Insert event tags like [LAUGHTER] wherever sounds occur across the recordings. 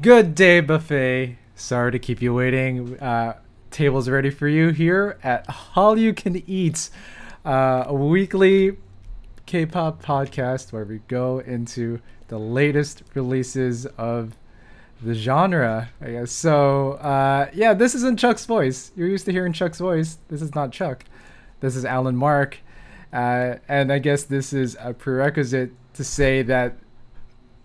Good day, buffet. Sorry to keep you waiting. Uh, tables ready for you here at Hallyu Can Eat, uh, a weekly K-pop podcast where we go into the latest releases of the genre. I guess so. Uh, yeah, this isn't Chuck's voice. You're used to hearing Chuck's voice. This is not Chuck. This is Allen Mark, uh, and I guess this is a prerequisite to say that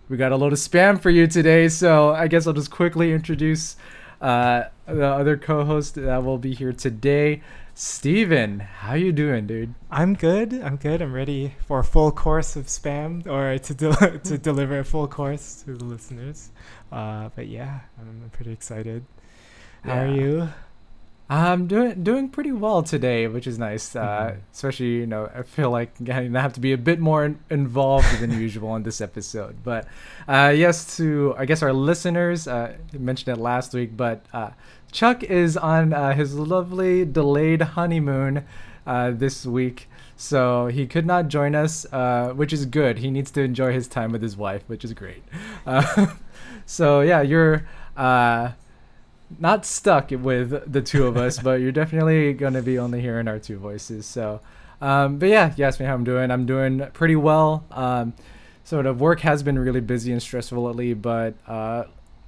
we got a load of spam for you today. So I guess I'll just quickly introduce uh, the other co-host that will be here today. Stephen, how you doing, dude? I'm good. I'm good. I'm ready for a full course of spam or to del- [LAUGHS] to [LAUGHS] deliver a full course to the listeners. Uh, but yeah, I'm pretty excited. How Yeah. are you? I'm doing doing pretty well today, which is nice. Uh, Mhm. especially, you know, I feel like [LAUGHS] I have to be a bit more in- involved than usual in this episode. But uh, yes, to I guess our listeners, uh, mentioned it last week, but uh, Chuck is on uh, his lovely delayed honeymoon uh, this week. So he could not join us, uh, which is good. He needs to enjoy his time with his wife, which is great. [LAUGHS] Uh, [LAUGHS] so yeah, you're uh, not stuck with the two of us, but you're definitely gonna be only hearing our two voices. So, um, but yeah, you asked me how I'm doing. I'm doing pretty well. Um, sort of work has been really busy and stressful lately, but uh,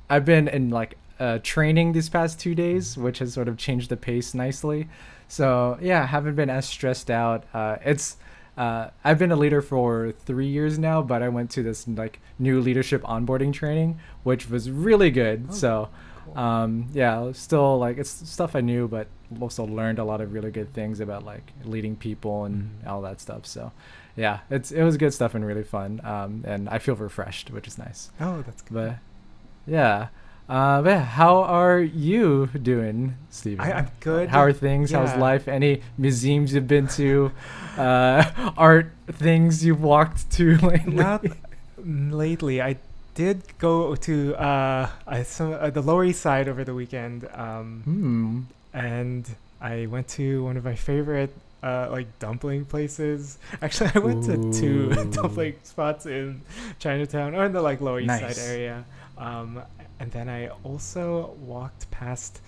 I've been in like uh, training these past two days, which has sort of changed the pace nicely. So yeah, haven't been as stressed out. Uh, it's uh, I've been a leader for three years now, but I went to this like new leadership onboarding training, which was really good. Oh, so um yeah still like it's stuff i knew but also learned a lot of really good things about like leading people and Mhm. all that stuff. So yeah it's it was good stuff and really fun. Um and i feel refreshed which is nice. Oh, that's good. but yeah uh but yeah, how are you doing stephen? I, I'm good. how are things? How's life? Any museums you've been to? Uh [LAUGHS] art things you've walked to [LAUGHS] lately? Not lately. I did go to uh, I, some, uh, the Lower East Side over the weekend, um, hmm and I went to one of my favorite uh, like dumpling places. [LAUGHS] Actually, I went to two [LAUGHS] dumpling spots in Chinatown or in the like Lower East Nice. Side area. Um, and then I also walked past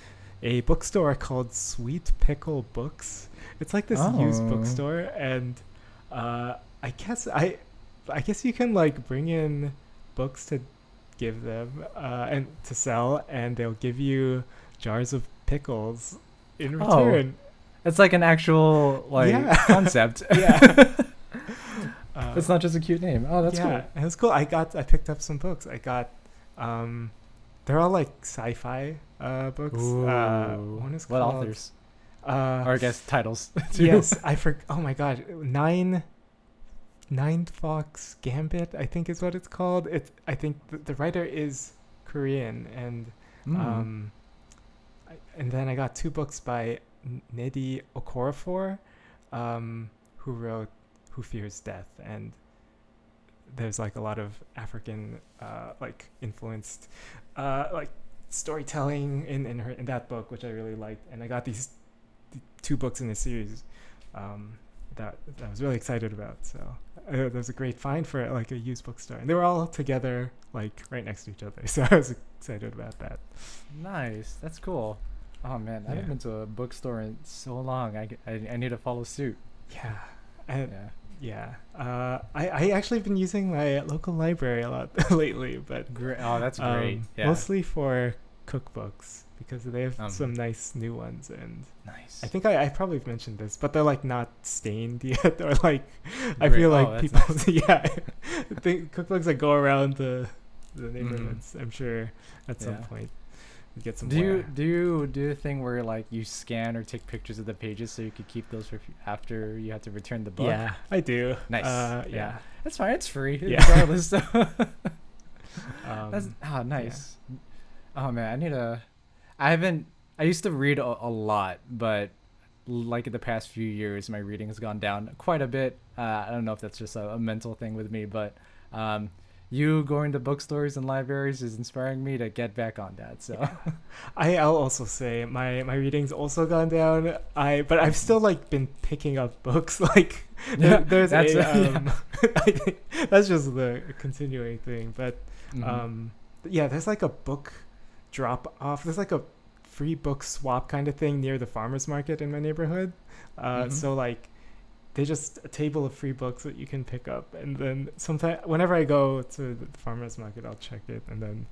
a bookstore called Sweet Pickle Books. It's like this used Oh. bookstore, and uh, I guess I, I guess you can like bring in books to give them uh, and to sell, and they'll give you jars of pickles in Oh. return. It's like an actual like Yeah. [LAUGHS] concept. Yeah. [LAUGHS] Uh, it's not just a cute name. Oh, that's cool. yeah, it was cool. I got I picked up some books. I got um they're all like sci-fi uh books. cool. Uh one is what called authors? uh Or I guess titles. [LAUGHS] too. yes, I for oh my god, nine Nine Fox Gambit, I think is what it's called. It's I think the, the writer is Korean and Mm. um I, and then I got two books by N- Nnedi Okorafor, um, who wrote Who Fears Death and there's like a lot of African uh, like influenced uh, like storytelling in, in her in that book which I really liked and I got these th- two books in the series um, that, that I was really excited about so uh, that was a great find for like a used bookstore and they were all together like right next to each other [LAUGHS] so I was excited about that nice. That's cool. Oh man, I haven't been to a bookstore in so long. I I need to follow suit. yeah Yeah. yeah uh, I, I actually been using my local library a lot [LAUGHS] lately but Great. Oh, that's great. um, yeah. mostly for cookbooks because they have Um, some nice new ones and nice. I think I, I probably mentioned this, but they're like not stained [LAUGHS] yet, or like I feel Oh, like people, [LAUGHS] yeah, [LAUGHS] think cookbooks that go around the the Mm-hmm. neighborhoods. I'm sure at some Yeah. point get some. do you do you do a thing where like you scan or take pictures of the pages so you could keep those for after you have to return the book? Yeah, I do. Nice. Uh, Yeah. yeah. That's fine. It's free. Yeah. Regardless. Um, That's oh nice. Oh man, I need a. I haven't. I used to read a, a lot, but like in the past few years, my reading has gone down quite a bit. Uh, I don't know if that's just a, a mental thing with me, but um, you going to bookstores and libraries is inspiring me to get back on that. So [LAUGHS] I, I'll also say my my reading's also gone down. I but I've still like been picking up books. [LAUGHS] Like Yeah, there's that's a, a- um, [LAUGHS] think that's just the continuing thing. But Mhm. um, yeah, there's like a book drop off. There's like a free book swap kind of thing near the farmers market in my neighborhood. Uh, Mhm. So like, they just a table of free books that you can pick up, and then sometimes whenever I go to the farmers market, I'll check it, and then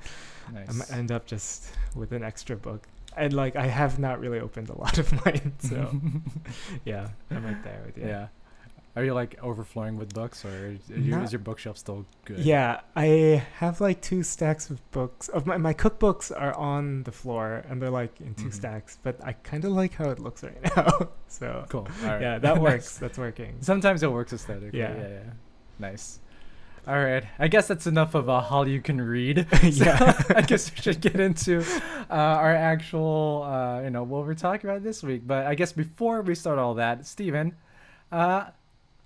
I might end up just with an extra book. And like, I have not really opened a lot of [LAUGHS] mine, so [LAUGHS] yeah, I'm right there with you. yeah. Are you like overflowing with books, or is, you, Not- is your bookshelf still good? Yeah, I have like two stacks of books. Of my, my cookbooks are on the floor and they're like in 2 Mhm. stacks, but I kind of like how it looks right [LAUGHS] now. so Cool. Right. yeah, that [LAUGHS] works. That's working. Sometimes it works aesthetically. Yeah. Yeah. yeah. Nice. All right. I guess that's enough of a how you can read. [LAUGHS] So Yeah. I guess we should get into uh, our actual, uh, you know, what we're talking about this week. But I guess before we start all that, Stephen, uh,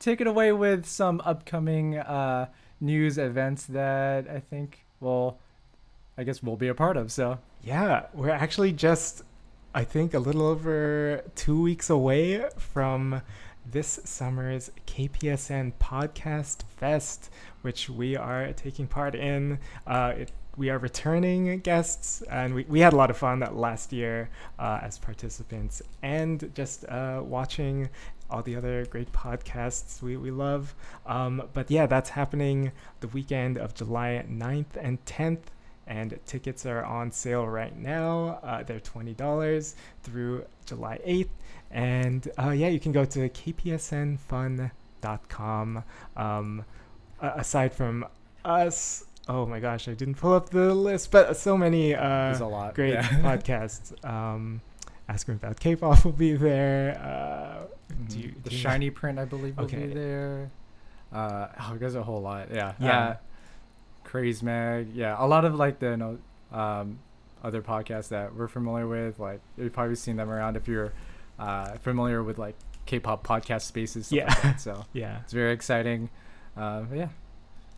take it away with some upcoming uh, news events that I think, will, I guess we'll be a part of. So Yeah, we're actually just, I think, a little over two weeks away from this summer's KPSN Podcast Fest, which we are taking part in. Uh, it, we are returning guests, and we, we had a lot of fun that last year uh, as participants and just uh, watching all the other great podcasts we, we love. Um, but yeah, that's happening the weekend of July 9th and 10th and tickets are on sale right now. Uh, they're twenty dollars through July eighth, and uh, yeah, you can go to kpsnfun.com. Um, aside from us, oh my gosh, I didn't pull up the list, but so many uh, a lot. great Yeah. [LAUGHS] podcasts. Um, Asking about K-pop will be there. Uh, do Mhm. you- the do know- shiny print, I believe, will Okay. be there. Uh, oh, there's a whole lot. Yeah. Yeah. Uh, Craze Mag. Yeah. A lot of like the you know, um, other podcasts that we're familiar with. Like you've probably seen them around if you're uh, familiar with like K-pop podcast spaces. Stuff Yeah. Like that. So [LAUGHS] yeah. it's very exciting. Uh, yeah.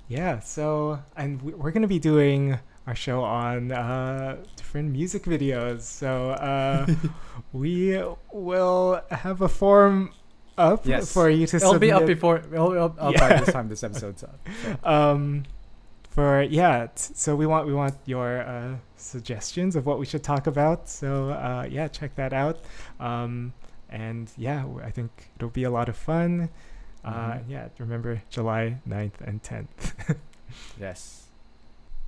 Yeah, so and we're gonna be doing our show on uh, different music videos. So uh, [LAUGHS] we will have a form up Yes. for you to It'll be up before. It'll up, up Yeah. by this time this episode's up. So. [LAUGHS] um for yeah t- so we want we want your uh, suggestions of what we should talk about so uh, yeah check that out um, and yeah I think it'll be a lot of fun uh, Mhm. yeah remember july 9th and 10th [LAUGHS] Yes.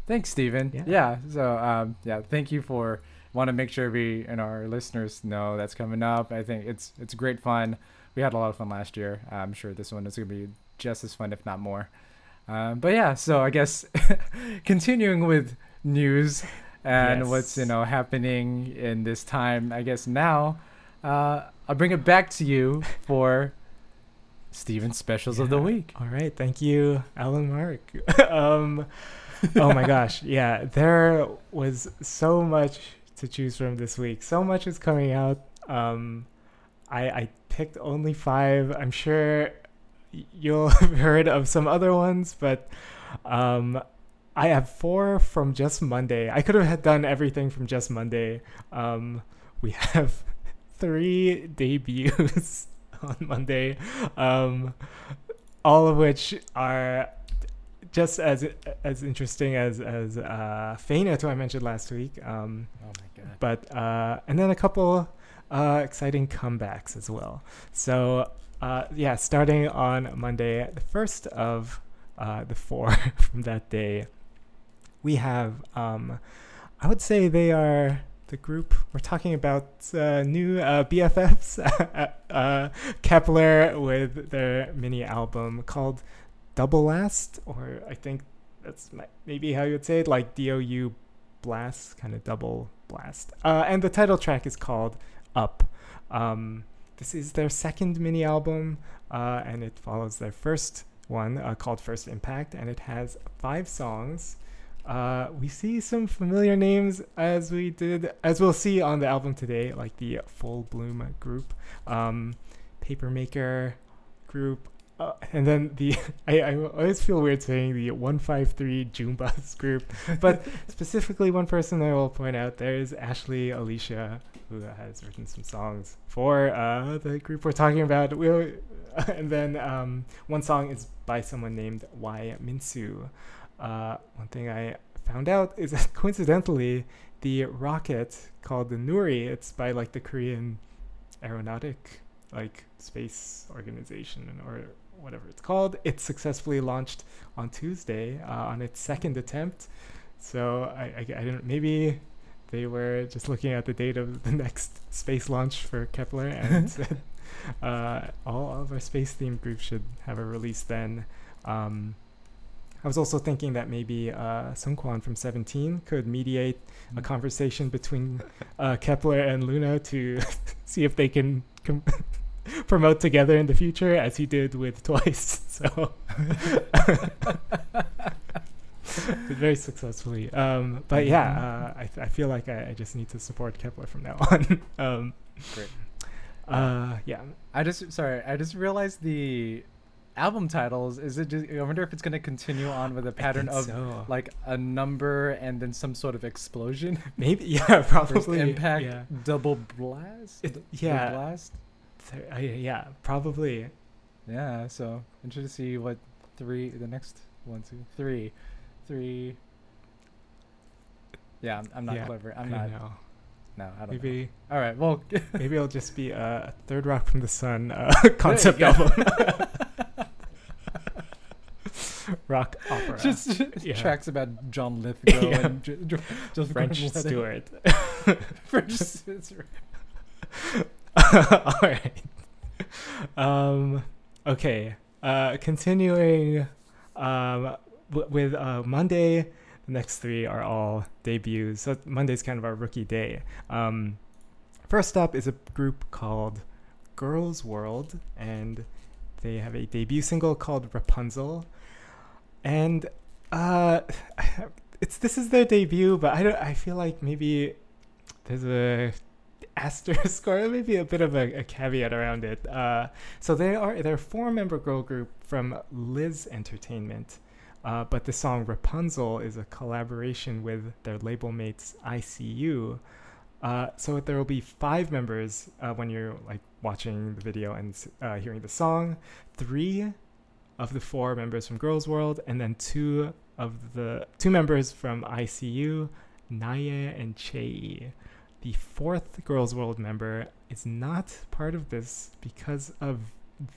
Thanks, Stephen. Yeah. Yeah. So, um, yeah, thank you for. Want to make sure we and our listeners know that's coming up. I think it's it's great fun. We had a lot of fun last year. I'm sure this one is gonna be just as fun, if not more. Um, but yeah, so I guess [LAUGHS] continuing with news and what's you know happening in this time. I guess now uh, I'll bring it back to you for Stephen's specials of the week. All right, thank you, Allen Mark. [LAUGHS] um, oh my gosh, [LAUGHS] yeah, there was so much to choose from this week. So much is coming out. Um, I I picked only five. I'm sure you'll [LAUGHS] have heard of some other ones, but um, I have four from just Monday. I could have had done everything from just Monday. Um, we [LAUGHS] have three debuts on Monday, um, all of which are just as as interesting as as uh, who I mentioned last week. Um, Oh my god. but uh, and then a couple uh, exciting comebacks as well. So uh, yeah, starting on Monday, the first of uh, the four [LAUGHS] from that day, we have um, I would say they are the group we're talking about uh, new uh, BFFs, [LAUGHS] uh, Kep1er with their mini album called Doublast, or I think that's maybe how you would say it, like D O U blast, kind of double blast. Uh, and the title track is called Up. Um, this is their second mini album, uh, and it follows their first one uh, called First Impact, and it has five songs. Uh, we see some familiar names as we did, as we'll see on the album today, like the Full Bloom group, um, Papermaker group, uh, and then the [LAUGHS] I, I always feel weird saying the 153 Joombas [LAUGHS] group, but [LAUGHS] specifically one person I will point out there is Ashley Alicia, who has written some songs for uh, the group we're talking about. We'll, and then um, one song is by someone named Y Minsu. Uh, one thing I found out is that coincidentally, the rocket called the Nuri, it's by like the Korean aeronautic like space organization or whatever it's called. It successfully launched on Tuesday uh, on its second attempt. So I, I, I didn't maybe they were just looking at the date of the [LAUGHS] next space launch for Kep1er and [LAUGHS] said uh, all of our space themed groups should have a release then. Um, I was also thinking that maybe uh, Seungkwan from Seventeen could mediate a conversation between uh, Kep1er and LOONA to [LAUGHS] see if they can com- [LAUGHS] promote together in the future, as he did with [LAUGHS] Twice. So [LAUGHS] very successfully. Um, but yeah, uh, I, I feel like I, I just need to support Kep1er from now on. um, Great. Uh, yeah. I just sorry, I just realized the album titles. Is it just? I wonder if it's gonna continue on with a pattern of so. like a number and then some sort of explosion. maybe yeah, First probably impact, Yeah, double blast. It- yeah. blast. So, uh, yeah, probably. Yeah. So interested to see what three the next one, two, three, three. Yeah, I'm, I'm not Yeah, clever. I'm I not. know. No, I don't. know. Maybe All right. Well, [LAUGHS] maybe it'll just be a Third Rock from the Sun uh, concept album. [LAUGHS] Rock opera. just Yeah. tracks about John Lithgow [LAUGHS] Yeah. and J- J- French. Stewart. French Stewart. [LAUGHS] All right. Um, okay. Uh, continuing um, with uh, Monday, the next three are all debuts. So Monday's kind of our rookie day. Um, first up is a group called Girls World, and they have a debut single called Rapunzel. And uh, [LAUGHS] it's this is their debut, but I don't. I feel like maybe there's a asterisk [LAUGHS] or maybe a bit of a, a caveat around it. Uh, so they are they're four member girl group from Liz Entertainment. Uh, but the song Rapunzel is a collaboration with their label mates ICU. Uh, so there will be five members uh, when you're like watching the video and uh, hearing the song. Three of the four members from Girls World, and then two of the two members from ICU, Naya and Chei. The fourth Girls World member is not part of this because of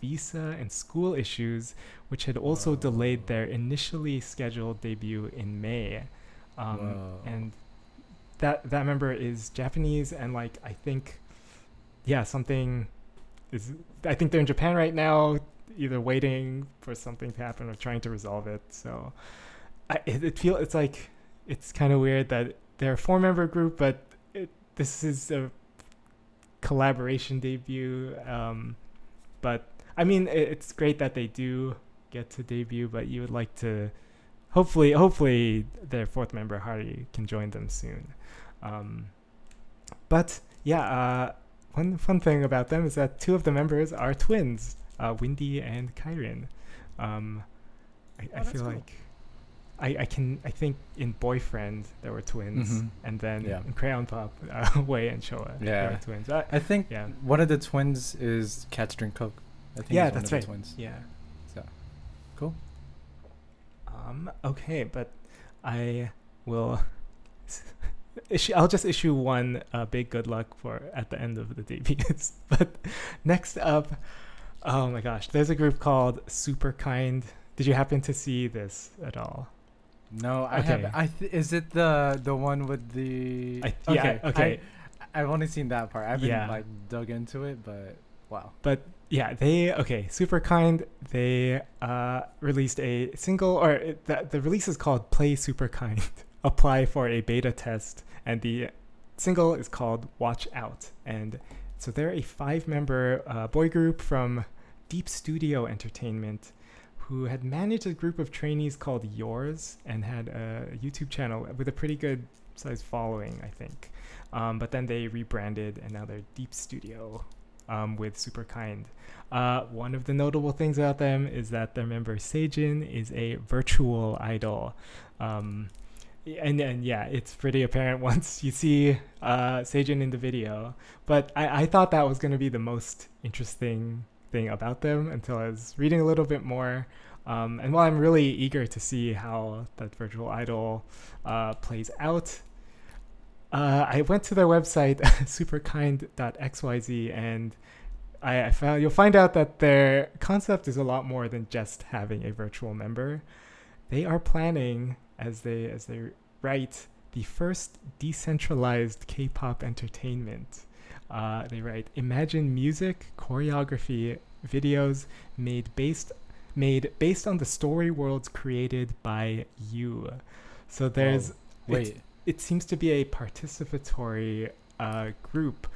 visa and school issues, which had also delayed their initially scheduled debut in May. Um, and that that member is Japanese, and like I think, yeah, something is. I think they're in Japan right now, either waiting for something to happen or trying to resolve it. So, I it, it feel it's like it's kind of weird that they're a four member group, but this is a collaboration debut. Um, but I mean, it's great that they do get to debut, but you would like to, hopefully, hopefully their fourth member Hari can join them soon. Um, but yeah, uh, one fun thing about them is that two of the members are twins, uh, Windy and Kyrin. Um, I, I Oh, that's feel cool. like I, I can I think in Boyfriend there were twins, Mhm. and then Yeah. in Crayon Pop, [LAUGHS] uh, Way and Choa there Yeah. were twins. I, I think yeah, one of the twins is Cats Drink Coke. I think yeah, that's of the right. Twins. Yeah. So, cool. Um, okay, but I will. [LAUGHS] Issue, I'll just issue one uh, big good luck for at the end of the debuts. [LAUGHS] but next up, oh my gosh, there's a group called Super Kind. Did you happen to see this at all? No, I Okay. have. I th- is it the the one with the? I, yeah, okay. okay. I, have only seen that part. I haven't Yeah. like dug into it, but wow. But yeah, they okay. Super kind. They uh, released a single, or it, the the release is called "Play Super Kind." [LAUGHS] Apply for a beta test, and the single is called "Watch Out." And so they're a five-member uh, boy group from Deep Studio Entertainment, who had managed a group of trainees called Yours, and had a YouTube channel with a pretty good sized following, I think. Um, but then they rebranded, and now they're Deep Studio um, with Super Kind. Uh, one of the notable things about them is that their member Saejin is a virtual idol. Um, and and yeah, it's pretty apparent [LAUGHS] once you see uh, Saejin in the video. But I, I thought that was going to be the most interesting thing about them until I was reading a little bit more. Um, and while I'm really eager to see how that virtual idol uh, plays out, uh, I went to their website, [LAUGHS] superkind.xyz, and I, I found you'll find out that their concept is a lot more than just having a virtual member. They are planning, as they as they write, the first decentralized K-pop entertainment. Uh, they write, imagine music, choreography, videos made based made based on the story worlds created by you. So there's Whoa. wait. it seems to be a participatory uh, group.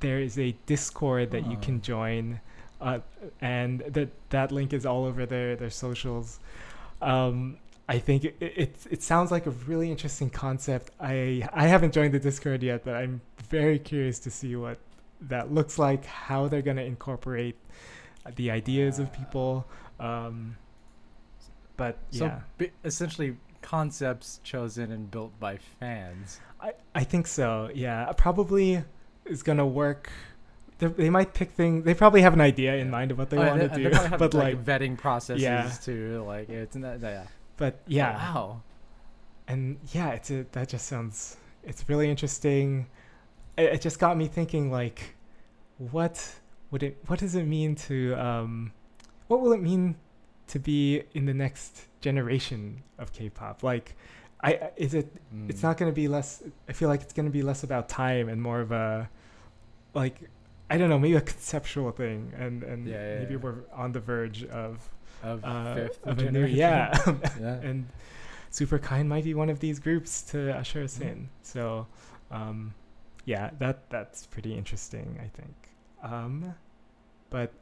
There is a Discord that you can Oh. join, uh, and that that link is all over their their socials. Um, I think it, it it sounds like a really interesting concept. I I haven't joined the Discord yet, but I'm very curious to see what that looks like. How they're gonna incorporate the ideas of people. Um, but So yeah. bi- essentially, concepts chosen and built by fans. I, I think so. Yeah, probably is gonna work. They, they might pick things. They probably have an idea in Yeah. mind of what they Oh, want to do. they probably have, [LAUGHS] but like, like, vetting processes Yeah. too. Like it's not. Yeah. But yeah, Wow. and yeah, it's a, that just sounds. It's really interesting. It, it just got me thinking. Like, what would it? What does it mean to? Um, what will it mean to be in the next generation of K-pop? Like, I is it it's Mm. not going to be less i feel like it's going to be less about time and more of a like i don't know maybe a conceptual thing and and Yeah, yeah, maybe yeah. we're on the verge of of uh fifth of a new generation. yeah [LAUGHS] yeah. and super kind might be one of these groups to usher us Yeah. in so um yeah that that's pretty interesting i think um but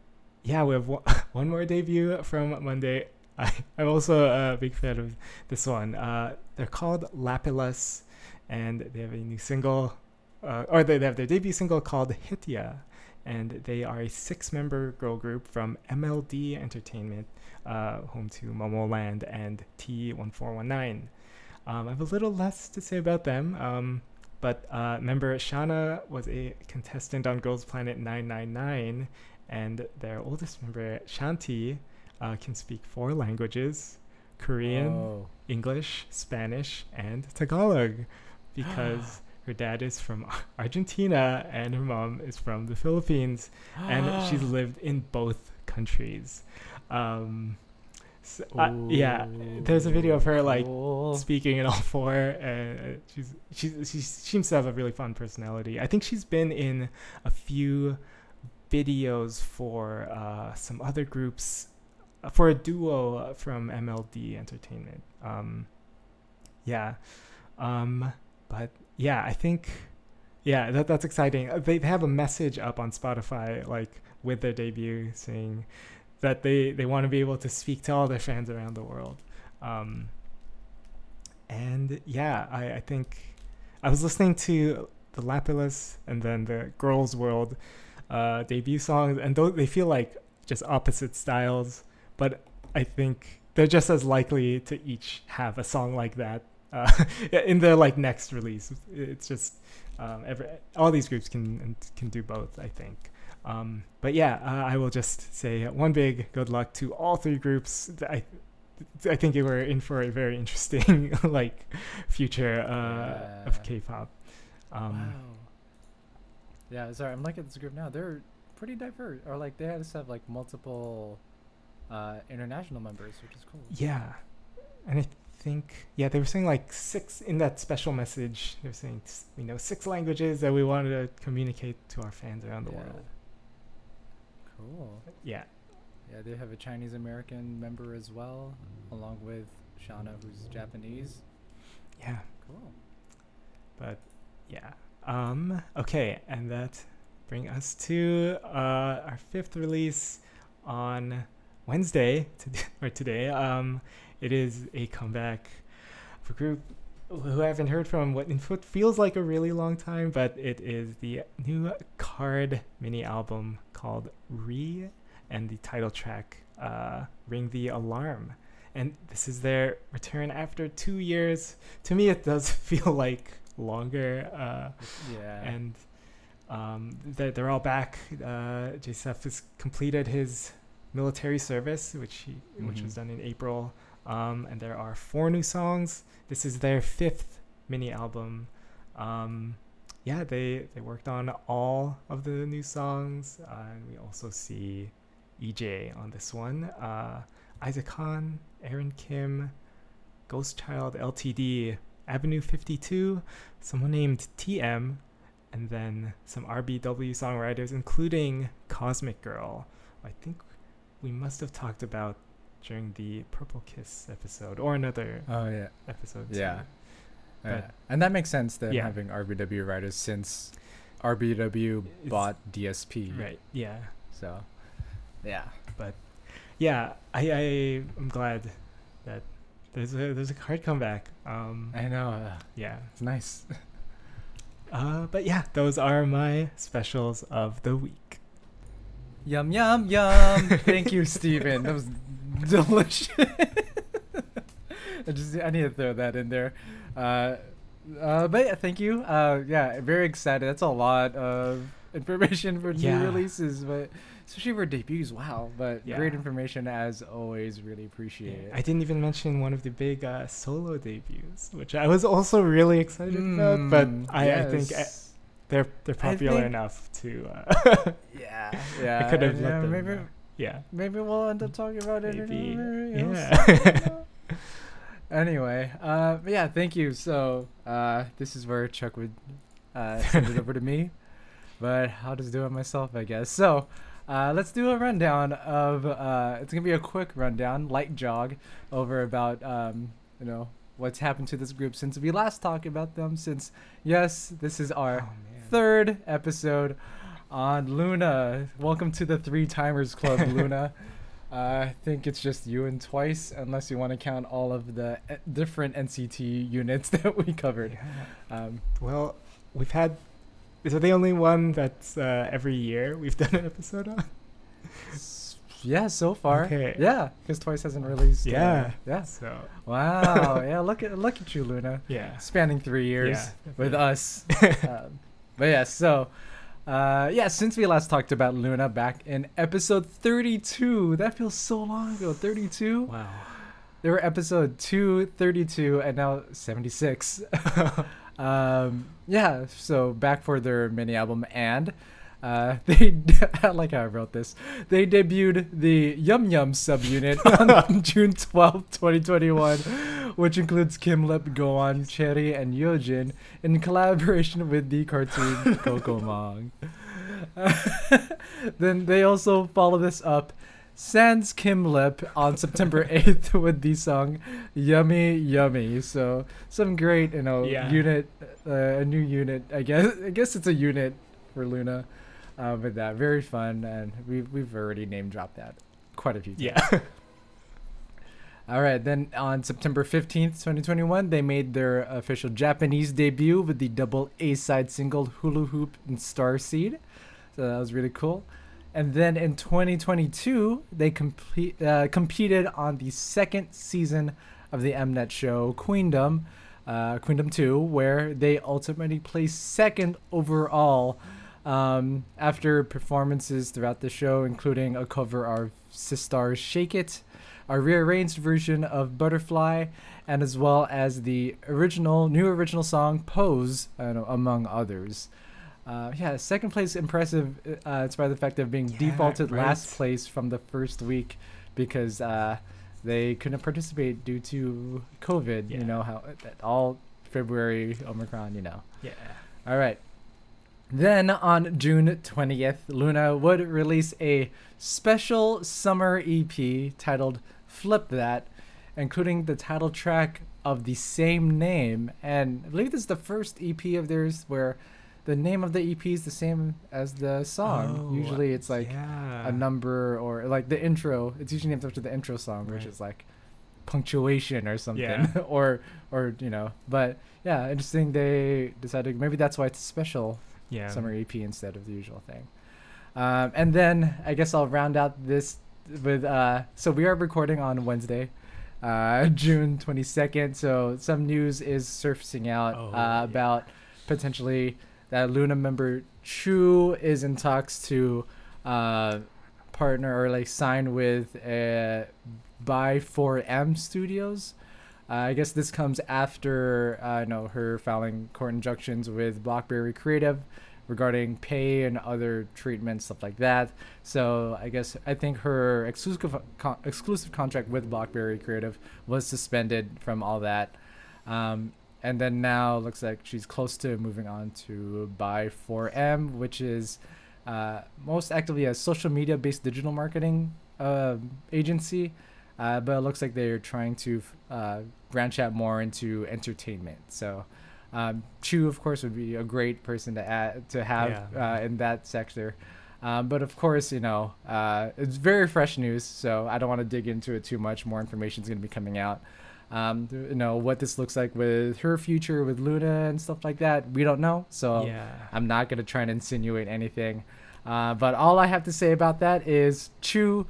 yeah we have one, [LAUGHS] one more debut from monday [LAUGHS] I, i'm also a big fan of this one uh they're called lapillus and they have a new single uh, or they, they have their debut single called hitya and they are a six member girl group from mld entertainment uh, home to Momoland and T1419. Um, I have a little less to say about them, um, but uh, member Shana was a contestant on Girls Planet 999, and their oldest member, Chanty, uh, can speak four languages Korean, Oh. English, Spanish, and Tagalog because [GASPS] her dad is from [LAUGHS] Argentina and her mom is from the Philippines and she's [GASPS] lived in both countries. Um, so, uh, yeah, there's a video of her like Cool. speaking in all four, and she's she's she seems to have a really fun personality. I think she's been in a few videos for uh, some other groups, uh, for a duo from MLD Entertainment. Um, yeah, um, but yeah, I think yeah that that's exciting. They have a message up on Spotify like with their debut saying that they they want to be able to speak to all their fans around the world. Um, and yeah, I, I think I was listening to the Lapillus and then the Girls World uh, debut songs, and though they feel like just opposite styles, but I think they're just as likely to each have a song like that uh, [LAUGHS] in their like next release. It's just um, every, all these groups can can do both, I think. Um, but yeah, uh, I will just say one big good luck to all three groups. I I think we're in for a very interesting [LAUGHS] like future uh, of K-pop. Um, wow. Yeah, sorry, I'm looking at this group now. They're pretty diverse, or like they just have like multiple uh, international members, which is cool. Yeah, and I think yeah they were saying like six in that special message. They were saying you know six languages that we wanted to communicate to our fans around the Yeah. world. Cool. Yeah, Yeah, they have a Chinese American member as well, along with Shauna, who's Japanese. yeah, Cool. but yeah. Um. Okay, and that bring us to uh, our fifth release on Wednesday to, [LAUGHS] or today. Um, it is a comeback a group who I haven't heard from what in what feels like a really long time, but it is the new KARD mini album called Re, and the title track uh, Ring the Alarm. And this is their return after two years. To me, it does [LAUGHS] feel like longer. Uh, Yeah. and um, they're, they're all back. Uh, J.Seph has completed his military service, which he, which was Mhm. done in April. Um, and there are four new songs. This is their fifth mini album. Um, yeah, they they worked on all of the new songs, uh, and we also see EJ on this one. Uh, Isaac Han, Aaron Kim, Ghost Child, LTD, Avenue 52, someone named TM, and then some RBW songwriters, including Cosmic Girl. I think we must have talked about during the Purple Kiss episode or another Oh yeah. episode. Yeah. too. Yeah. And that makes sense then Yeah. having RBW writers since RBW It's- bought DSP. Right. Yeah. So, yeah. But yeah. I I am glad that there's a there's a hard comeback. Um. I know. uh, Yeah. It's nice. [LAUGHS] Uh. But yeah, those are my specials of the week. Yum yum yum. Thank you, [LAUGHS] Stephen. That was delicious. [LAUGHS] I just I need to throw that in there. Uh, uh, but yeah, thank you. Uh, yeah, very excited. That's a lot of [LAUGHS] information for Yeah. new releases, but especially for debuts. Wow, but great information as always. Really appreciate it. I didn't even mention one of the big uh, solo debuts, which I was also really excited about. But Mm, I, I think uh, yes. they're they're popular think- enough to. Uh, [LAUGHS] [LAUGHS] yeah, yeah. could have let uh, them maybe yeah. maybe we'll end up talking about it. Maybe, yeah. Anyway, uh, but yeah, thank you. So uh, this is where Chuck would uh, send it over to me, but I'll just do it myself, I guess. So. Uh, let's do a rundown of. Uh, it's gonna be a quick rundown, light jog, over about um, you know what's happened to this group since we last talked about them. Since yes, this is our Oh, third episode on LOONA. Welcome to the Three Timers Club, [LAUGHS] LOONA. Uh, I think it's just you and twice, unless you want to count all of the uh, different NCT units [LAUGHS] that we covered. Yeah. Um, Well, we've had. Is it the only one that's uh, every year we've [LAUGHS] done an episode on? yeah, so far. Okay. Yeah, because twice hasn't released. uh, Yeah. yeah. So Wow. [LAUGHS] yeah. Look at look at you, LOONA. yeah. Spanning three years Yeah, with us. um, but yeah, so uh, yeah, since we last talked about LOONA back in episode 32, that feels so long ago. 32. Wow. They were episode 232 and now 76. [LAUGHS] um, yeah, so back for their mini album and uh, [LAUGHS] they I like how I wrote this. They debuted the Yum Yum subunit [LAUGHS] on [LAUGHS] June 12, 2021, which includes Kim Lip, Goan, Choerry, and Yeojin in collaboration with the cartoon Cocomong. then they also follow this up sans Kim Lip on September 8th with the song Yummy Yummy. So some great, you know, Yeah. unit, uh, a new unit. I guess I guess it's a unit for LOONA. Uh, with that, very fun, and we've we've already name dropped that quite a few times. Yeah. [LAUGHS] All right, then on September 15th, 2021, they made their official Japanese debut with the double A side single Hula Hoop and Star Seed. So that was really cool. And then in 2022, they complete, uh, competed on the second season of the Mnet show Queendom, uh, Queendom 2, where they ultimately placed second overall um, after performances throughout the show, including a cover of Sistar's Shake It, a rearranged version of Butterfly, and as well as the original, new original song Pose, uh, among others. Uh, yeah, second place impressive. Uh, it's by the fact of being Yeah, defaulted last place from the first week because uh, they couldn't participate due to COVID. You know how all February Omicron. You know. yeah. All right. Then on June 20th, LOONA would release a special summer EP titled Flip That, including the title track of the same name. And I believe this is the first EP of theirs where the name of the EP is the same as the song. Oh, usually it's like yeah. a number or like the intro. It's usually named after the intro song, which is like punctuation or something, Yeah. [LAUGHS] or or you know. But yeah, interesting. They decided maybe that's why it's special Yeah. summer EP instead of the usual thing. Um, and then I guess I'll round out this with uh, so we are recording on Wednesday, uh, [LAUGHS] June twenty second. So some news is surfacing out Oh, uh, yeah. about potentially that LOONA member Chu is in talks to uh, partner or like sign with uh, by 4M Studios. Uh, I guess this comes after uh, know her filing court injunctions with Blockberry Creative regarding pay and other treatments, stuff like that. So I guess I think her exclusive con- exclusive contract with Blockberry Creative was suspended from all that. Um, and then now looks like she's close to moving on to by 4M, which is uh, most actively a social media based digital marketing uh, agency. Uh, but it looks like they're trying to uh, branch out more into entertainment. So, um, Chu, of course, would be a great person to add to have Yeah. uh, in that sector. Um, but of course, you know, uh, it's very fresh news, so I don't want to dig into it too much. More information is going to be coming out. Um, you know what this looks like with her future with LOONA and stuff like that. We don't know, so yeah. I'm not gonna try and insinuate anything. Uh, but all I have to say about that is, Chu,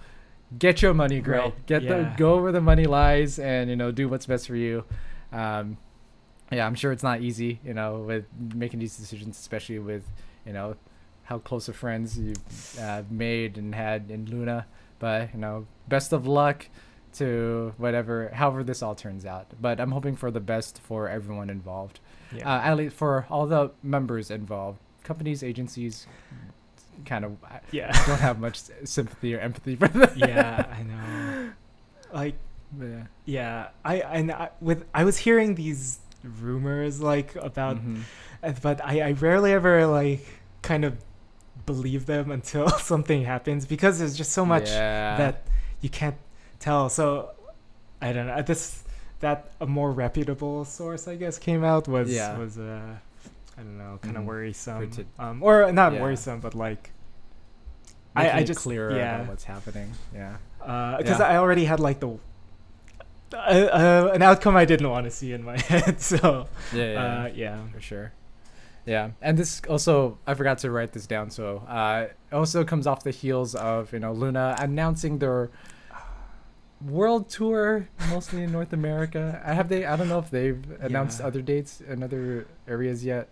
get your money, girl. Right, Get the go where the money lies, and you know do what's best for you. Um, yeah, I'm sure it's not easy, you know, with making these decisions, especially with you know how close of friends you've uh, made and had in LOONA. But you know, best of luck to whatever, however this all turns out. But I'm hoping for the best for everyone involved Yeah. uh, at least for all the members involved, companies, agencies, kind of yeah I don't have much sympathy or empathy for them. yeah, I [LAUGHS] know. Like yeah. yeah, I and I, with I was hearing these rumors like about Mhm. Uh, but I, I rarely ever like kind of believe them [LAUGHS] until [LAUGHS] something happens because there's just so much Yeah. that you can't tell. So I don't know. This that a more reputable source I guess came out was Yeah. was uh I don't know kind of Mhm. worrisome. to- um, or not Yeah. worrisome, but like Making I, I just clearer yeah about what's happening. Yeah. because Yeah. I already had like the. Uh, uh, an outcome I didn't want to see in my [LAUGHS] head, so Yeah. Yeah. uh, yeah, for sure. Yeah, and this also I forgot to write this down. So uh, it also comes off the heels of you know LOONA announcing their world tour, mostly in North America. I have they. I don't know if they've announced Yeah. other dates in other areas yet.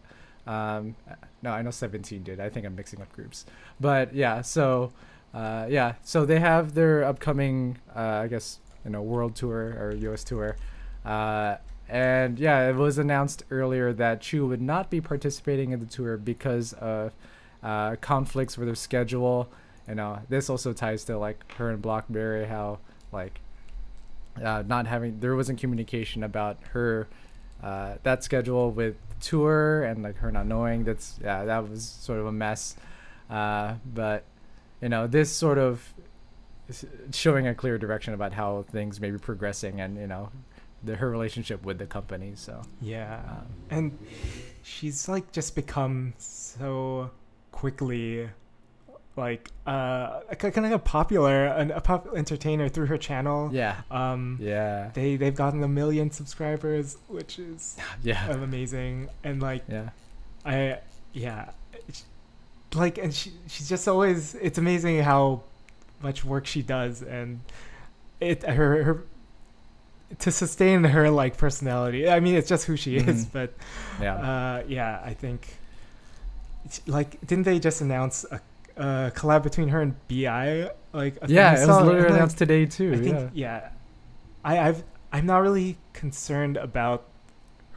Um, no, I know Seventeen did. I think I'm mixing up groups, but yeah. So uh, yeah, so they have their upcoming, uh, I guess you know, world tour or U.S. tour. Uh, and yeah, it was announced earlier that Chu would not be participating in the tour because of uh, conflicts with her schedule. You know, this also ties to like her and Blockberry, how like uh, not having there wasn't communication about her uh, that schedule with tour and like her not knowing. That's yeah, that was sort of a mess. Uh, but you know, this sort of showing a clear direction about how things may be progressing and you know the, her relationship with the company. So yeah. um, and she's like just become so quickly like uh kind of a popular an, a pop entertainer through her channel yeah, um yeah, they they've gotten a million subscribers which is [LAUGHS] yeah, amazing and like yeah, i yeah like and she she's just always it's amazing how much work she does and it her her to sustain her like personality i mean it's just who she is Mhm. but yeah. uh, yeah, I think. Like, didn't they just announce a, a collab between her and Bi? Like, I yeah, it was literally like, announced today too. I think, yeah. yeah, I, I've I'm not really concerned about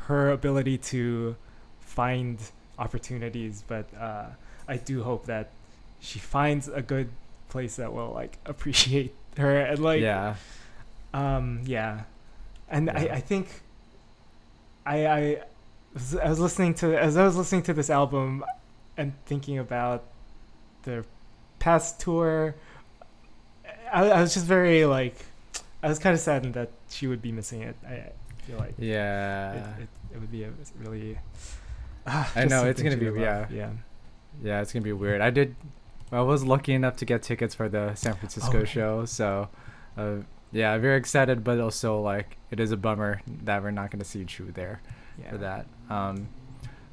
her ability to find opportunities, but uh, I do hope that she finds a good place that will like [LAUGHS] appreciate her and like yeah, um, yeah, and I, Yeah. I think I I I was listening to as I was listening to this album and thinking about the past tour. I, I was just very like I was kind of saddened that she would be missing it. I, feel like yeah, it, it, it would be a really. [SIGHS] ah, I know, it's gonna to be- love. yeah. yeah yeah. It's gonna be weird. I did. I was lucky enough to get tickets for the San Francisco right. show, so uh, yeah, very excited, but also like it is a bummer that we're not gonna see Chu there. yeah for that. Um,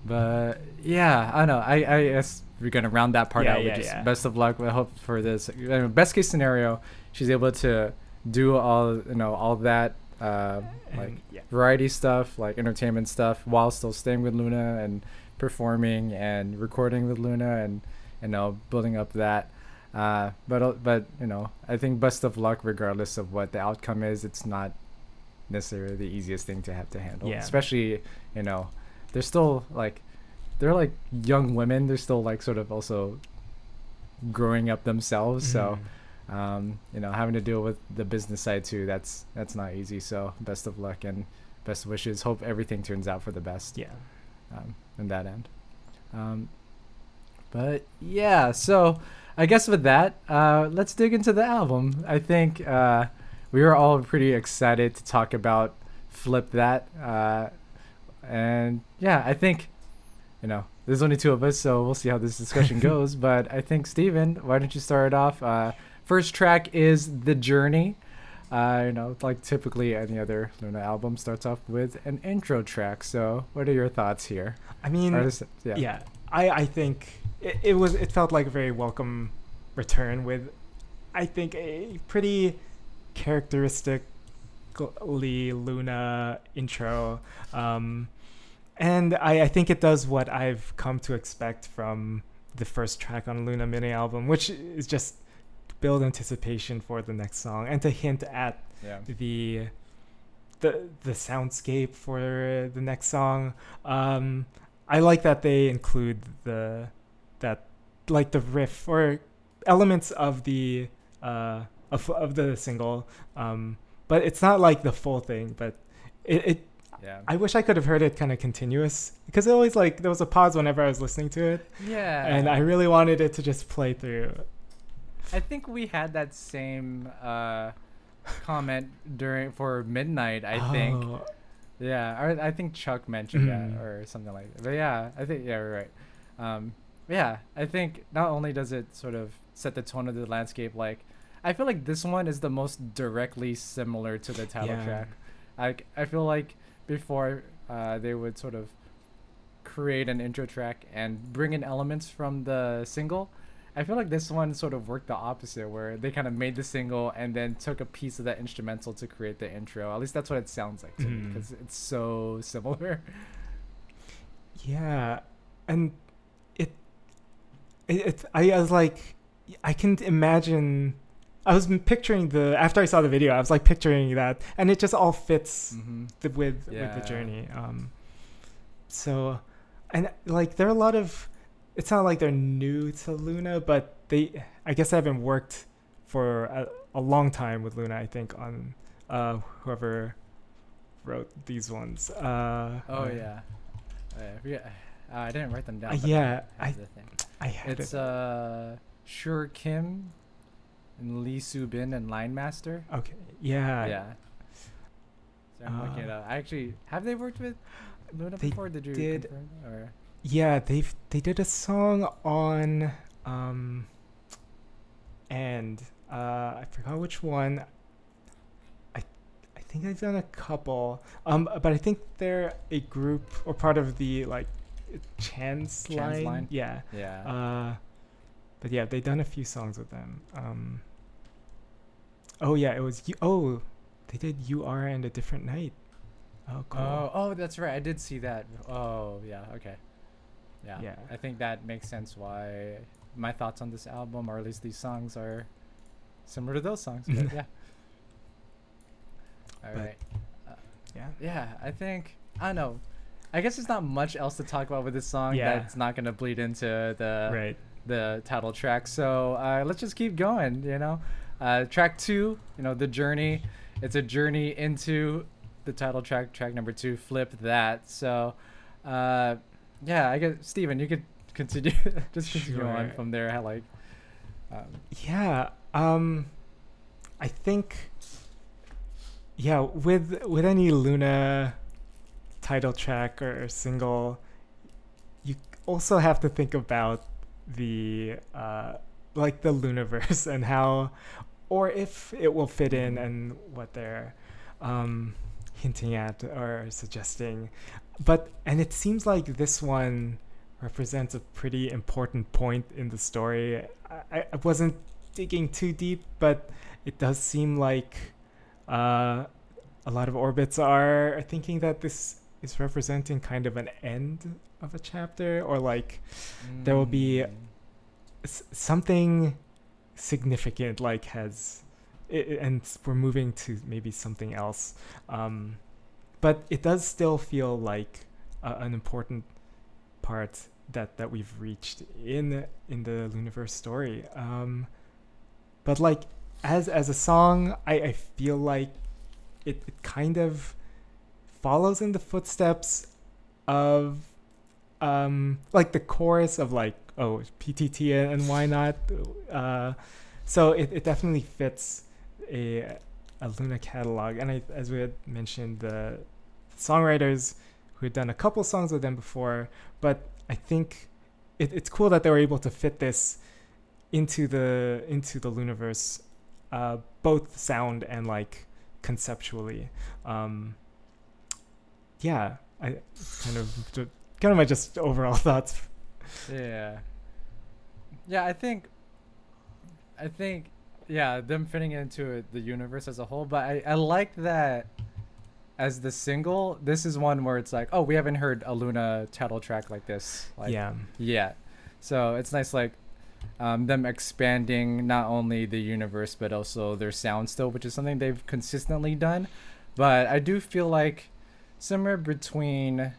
but yeah, I don't know. I, I guess we're gonna round that part Yeah, out. yeah, with just yeah. best of luck. We hope for this. Best case scenario, she's able to do all you know all that uh, like yeah variety stuff, like entertainment stuff, while still staying with LOONA and performing and recording with LOONA and you know building up that. Uh, but uh, but you know, I think best of luck regardless of what the outcome is. It's not necessarily the easiest thing to have to handle, Yeah. especially you know, they're still like they're like young women. They're still like sort of also growing up themselves. So Mhm. um, you know, having to deal with the business side too. That's that's not easy. So best of luck and best wishes. Hope everything turns out for the best yeah. um, in that end. Um, but yeah, so I guess with that, uh, let's dig into the album. I think uh, we were all pretty excited to talk about Flip That. Uh, and yeah, I think, you know, there's only two of us, so we'll see how this discussion [LAUGHS] goes. But I think, Stephen, why don't you start it off? Uh, first track is The Journey. Uh, you know, like typically any other LOONA album starts off with an intro track. So, what are your thoughts here? I mean, Or is- yeah. yeah. I I think it, it was it felt like a very welcome return with I think a pretty characteristically LOONA intro. Um, and I, I think it does what I've come to expect from the first track on LOONA mini album, which is just build anticipation for the next song and to hint at Yeah. the the the soundscape for the next song. Um, I like that they include the that like the riff or elements of the uh of of the single. Um, but it's not like the full thing. But it, it Yeah. I wish I could have heard it kind of continuous because it always like there was a pause whenever I was listening to it, yeah. and I really wanted it to just play through. I think we had that same uh, comment during for midnight. I think. Oh, Yeah, or I think Chuck mentioned Mhm. that or something like that. But yeah, I think yeah, we're right. Um, yeah, I think not only does it sort of set the tone of the landscape, like I feel like this one is the most directly similar to the title Yeah. track. Like I feel like before uh, they would sort of create an intro track and bring in elements from the single. I feel like this one sort of worked the opposite, where they kind of made the single and then took a piece of that instrumental to create the intro. At least that's what it sounds like to me, Mhm. because it's so similar. Yeah, and it, it, it I, I was like, I can imagine. I was picturing the after I saw the video, I was like picturing that, and it just all fits Mm-hmm. the, with with the journey. Um, so, and like there are a lot of. It's not like they're new to LOONA, but they. I guess they haven't worked for a, a long time with LOONA. I think on uh, whoever wrote these ones. Uh, Oh uh, yeah, uh, yeah. Uh, I didn't write them down. Yeah, I I have the thing. I had It's it. uh, Sure Kim, and Lee Soo Bin and Line Master. Okay. Yeah. yeah. So I'm looking it Uh, up. Actually, have they worked with LOONA before? Did you did. confirm? Or Yeah, they've they did a song on um and uh I forgot which one. I I think I've done a couple. Um but I think they're a group or part of the like Chance, Chance line. line? Yeah. yeah. Uh but yeah, they've done a few songs with them. Um Oh yeah, it was you oh they did You Are and a Different Night. Oh cool. Oh, oh, that's right. I did see that. Oh, yeah. Okay. Yeah. Yeah. I think that makes sense. Why my thoughts on this album, or at least these songs, are similar to those songs. But [LAUGHS] yeah. All But- right. yeah. Yeah, I think I don't know. I guess there's not much else to talk about with this song Yeah. that's not gonna bleed into the right. the title track. So uh, let's just keep going. You know, uh, track two. You know, the journey. It's a journey into the title track. Track number two. Flip that. So, uh, yeah. I guess Stephen, you could continue. [LAUGHS] just continue on from there. How like, um, Yeah. Um I think yeah, with with any LOONA title track or single, you also have to think about the uh like the LOONAverse [LAUGHS] and how or if it will fit in and what they're um hinting at or suggesting. But and it seems like this one represents a pretty important point in the story. I, I wasn't digging too deep, but it does seem like uh, a lot of orbits are thinking that this is representing kind of an end of a chapter, or like There will be- mm, s- something significant like has it, and we're moving to maybe something else. Um but it does still feel like a, an important part that that we've reached in in the Luniverse story. Um but like as as a song i i feel like it, it kind of follows in the footsteps of um like the chorus of like oh ptt and why not uh so it, it definitely fits a a LOONA catalog and I, as we had mentioned the songwriters who had done a couple songs with them before but i think it, it's cool that they were able to fit this into the into the Luniverse, uh, both sound and like conceptually. Um, yeah, I kind of kind of my just overall [LAUGHS] thoughts. Yeah. Yeah, I think I think yeah, them fitting into it, the universe as a whole, but I I like that as the single, this is one where it's like, oh, we haven't heard a LOONA title track like this like yeah, yet. So, it's nice like um, them expanding not only the universe but also their sound still, which is something they've consistently done. But I do feel like somewhere between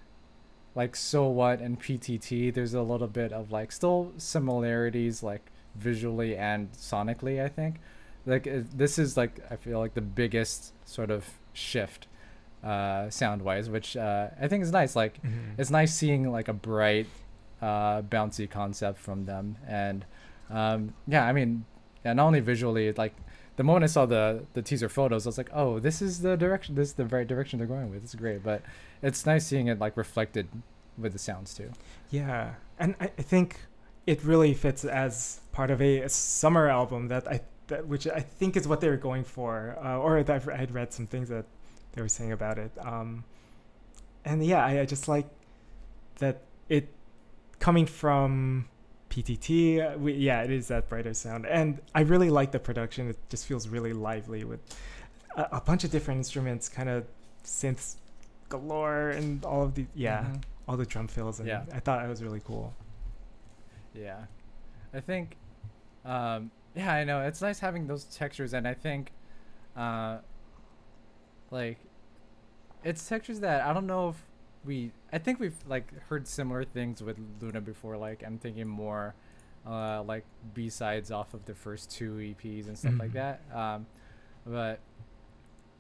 like so what and PTT, there's a little bit of like still similarities like visually and sonically. I think like uh, this is like I feel like the biggest sort of shift uh sound wise which uh i think is nice like Mhm. it's nice seeing like a bright uh bouncy concept from them and um yeah i mean yeah not only visually like the moment i saw the the teaser photos i was like oh this is the direction this is the right direction they're going with. It's great. But it's nice seeing it like reflected with the sounds too. Yeah, and I, I think it really fits as part of a, a summer album that I that which I think is what they were going for, uh, or I've, I had read some things that they were saying about it. Um, and yeah, I, I just like that it coming from PTT. We, yeah, it is that brighter sound, and I really like the production. It just feels really lively with a, a bunch of different instruments, kind of synths galore, and all of the yeah, Mhm. all the drum fills, and Yeah. I thought it was really cool. Yeah, I think, um, yeah, I know it's nice having those textures, and I think, uh, like, it's textures that I don't know if we. I think we've like heard similar things with LOONA before. Like, I'm thinking more, uh, like B sides off of the first two EPs and stuff like Mhm. that. Um, but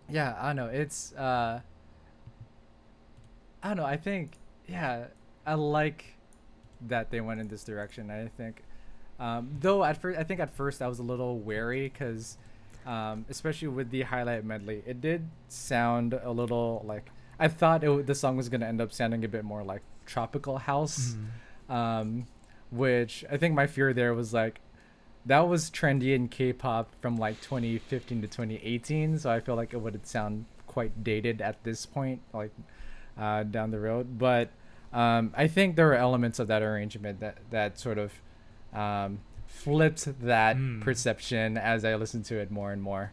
yeah, I don't know. It's uh, I don't know. I think yeah, I like that they went in this direction. I think, um, though at first, I think at first I was a little wary because, um, especially with the highlight medley, it did sound a little like I thought it, the song was gonna end up sounding a bit more like tropical house, Mhm. um, which I think my fear there was like. That was trendy in K-pop from like 2015 to 2018, so I feel like it would sound quite dated at this point, like uh, down the road. But um, I think there are elements of that arrangement that that sort of um, flipped that Mm. perception as I listened to it more and more.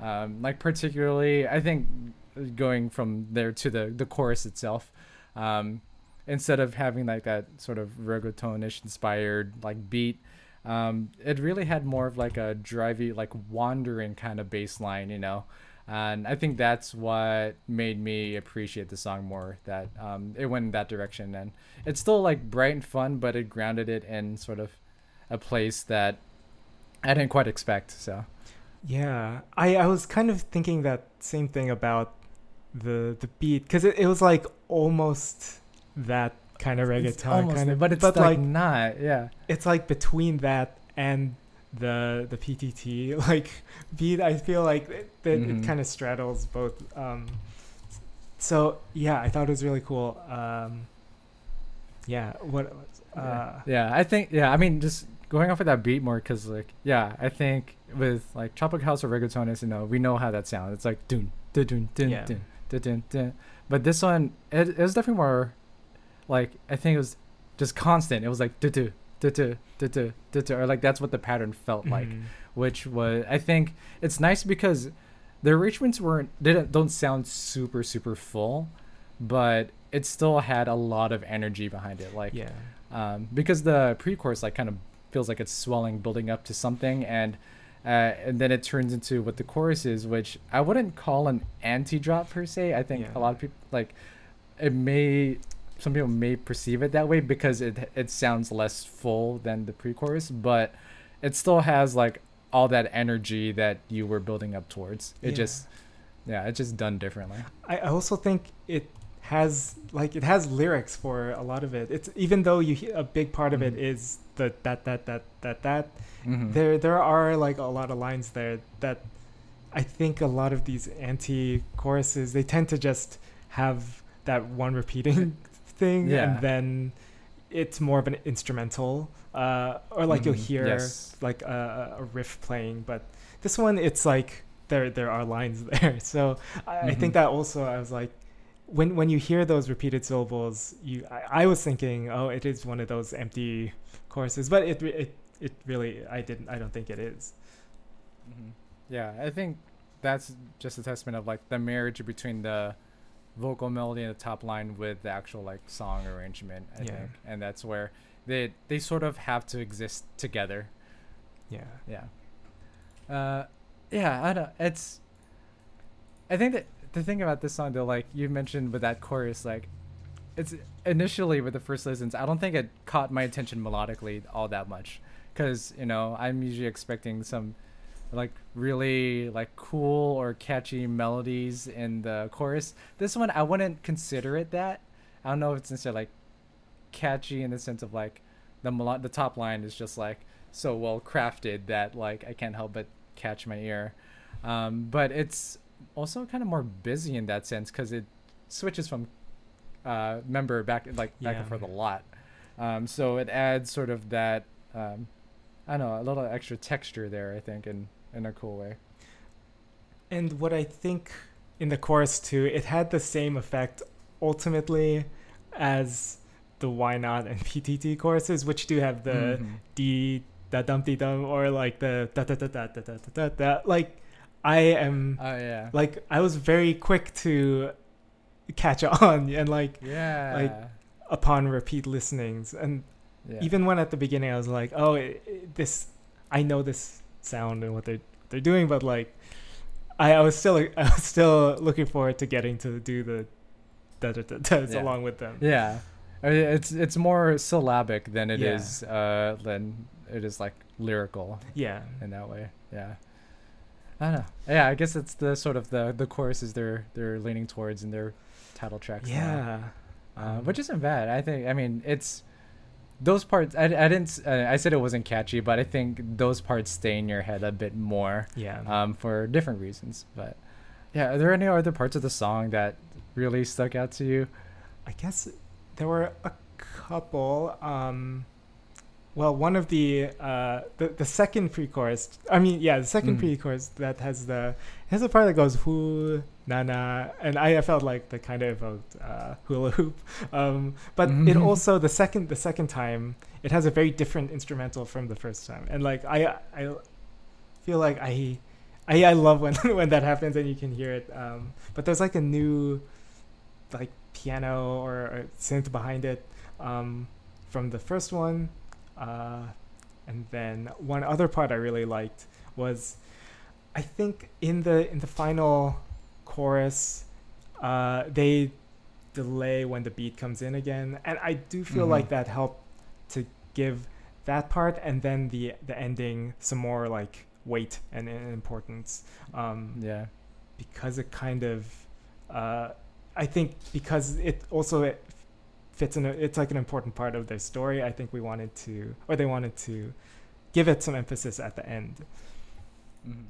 Um, like particularly, I think going from there to the the chorus itself, um, instead of having like that sort of reggaetonish inspired like beat. Um, it really had more of like a drivey, like wandering kind of bass line, you know, and I think that's what made me appreciate the song more. That um, it went in that direction, and it's still like bright and fun, but it grounded it in sort of a place that I didn't quite expect. So Yeah, I, I was kind of thinking that same thing about the the beat because it, it was like almost that kind of reggaeton kind of, but it's but like, like not. Yeah, it's like between that and the the PTT [LAUGHS] like beat. I feel like it, that Mhm. it kind of straddles both. Um, so yeah, I thought it was really cool. Um, yeah, what? Uh, yeah. yeah. I think yeah. I mean, just going off of that beat more because like yeah, I think with like Tropic House or reggaeton is you know we know how that sounds. It's like dun dun dun dun Yeah. dun dun, dun. but this one it, it, was definitely more like I think it was just constant. It was like do do do do do do or like that's what the pattern felt like, mm-hmm. which was I think it's nice because the arrangements weren't didn't don't sound super super full, but it still had a lot of energy behind it. Like yeah, um, because the pre-chorus like kind of feels like it's swelling, building up to something, and uh, and then it turns into what the chorus is, which I wouldn't call an anti-drop per se. I think Yeah. a lot of people like it may some people may perceive it that way because it it sounds less full than the pre-chorus, but it still has like all that energy that you were building up towards. It Yeah. just yeah, it's just done differently. I also think it has like it has lyrics for a lot of it. It's even though you a big part of it Mhm. is the that that that that that Mhm. there there are like a lot of lines there that I think a lot of these anti choruses they tend to just have that one repeating [LAUGHS] thing Yeah. and then it's more of an instrumental uh, or like you'll Mhm. hear Yes. like a, a riff playing but this one it's like there there are lines [LAUGHS] there so I, I think Mhm. that also I was like when when you hear those repeated syllables you I, I was thinking oh it is one of those empty choruses but it it it really I didn't I don't think it is Mhm. Yeah, I think that's just a testament of like the marriage between the vocal melody and the top line with the actual like song arrangement. I Yeah. think, and that's where they they sort of have to exist together. yeah Yeah. Uh, yeah, I don't. It's. I think that the thing about this song, though, like you mentioned with that chorus, like, it's initially with the first listens, I don't think it caught my attention melodically all that much, because you know I'm usually expecting some, like really like cool or catchy melodies in the chorus. This one, I wouldn't consider it that. I don't know if it's necessarily like catchy in the sense of like the melo- the top line is just like so well crafted that like I can't help but catch my ear. Um, but it's also kind of more busy in that sense because it switches from uh, member back like back Yeah. and forth a lot. Um, so it adds sort of that um, I don't know a little extra texture there. I think in in a cool way. and what I think in the chorus too it had the same effect ultimately as the why not and [LAUGHS] PTT choruses which do have the Mhm. D da dum dee dum or like the da da da da da da da da da like I am Oh yeah. like I was very quick to catch [LAUGHS] on and like yeah. like upon repeat listenings and yeah. even when at the beginning I was like oh it, it- this I know this sound and what they're they're doing but like I, I was still [LAUGHS] I was still looking forward to getting to do the da da da da's Yeah. along with them Yeah, I mean, it's it's more syllabic than it Yeah. is uh than it is like lyrical yeah in that way. Yeah. I don't know. Yeah, I guess it's the sort of the the choruses they're they're leaning towards in their title tracks. yeah uh, Um, which isn't bad. I think. I mean, it's those parts. I, I didn't. Uh, I said it wasn't catchy, but I think those parts stay in your head a bit more yeah um, for different reasons. But yeah, are there any other parts of the song that really stuck out to you? I guess there were a couple. Um, well, one of the uh, the the second pre-chorus. I mean, yeah, the second Mm. pre-chorus that has the has a part that goes whoo na na, and I, I felt like the kind of evoked uh, hula hoop. Um, but it Mhm. also the second the second time it has a very different instrumental from the first time, and like I I feel like I. I, I love when [LAUGHS] when that happens and you can hear it. Um, but there's like a new like piano or, or synth behind it um, from the first one. Uh, and then one other part I really liked was I think in the in the final chorus uh, they delay when the beat comes in again and I do feel Mhm. like that helped to give that part and then the the ending some more like weight and, and importance um, Yeah. because it kind of uh, I think because it also it fits in a, it's like an important part of their story I think we wanted to or they wanted to give it some emphasis at the end Mhm.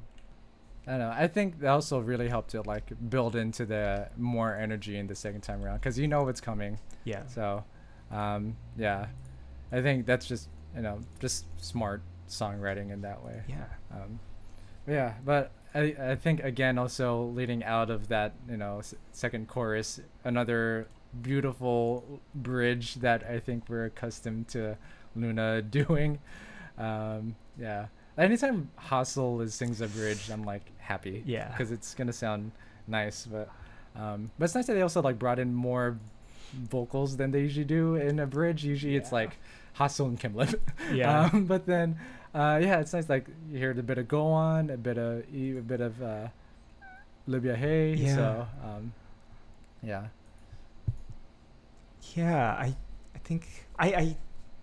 I don't know. I think that also really helped to like build into the more energy in the second time around because you know what's coming. yeah So, um, yeah, I think that's just you know just smart songwriting in that way. yeah Um, yeah, but I I think again also leading out of that you know s- second chorus another beautiful bridge that I think we're accustomed to LOONA [LAUGHS] doing. Um, yeah, anytime HaSeul is sings a bridge, I'm like happy yeah because it's gonna sound nice. But um, but it's nice that they also like brought in more vocals than they usually do in a bridge. Usually it's like HaSeul and Kim Yeah. [LAUGHS] Um, but then, uh, yeah, it's nice. Like you hear a bit of Go Won, a bit of a bit of uh, Olivia Hye. Yeah. So, um, yeah. Yeah, I, I think I, I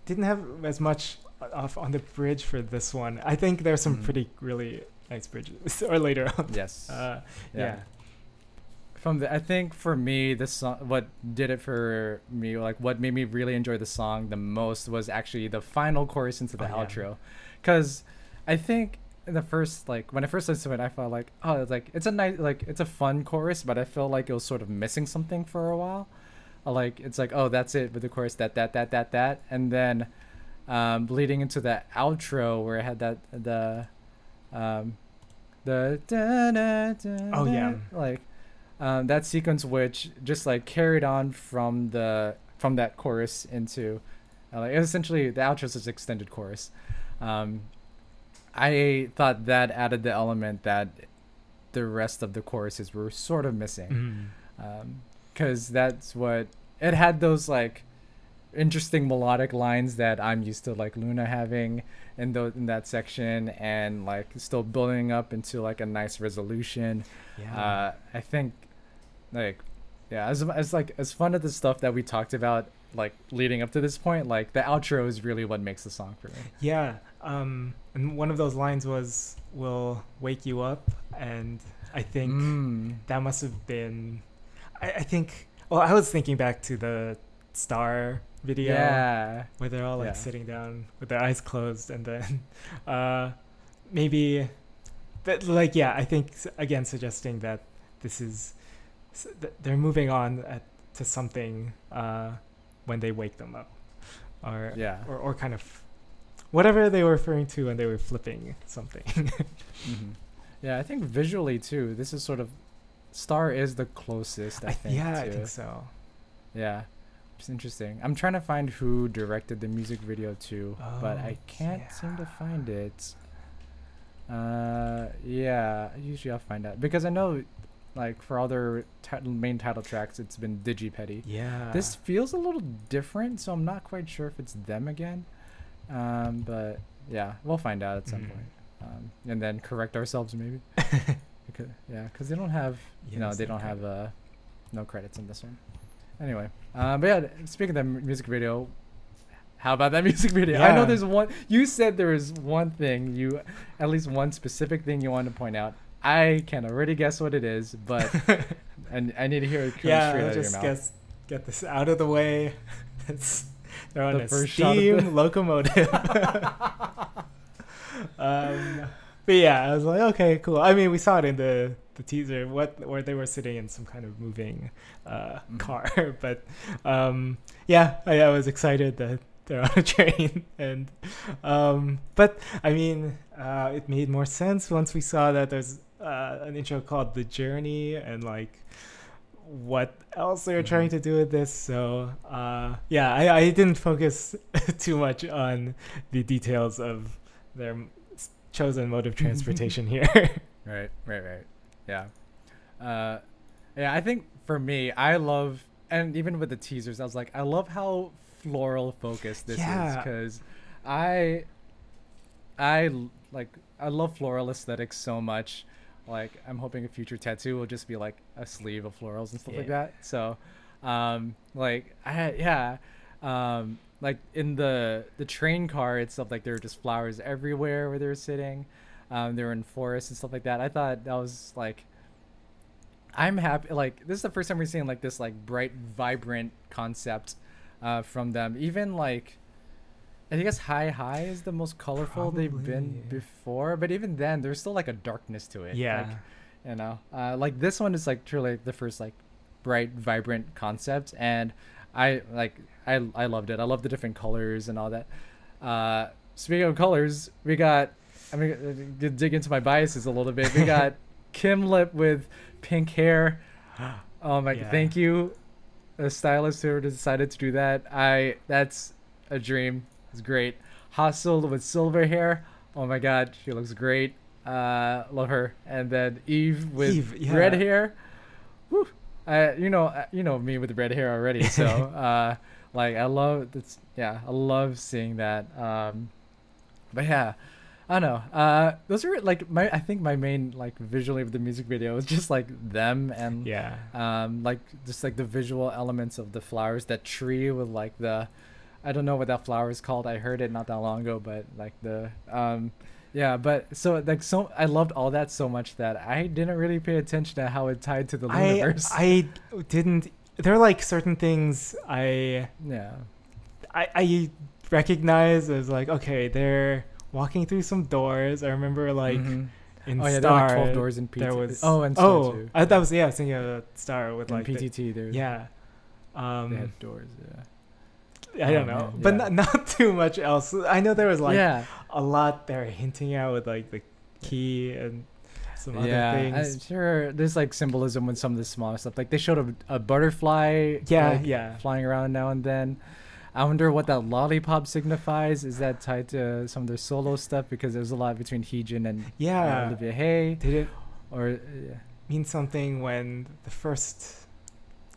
didn't have as much off on the bridge for this one. I think there's some Mm. pretty really nice bridges [LAUGHS] or later on. Yes. Uh, yeah. yeah. From the, I think for me, this song, what did it for me, like what made me really enjoy the song the most was actually the final chorus into the Oh, yeah. outro, because I think in the first like when I first listened to it, I felt like oh, it's like it's a nice like it's a fun chorus, but I felt like it was sort of missing something for a while. Like it's like oh that's it with the chorus that that that that that and then um, bleeding into the outro where it had that the um, the da, da, da, Oh, yeah. like um, that sequence which just like carried on from the from that chorus into uh, like essentially the outro is extended chorus um, i thought that added the element that the rest of the choruses were sort of missing Mm. because that's what it had those like interesting melodic lines that I'm used to like LOONA having in those in that section and like still building up into like a nice resolution. Yeah. Uh, I think like yeah, as as like as fun as the stuff that we talked about like leading up to this point, like the outro is really what makes the song for me. yeah. Um, and one of those lines was, "Will wake you up," and I think Mm. that must have been. I, I think. Well, I was thinking back to the Star video. Yeah. where they're all like Yeah. sitting down with their eyes closed and then [LAUGHS] uh maybe that like yeah i think again suggesting that this is that they're moving on at, to something uh when they wake them up or Yeah. or, or kind of whatever they were referring to when they were flipping something [LAUGHS] hmm Yeah, I think visually too. This is sort of Star is the closest. I, I- think. yeah i to- think so Yeah, it's interesting. I'm trying to find who directed the music video too, but I Oh, can't seem to find it. Uh, yeah, usually I'll find out because I know, like for other ti- main title tracks, it's been Digipedi. yeah This feels a little different, so I'm not quite sure if it's them again. Um, but yeah, we'll find out at some Mhm. point, um, and then correct ourselves maybe. [LAUGHS] because, yeah, because they don't have Yeah, no, there's they don't have uh, no credits in this one. Anyway, uh, but yeah, speaking of that music video, how about that [LAUGHS] music video? I know there's one. You said there was one thing you, at least one specific thing you wanted to point out. I can already guess what it is, but [LAUGHS] and I need to hear it come yeah straight out let's of your mouth. guess, get this out of the way [LAUGHS] it's they're on The a first steam the- locomotive um but yeah i was like okay cool i mean we saw it in the the teaser what where they were sitting in some kind of moving uh Mhm. car [LAUGHS] but um yeah I, I was excited that they're [LAUGHS] on a train and um but i mean uh it made more sense once we saw that there's uh, an intro called the journey and like what else they were trying to do with this so uh yeah i, I didn't focus [LAUGHS] too much on the details of their chosen mode of transportation here Right, right, right. Yeah. Uh, yeah, I think for me, I love, and even with the teasers, I was like, I love how floral focused this is Yeah. because I like, I love floral aesthetics so much. Like, I'm hoping a future tattoo will just be like a sleeve of florals and stuff like that. So, um, like, I yeah, um, like in the the train car itself, like there were just flowers everywhere where they were sitting um, they were in forests and stuff like that. I thought that was like, I'm happy. Like this is the first time we're seeing like this like bright, vibrant concept uh, from them. Even like, I guess Hi High is the most colorful they've been before. But even then, there's still like a darkness to it. yeah Like, you know, uh, like this one is like truly the first like bright, vibrant concept, and I like I I loved it. I love the different colors and all that. Uh, speaking of colors, we got. I'm gonna uh, dig into my biases a little bit. We [LAUGHS] got Kim Lip with pink hair. Oh my! Yeah. Thank you, a stylist who decided to do that. I that's a dream. It's great. HaSeul with silver hair. Oh my god, she looks great. Uh, love her. And then Eve with Eve, red hair. Whew. Uh, you know, uh, you know me with red hair already. So, [LAUGHS] uh, Like I love that's yeah, I love seeing that. Um, but yeah, I don't know. Uh, those are like my I think my main like visually of the music video is just like them and Yeah. um like just like the visual elements of the flowers that tree with like the i don't know what that flower is called i heard it not that long ago but like the um yeah but so like so i loved all that so much that i didn't really pay attention to how it tied to the I universe I didn't. There are like certain things I yeah I, I recognize as like okay they're walking through some doors. I remember like Mhm. in oh yeah there Star like 12 doors in PT there was oh and Star oh too. I, that was yeah I was thinking of Star with in like the- ptt there's yeah they um had doors yeah I don't Oh, know man, but yeah. not, [LAUGHS] not too much else. I know there was like yeah a lot they're hinting at with like the key and some other yeah things. I'm sure there's like symbolism with some of the smaller stuff like they showed a, a butterfly yeah like, yeah flying around now and then. I wonder what that lollipop signifies. Is that tied to some of their solo stuff? Because there's a lot between Heejin and uh, yeah. Olivia Hye, Did it or uh, mean something when the first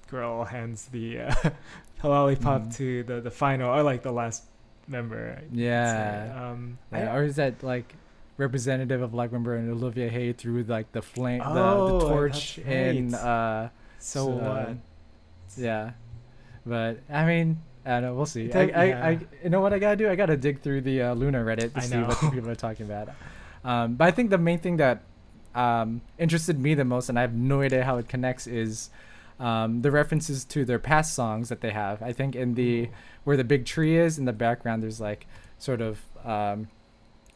girl hands the uh, [LAUGHS] lollipop Mhm. to the the final or like the last member? Yeah, Um, yeah, I- or is that like representative of like remember in Olivia Hye threw like the flame, the, Oh, the torch that's in, right. uh, so so, what? um, yeah. But I mean, I know. We'll see. I, That- I, yeah. I, you know what I gotta do? I gotta dig through the uh, LOONA Reddit to I see what the [LAUGHS] people are talking about. Um, but I think the main thing that um, interested me the most, and I have no idea how it connects, is um, the references to their past songs that they have. I think in the Ooh. where the big tree is in the background, there's like sort of um,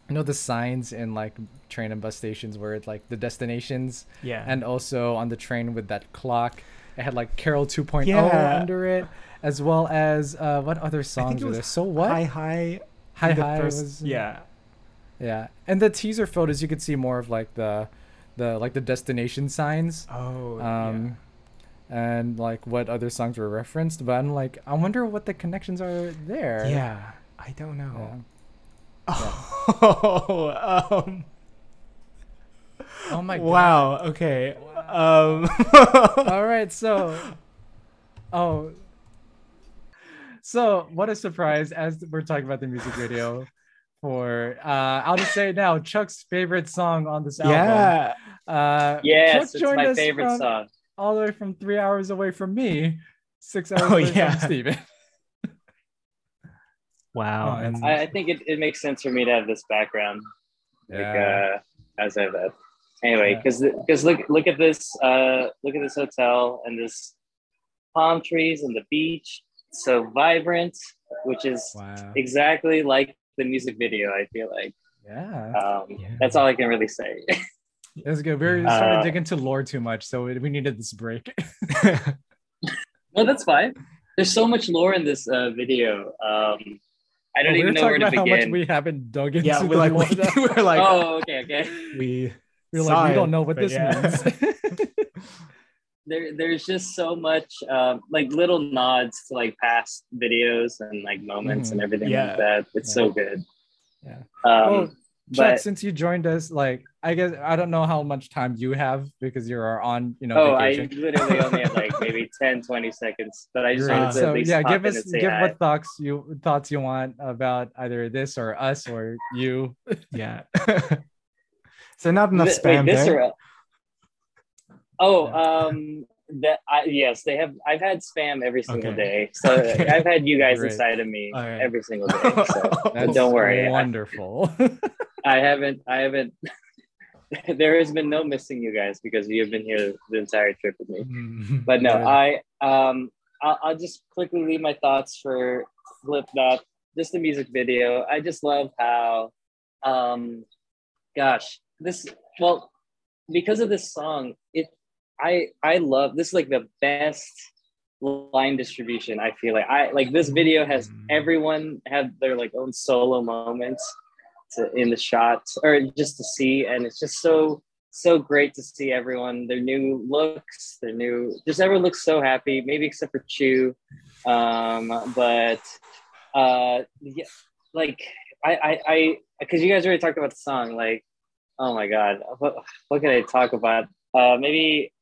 you know the signs in like train and bus stations where it's like the destinations yeah, and also on the train with that clock it had like carol 2.0 Yeah. under it as well as uh what other songs were there so what Hi hi. hi hi first- was yeah. yeah and the teaser photos you could see more of like the the like the destination signs Oh. um and like what other songs were referenced but i'm like i wonder what the connections are there yeah. yeah. I don't know. Yeah. Oh, [LAUGHS] um, oh my god wow. Okay. Um, [LAUGHS] all right so oh so what a surprise as we're talking about the music video for uh i'll just say it now chuck's favorite song on this album yeah. uh Yes, Chuck it's my us favorite from song. all the way from three hours away from me six hours Oh, away yeah. from Stephen [LAUGHS] Wow. Oh, I, I think it, it makes sense for me to have this background, like uh, as I have that. Anyway, Yeah. because because look look at this uh look at this hotel and this palm trees and the beach, so vibrant, which is wow exactly like the music video. I feel like yeah um, Yeah. that's all I can really say. that's good we were Uh, to dig into lore too much so we needed this break [LAUGHS] no, that's fine. There's so much lore in this uh, video. Um, I don't we were even know where to about how much we haven't dug into yeah, we're like, lore [LAUGHS] we, that- we're like, oh, okay, okay. we, we were saw like we don't know what this yeah. means [LAUGHS] there there's just so much um, like little nods to like past videos and like moments and everything Yeah. like that. It's Yeah. so good. Yeah. Um, well, Chuck, but since you joined us, like I guess I don't know how much time you have because you're on, you know, oh, I literally only have like maybe [LAUGHS] 10, 20 seconds, but I just Great. wanted to So at least yeah, give us give hi. what thoughts you thoughts you want about either this or us or you. yeah. [LAUGHS] so not enough Th- spam this there. or- oh, um, that I yes, they have. I've had spam every single Okay. day, so Okay. I've had you guys Great. inside of me right. every single day. So [LAUGHS] don't worry. I- Wonderful. [LAUGHS] I haven't. I haven't. [LAUGHS] there has been no missing you guys because you have been here the entire trip with me. Mm, But no, good. I um I'll, I'll just quickly leave my thoughts for Flip That. Just the music video. I just love how um gosh, this well because of this song, it I I love this is like the best line distribution I feel like I like this video has Mm. everyone have their like own solo moments to, in the shots or just to see and it's just so so great to see everyone their new looks their new just everyone looks so happy maybe except for Chuu um but uh yeah like I I I because you guys already talked about the song like oh my god what what can I talk about uh maybe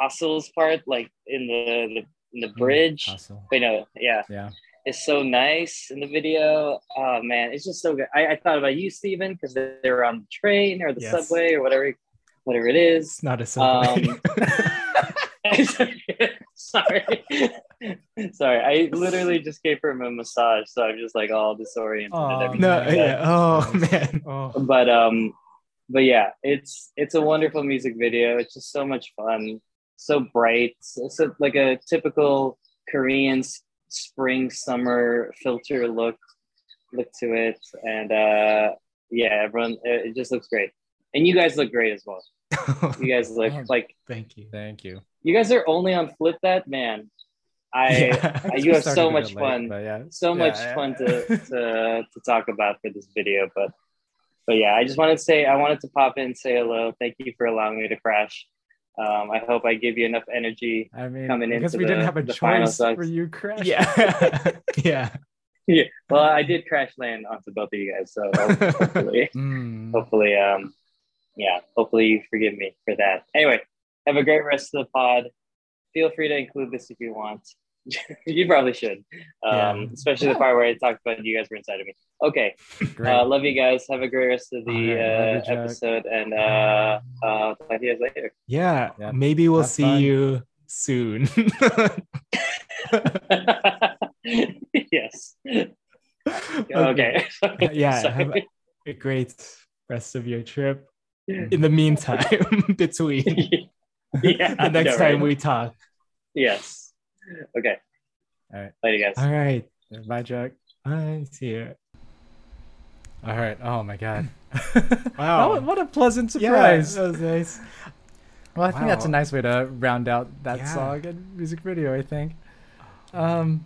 HaSeul's part like in the, the in the bridge Hustle. wait no yeah Yeah. it's so nice in the video. Oh man, it's just so good. I, I thought about you, Stephen, because they were on the train or the Yes. subway or whatever, whatever it is. It's not a subway. Um, [LAUGHS] sorry, sorry. I literally just gave her a massage, so I'm just like all disoriented everything. no, like yeah. Oh man. Oh. But um, but yeah, it's it's a wonderful music video. It's just so much fun, so bright. It's a, like a typical Korean spring summer filter look look to it, and uh, yeah, everyone it, it just looks great. And you guys look great as well. You guys [LAUGHS] look Oh. like Thank you. Thank you. you guys are only on Flip That Man. I Yeah. I- [LAUGHS] you have so much late, fun, yeah. so much Yeah, fun to, [LAUGHS] to to talk about for this video. But but yeah, I just wanted to say I wanted to pop in and say hello. Thank you for allowing me to crash. Um, I hope I give you enough energy. I mean, coming because into we didn't the- have a the final choice for you, Crash. Yeah. [LAUGHS] yeah. Yeah, well, I did crash land onto both of you guys, so hopefully, [LAUGHS] Mm. hopefully, um, yeah, hopefully you forgive me for that. Anyway, have a great rest of the pod. Feel free to include this if you want. [LAUGHS] you probably should, um, Yeah. especially the part where I talked about you guys were inside of me. Okay, [LAUGHS] Great. uh, love you guys. Have a great rest of the All right, uh, love you, Jack. episode, and uh, uh, talk to you guys later. Yeah. Yeah. Maybe we'll Have see fun. you soon. [LAUGHS] yes. Okay. Yeah, have a great rest of your trip. In the meantime, between yeah. the next I know, time right? we talk. Yes. Okay. All right. Later, guys. All right. Bye, Jack. Bye. See you. All right. Oh my God. [LAUGHS] Wow. what, what a pleasant Yeah, surprise. that was nice. Well, I think that's a nice way to round out that Yeah. song and music video. I think. Um,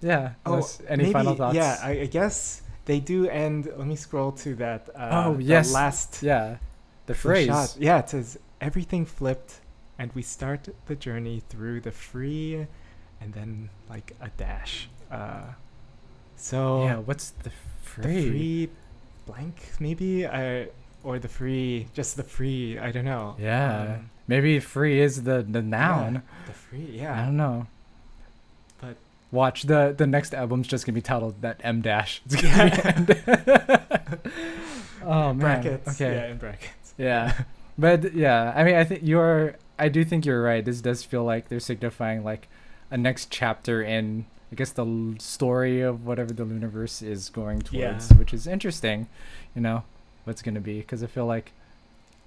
yeah. unless- any Oh, maybe, final thoughts? Yeah, I, I guess they do end. Let me scroll to that. Uh, Oh, the yes. last yeah. The the phrase. shot. Yeah, it says everything flipped, and we start the journey through the free, and then like a dash. Uh, so Yeah. What's the the free blank maybe, uh, or the free, just the free. I don't know. Yeah. Um, Maybe free is the the noun. the free. Yeah. I don't know. But Watch the the next album's just gonna be titled that M dash. It's gonna be M- [LAUGHS] oh man. brackets. Okay. Yeah, in brackets. Yeah. But yeah, I mean, I think you're. I do think you're right. This does feel like they're signifying like a next chapter in, I guess, the l- story of whatever the universe is going Yeah. towards, which is interesting. You know, what's gonna be because I feel like,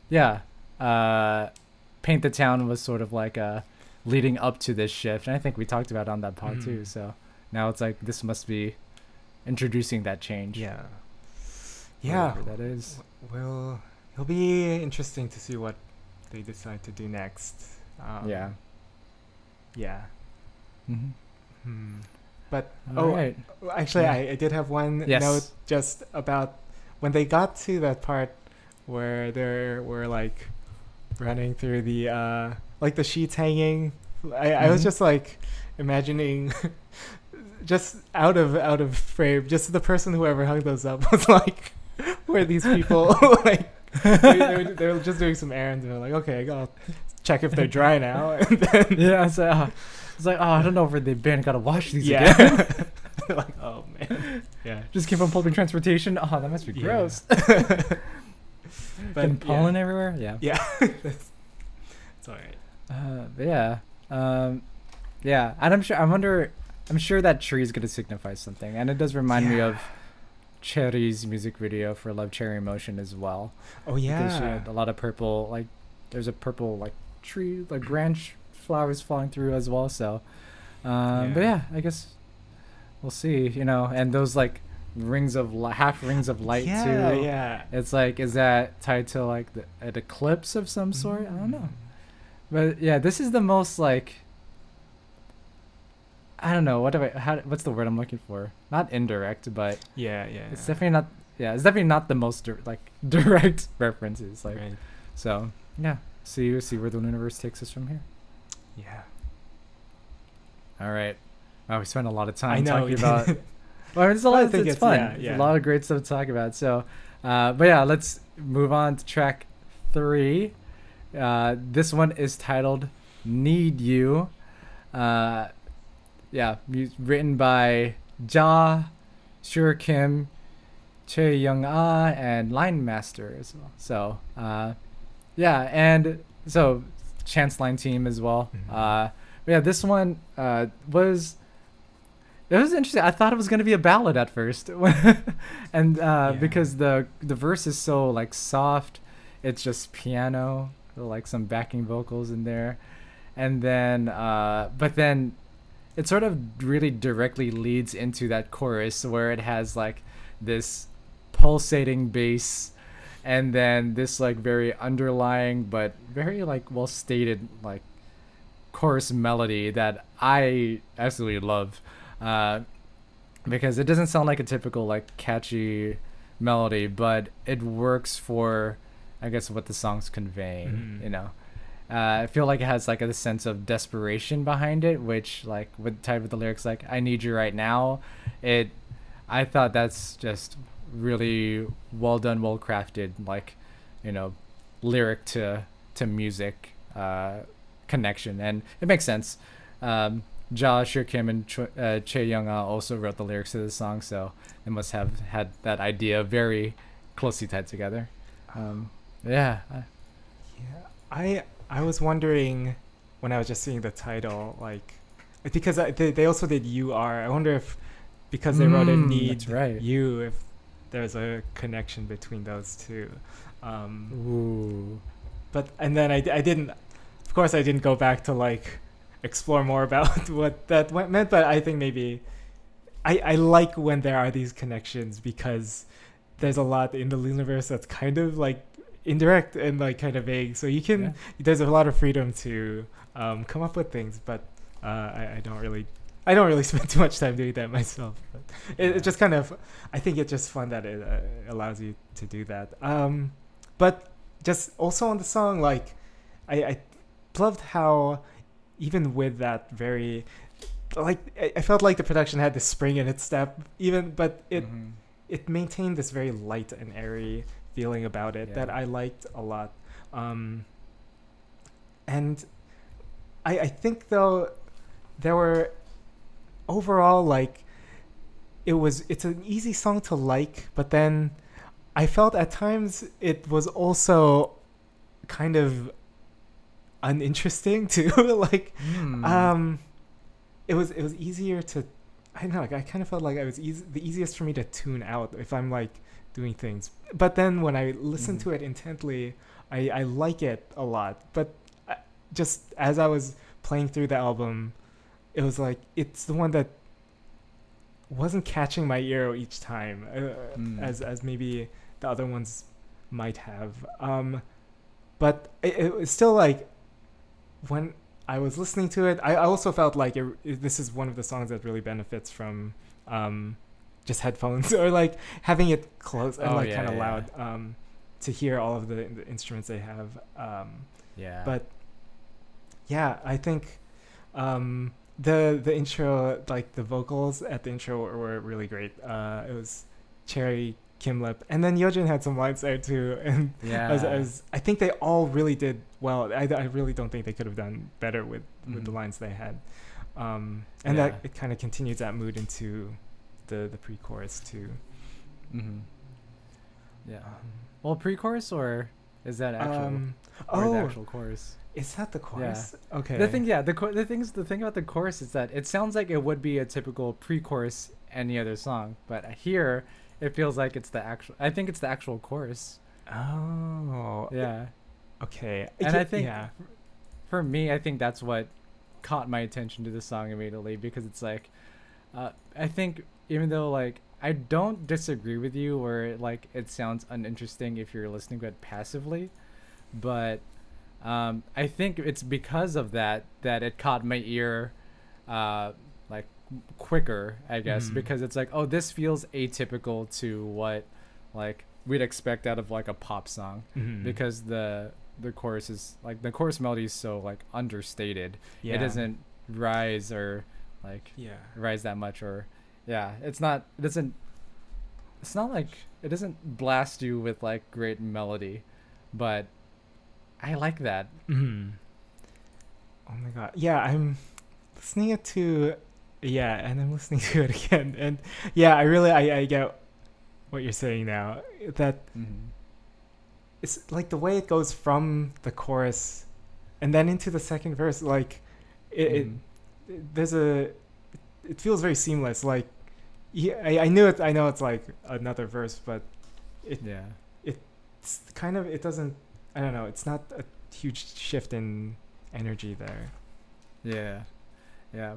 yeah, uh, Paint the Town was sort of like uh leading up to this shift, and I think we talked about on that pod too. Mm. So now it's like this must be introducing that change. Yeah. Yeah. whatever that is. Well, it'll be interesting to see what they decide to do next. Um, yeah. Yeah. Hmm Hmm. But All oh, right. Actually, Yeah. I, I did have one Yes. note just about when they got to that part where they were like running through the uh like the sheets hanging. I, I was Mhm. just like imagining [LAUGHS] just out of out of frame, just the person whoever hung those up [LAUGHS] was like where these people [LAUGHS] like they, they, were, just doing some errands and they're like, okay, I'll check if they're dry now and then Yeah, like, uh, it's like, oh, I don't know where they've been. Gotta wash these yeah. again. [LAUGHS] [LAUGHS] like, oh man. Yeah. Just keep on public transportation. Oh, that must be Yeah. gross. [LAUGHS] But and pollen everywhere. Yeah. Yeah. That's, it's all right. Uh, but yeah. Um, yeah, and I'm sure. I wonder. I'm sure that tree is gonna signify something, and it does remind me of Choerry's music video for "Love Cherry Motion" as well. Oh yeah, Because she yeah. had a lot of purple. Like, there's a purple like tree, like branch flowers falling through as well. So, um, but Yeah. yeah, I guess we'll see. You know, and those like rings of li- half rings of light yeah, too. Yeah. It's like, is that tied to like the, an eclipse of some sort? I don't know. But yeah, this is the most like. I don't know what do I how what's the word I'm looking for? Not indirect, but Yeah, yeah. it's definitely not. Yeah, it's definitely not the most dir- like [LAUGHS] direct references. Like right. so, yeah. See see where the universe takes us from here. Yeah. All right. Wow, we spent a lot of time talking about. [LAUGHS] Well, it's a I lot. It's, think it's it's- fun. yeah, yeah. a lot of great stuff to talk about. So, uh, but yeah, let's move on to track three. Uh, this one is titled "Need You." Uh, yeah, written by Ja, Sure Kim, Choi Young Ah, and Line Master as well. So, uh, yeah, and so Chance Line Team as well. Mhm. Uh, yeah, this one uh, was it was interesting. I thought it was gonna be a ballad at first, [LAUGHS] and uh, Yeah. because the the verse is so like soft, it's just piano, like some backing vocals in there, and then uh, but then it sort of really directly leads into that chorus where it has like this pulsating bass and then this like very underlying but very like well stated like chorus melody that I absolutely love uh, because it doesn't sound like a typical like catchy melody but it works for I guess what the song's conveying Mhm. you know uh, I feel like it has like a sense of desperation behind it, which like with tied with the lyrics like "I need you right now," it I thought that's just really well done, well crafted, like you know, lyric to to music uh, connection, and it makes sense. Um, Ja, Sure Kim, and Ch- uh, Chae Young Ah also wrote the lyrics to the song, so they must have had that idea very closely tied together. Um, yeah, I- Yeah, I I was wondering when I was just seeing the title, like because I, they they also did "You Are." I wonder if because they wrote it Mm, "Need right. You," if there's a connection between those two. Um, ooh. but and then I, I didn't, of course, I didn't go back to like explore more [LAUGHS] about what that meant. But I think maybe I I like when there are these connections because there's a lot in the universe that's kind of like indirect and like kind of vague. So you can Yeah. there's a lot of freedom to um, come up with things, but uh, I, I don't really. I don't really [LAUGHS] spend too much time doing that myself. But it, Yeah. it's just kind of, I think it's just fun that it uh, allows you to do that. Um, but just also on the song, like, I, I loved how even with that very, like, I, I felt like the production had this spring in its step, even, but it Mhm. it maintained this very light and airy feeling about it that I liked a lot. Um, and I, I think though there were overall like it was it's an easy song to like, but then I felt at times it was also kind of uninteresting [LAUGHS] too. like Hmm. um, it was it was easier to, I don't know. Like I kind of felt like I was easy, the easiest for me to tune out if I'm like doing things. But then when I listen Mhm. to it intently, I I like it a lot. But I, just as I was playing through the album, it was like it's the one that wasn't catching my ear each time, uh, Mm. as as maybe the other ones might have. Um, but it, it was still like when I was listening to it, I, I also felt like it, it- this is one of the songs that really benefits from um, just headphones [LAUGHS] or like having it close and Oh, like yeah, kind of yeah. loud um, to hear all of the, the instruments they have. Um, yeah. but yeah, I think um, the the intro, like the vocals at the intro, were, were really great. Uh, it was Choerry Kimlip, and then Yeojin had some lines there too. [LAUGHS] And yeah. as, as I think they all really did well. I, I really don't think they could have done better with with the Mhm. lines they had. Um, and Yeah. that it kind of continues that mood into the the pre-chorus too. Mm-hmm. Yeah. Um, Well, pre-chorus or is that actual? um, or oh, the actual chorus? Is that the chorus? Okay. The thing, yeah, the the things, the thing about the chorus is that it sounds like it would be a typical pre-chorus any other song, but here it feels like it's the actual. I think it's the actual chorus. Oh. Yeah. Okay. And I think yeah. for me, I think that's what caught my attention to the song immediately because it's like, uh, I think even though like I don't disagree with you where like it sounds uninteresting if you're listening to it passively, but um, I think it's because of that that it caught my ear, uh, like quicker, I guess, Mhm. because it's like, oh, this feels atypical to what like we'd expect out of like a pop song Mhm. because the the chorus is like the chorus melody is so like understated. yeah. It doesn't rise or like Yeah. rise that much or yeah, it's not it doesn't it's not like it doesn't blast you with like great melody, but I like that. hmm Oh my god. Yeah, I'm listening it to yeah, and I'm listening [LAUGHS] to it again, and yeah, I really I, I get what you're saying now. That Mhm. it's like the way it goes from the chorus, and then into the second verse. Like it, Mhm. it there's a it feels very seamless. Like yeah, I, I knew it. I know it's like another verse, but it yeah. it's kind of it doesn't. I don't know. It's not a huge shift in energy there. Yeah, yeah,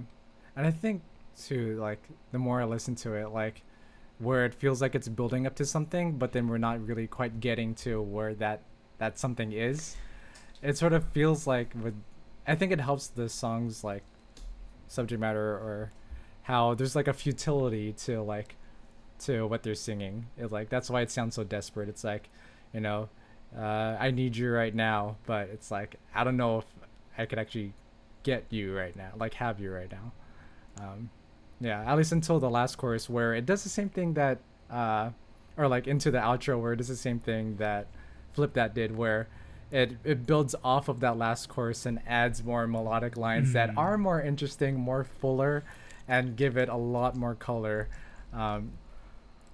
and I think too, like the more I listen to it, like where it feels like it's building up to something, but then we're not really quite getting to where that that something is. It sort of feels like with, I think it helps the songs like subject matter or how there's like a futility to like to what they're singing. It like that's why it sounds so desperate. It's like, you know, uh, I need you right now, but it's like I don't know if I could actually get you right now, like have you right now. Um, yeah, at least until the last chorus where it does the same thing that, uh, or like into the outro where it does the same thing that Flip That did, where it it builds off of that last chorus and adds more melodic lines that Mhm. are more interesting, more fuller, and give it a lot more color. Um,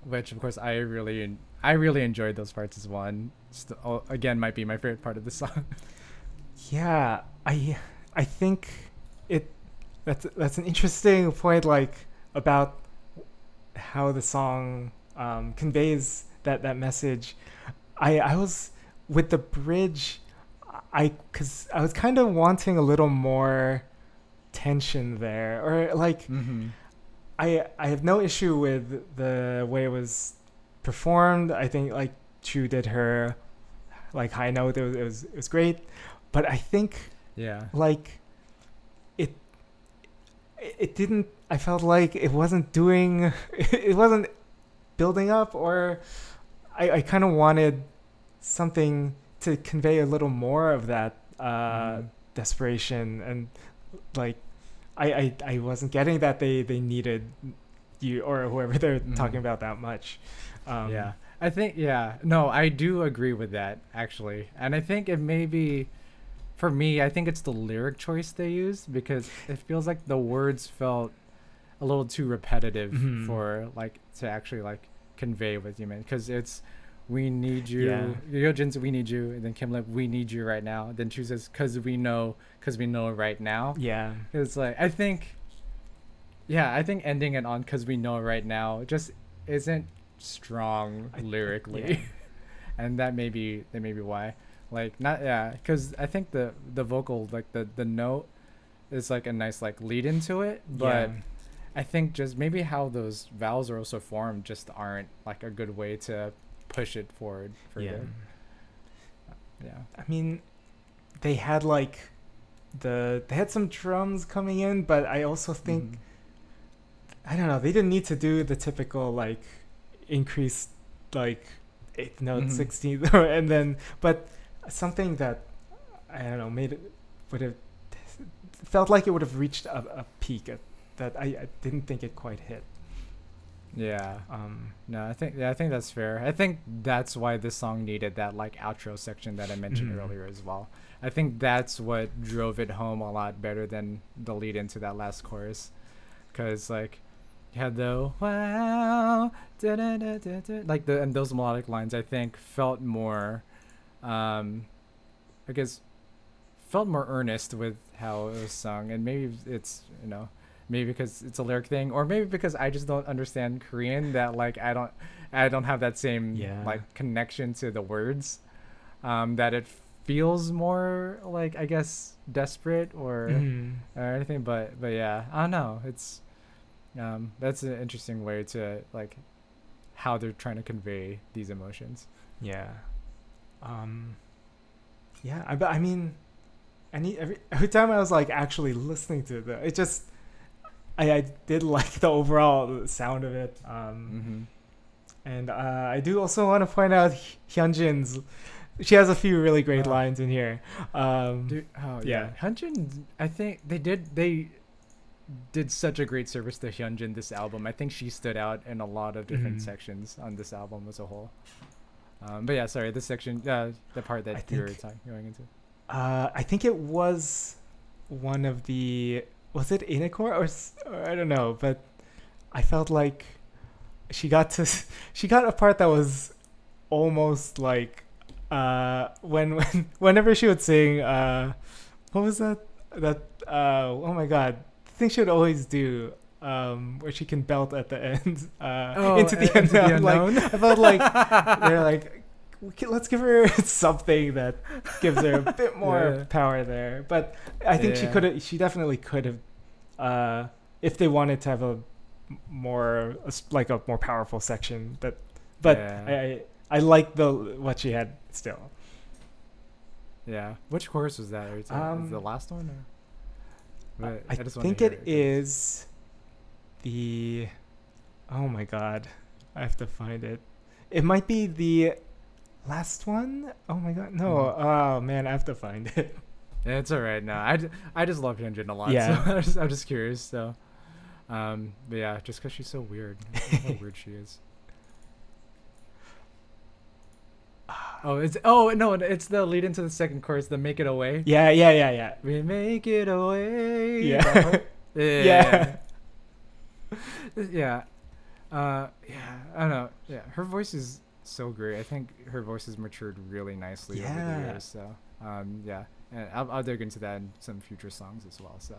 which of course I really I really enjoyed those parts as well. And st- oh, again, might be my favorite part of the [LAUGHS] song. Yeah, I I think it that's that's an interesting point like about how the song um, conveys that that message. I I was with the bridge I cuz I was kind of wanting a little more tension there or like mm-hmm. I I have no issue with the way it was performed. I think like Chuu did her like high note. It was it was, it was great, but I think Yeah. like it it didn't. I felt like it wasn't doing. [LAUGHS] It wasn't building up, or I I kind of wanted something to convey a little more of that uh, Mhm. desperation and like I, I I wasn't getting that they they needed you or whoever they're talking Mhm. about that much. Um, yeah. I think yeah. No, I do agree with that actually. And I think it may be for me, I think it's the lyric choice they used because it feels like the words felt a little too repetitive Mhm. for like to actually like convey what you meant because it's we need you Yeah. Yeojin's we need you and then Kim Lip we need you right now then Chuu says cuz we know cuz we know right now Yeah. it's like I think, yeah, I think ending it on "cause we know right now" just isn't strong [LAUGHS] I- lyrically, yeah. [LAUGHS] and that may be that may be why. Like not yeah, because I think the the vocal like the the note is like a nice like lead into it, but yeah. I think just maybe how those vowels are also formed just aren't like a good way to push it forward for yeah. Yeah. I mean, they had like the they had some drums coming in, but I also think Mhm. I don't know. They didn't need to do the typical like increase like eighth note, Mhm. sixteenth, [LAUGHS] and then but something that I don't know made it would have felt like it would have reached a, a peak at, that I, I didn't think it quite hit. Yeah. Um, No, I think yeah, I think that's fair. I think that's why this song needed that like outro section that I mentioned Mhm. earlier as well. I think that's what drove it home a lot better than the lead into that last chorus, because like had the wow, da, da, da, da, da, like the and those melodic lines I think felt more, um, I guess, felt more earnest with how it was sung, and maybe it's you know maybe because it's a lyric thing or maybe because i just don't understand korean that like i don't i don't have that same Yeah. like connection to the words um that it feels more like i guess desperate or mhm. or anything but but yeah i don't know it's um that's an interesting way to like how they're trying to convey these emotions Yeah. Um Yeah, I but I mean any every every time I was like actually listening to the it just I I did like the overall sound of it. Um mm-hmm. and uh, I do also want to point out Hyunjin's she has a few really great Oh. lines in here. Um Dude, oh yeah. yeah. Hyunjin, I think they did they did such a great service to Hyunjin this album. I think she stood out in a lot of different Mhm. sections on this album as a whole. Um, but yeah, sorry, this section, uh, the part that I you were think- talking going into. Uh, I think it was one of the was it Inakor or, or I don't know, but I felt like she got to [LAUGHS] she got a part that was almost like uh when [LAUGHS] when whenever she would sing uh what was that that uh oh my god the thing she would always do um where she can belt at the end uh Oh, into the uh, into the [LAUGHS] unknown. like? I felt like [LAUGHS] they're like let's give her [LAUGHS] something that gives her a bit more Yeah. power there but I think she could have she definitely could have uh if they wanted to have a more a like a more powerful section that but Yeah. I, I I like the what she had still Yeah. Which chorus was that? Are you talking- Um, the last one or? I, just think hear it is the oh my god I have to find it it might be the last one oh my god no Mhm. oh man I have to find it it's all right. now. I, I just love Hyunjin a lot. Yeah. So I'm [LAUGHS] just, I'm just curious. So, um, but yeah, just because she's so weird. I how [LAUGHS] weird she is. Oh, it's oh no, it's the lead into the second chorus, the "Make It Away." yeah yeah yeah yeah We make it away. Yeah. yeah. [LAUGHS] Yeah. yeah. Uh, yeah. I don't know. Yeah, her voice is so great. I think her voice has matured really nicely over the years. So, um, yeah, and I'll, I'll dig into that in some future songs as well. So,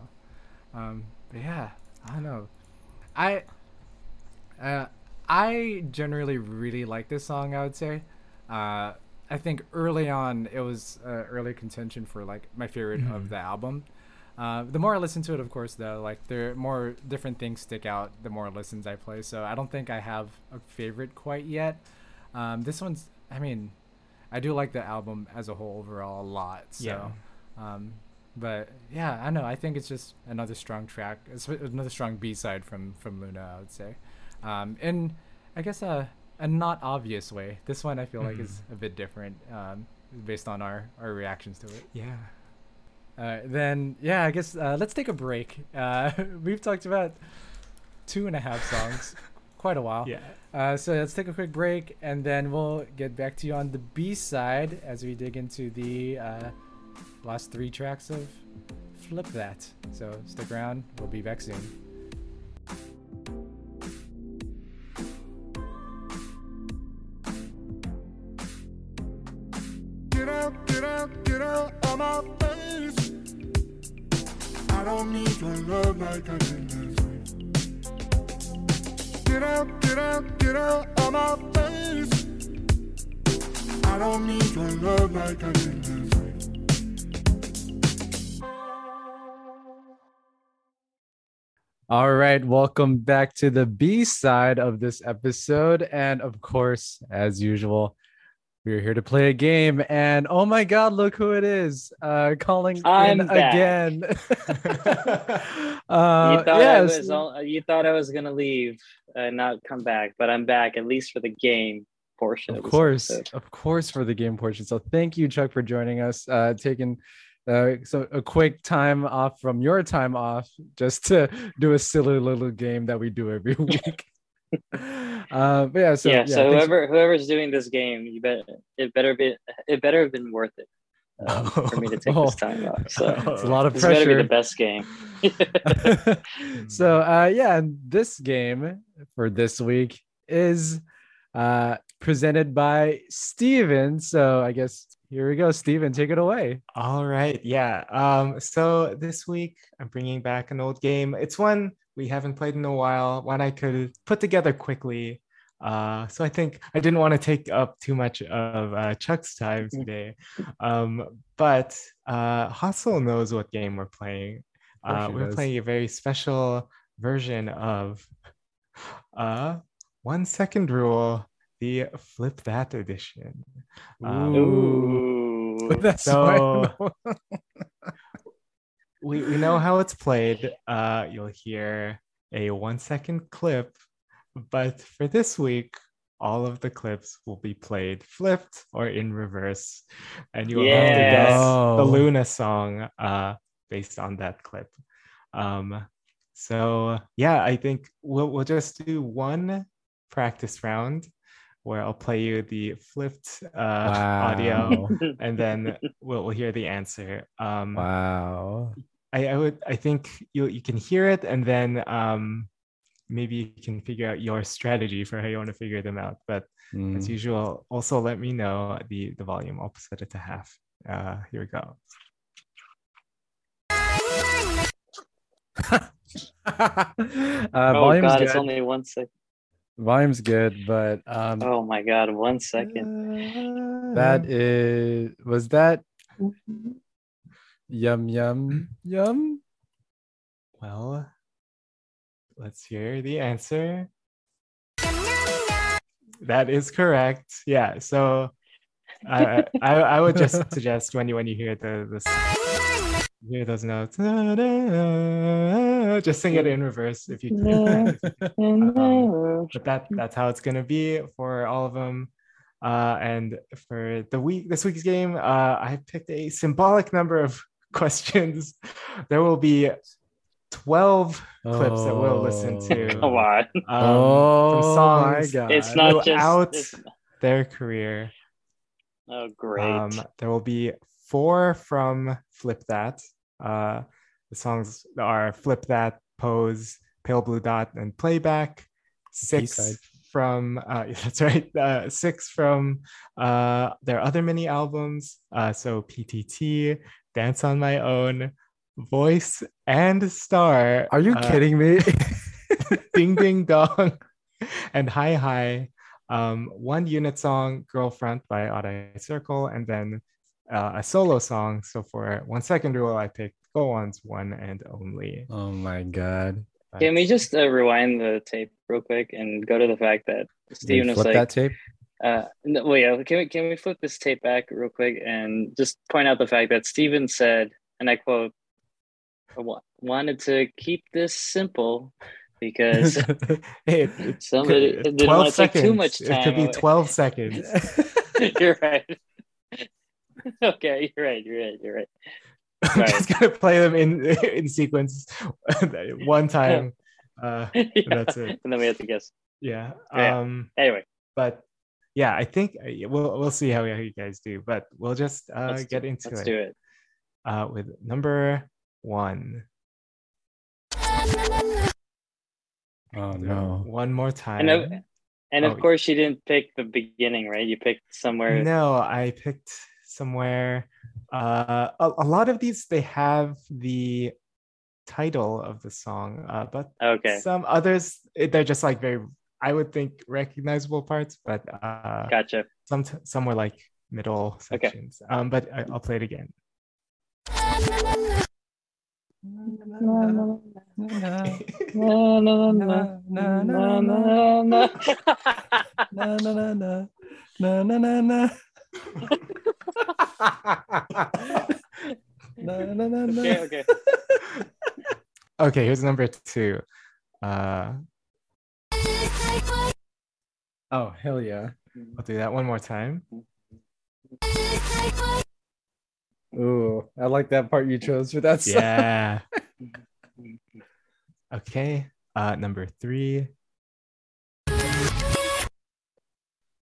um, but yeah, I don't know. I, uh, I generally really like this song. I would say. Uh, I think early on it was uh, early contention for like my favorite of Mhm. the album. Uh, the more I listen to it, of course, though, like there more different things stick out. The more listens I play, so I don't think I have a favorite quite yet. Um, this one's, I mean, I do like the album as a whole overall a lot. So, Yeah. um, but yeah, I know. I think it's just another strong track. It's another strong B side from from LOONA. I would say, um, in I guess a a not obvious way. This one I feel like is a bit different um, based on our our reactions to it. yeah Uh, then yeah, I guess uh, let's take a break. Uh, [LAUGHS] we've talked about two and a half songs, [LAUGHS] quite a while. yeah Uh, so let's take a quick break, and then we'll get back to you on the B side as we dig into the uh, last three tracks of Flip That. So stick around. We'll be back soon. Out, get out, get out of my face. I don't need your love like I did last week. Get out, get out, get out of my face. I don't need your love like I did last week. All right, welcome back to the B side of this episode. And of course, as usual, we're here to play a game. And oh my God, look who it is! Uh, calling I'm in back. again. [LAUGHS] [LAUGHS] uh, you thought I yes. was all, you thought I was gonna leave and not come back, but I'm back at least for the game portion. Of, of course episode. of course for the game portion so thank you chuck for joining us uh taking uh so a quick time off from your time off just to do a silly little game that we do every [LAUGHS] week uh but yeah so yeah, so thanks- whoever whoever's doing this game, you bet it better be it better have been worth it um, for me to take [LAUGHS] Oh. this time off. So [LAUGHS] it's a lot of this better be the best game. [LAUGHS] so uh yeah and this game for this week is uh presented by stephen so i guess here we go stephen take it away All right. Yeah. Um, so this week I'm bringing back an old game. It's one we haven't played in a while, one I could put together quickly. Uh, so I think I didn't want to take up too much of uh, Chuck's time today. Um, but uh, Hustle knows what game we're playing. Uh, we're does. playing a very special version of uh, One Second Rule, the Flip That edition. Um, Ooh. [LAUGHS] That's So- [LAUGHS] we, we know how it's played. Uh, you'll hear a one second clip, but for this week, all of the clips will be played flipped or in reverse, and you will have to Yes. guess the Oh. LOONA song uh, based on that clip. Um, so yeah, I think we'll we'll just do one practice round where I'll play you the flipped uh, audio and then we'll, we'll hear the answer. Um, wow I, I would I think you you can hear it and then um maybe you can figure out your strategy for how you want to figure them out. But Mm. as usual, also let me know the the volume. I'll set it to half. Uh, here we go. [LAUGHS] uh, oh volume's god, good. it's only one second. Volume's good, but um, Oh my god, one second. that is was that yum yum yum. well. Let's hear the answer. That is correct. Yeah. So I I, I would just [LAUGHS] suggest when you when you hear the this hear those notes, just sing it in reverse if you can. [LAUGHS] Um, but that that's how it's gonna be for all of them. Uh, and for the week this week's game, uh, I picked a symbolic number of [LAUGHS] questions. There will be 12 clips that we'll listen to [LAUGHS] Come on. um, oh from songs my god! It's not just throughout it's- their career. Oh great. Um, there will be four from Flip That. Uh, the songs are Flip That, Pose, Pale Blue Dot, and Playback. Six from uh, [LAUGHS] that's right. Uh, six from uh, their other mini albums. Uh, so PTT, Dance on My Own, Voice, and Star. Are you Uh, kidding me? [LAUGHS] Ding Ding [LAUGHS] Dong, and Hi Hi. Um, one unit song, Girlfriend by Odd Eye Circle, and then uh, a solo song. So for one second rule, I picked Go Won's One and Only. oh my god! Can we just uh, rewind the tape real quick and go to the fact that Stephen was Flip like, that tape. Uh, no, well, yeah, can we can we flip this tape back real quick and just point out the fact that Stephen said, and I quote, wanted to keep this simple because [LAUGHS] Hey, it- somebody could- didn't want to take too much time. It could be away." 12 seconds. [LAUGHS] [LAUGHS] you're right. okay, you're right. You're right. You're right. I'm Right. just gonna play them in in sequence one time. Uh, Yeah. that's it. And then we have to guess. yeah. Yeah. Um, Anyway, but yeah, I think uh, we'll we'll see how, how you guys do. But we'll just uh, let's get do, into let's it. do it. uh, with number one. Oh no! One more time. And of, and of Oh, course, you didn't pick the beginning, right? You picked somewhere. No, I picked somewhere. Uh, a, a lot of these they have the title of the song, uh, but Okay, some others eh, they're just like very, I would think recognizable parts, but uh, gotcha. some some were like middle Okay. sections. Um, but I, I'll play it again. [LAUGHS] Okay, okay. [LAUGHS] okay, here's number two. Uh, Oh hell yeah! I'll do that one more time. Ooh, I like that part you chose for that song. Yeah. [LAUGHS] Okay. Uh, number three.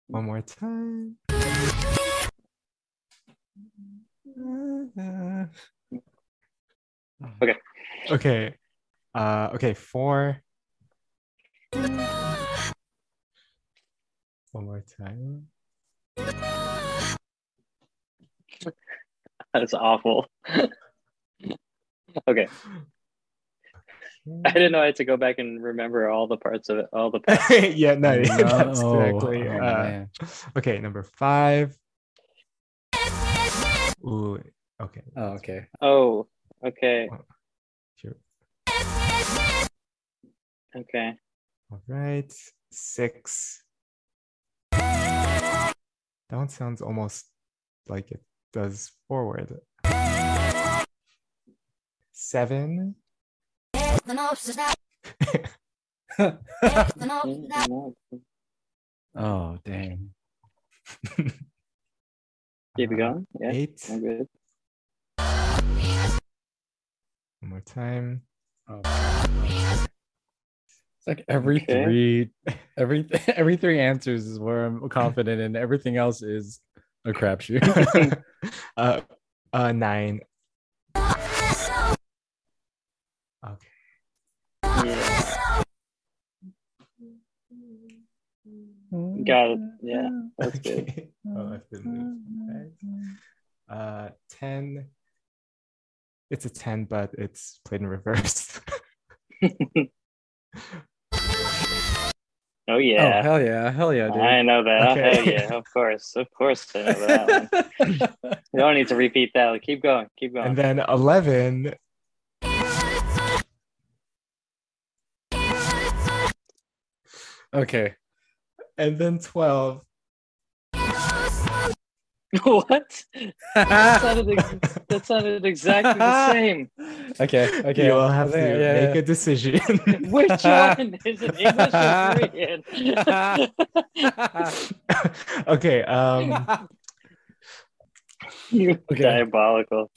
One more time. Okay. Okay. Uh, okay. Four. One more time. [LAUGHS] That's awful. [LAUGHS] okay, I didn't know I had to go back and remember all the parts of it, all the parts. [LAUGHS] yeah, no, that's No. exactly. Oh, uh, okay, number five. Ooh, okay. Oh, okay. Oh, okay, Sure. okay. All right, six. That one sounds almost like it does forward. Seven. [LAUGHS] oh dang. [LAUGHS] Keep it going. Yeah, Eight. I'm good. One more time. Oh. It's like every Okay. three, [LAUGHS] every [LAUGHS] every three answers is where I'm confident, and everything else is a crapshoot. [LAUGHS] uh, uh, nine. Okay. Yeah. Got it. Yeah, that's good. Okay. Oh, I've been. Uh, 10. It's a 10, but it's played in reverse. Oh Oh yeah. hell yeah, hell yeah, dude. I know that. Okay. Hell yeah, of course. Of course I know that one. [LAUGHS] You don't need to repeat that. Keep going. Keep going. and then 11. okay. And then 12. [LAUGHS] what? That [LAUGHS] sounded, ex- that sounded exactly the [LAUGHS] same. okay, okay. you will have to Yeah, yeah, make yeah. a decision. Which one is it English or Korean? okay. Um, you Okay. diabolical.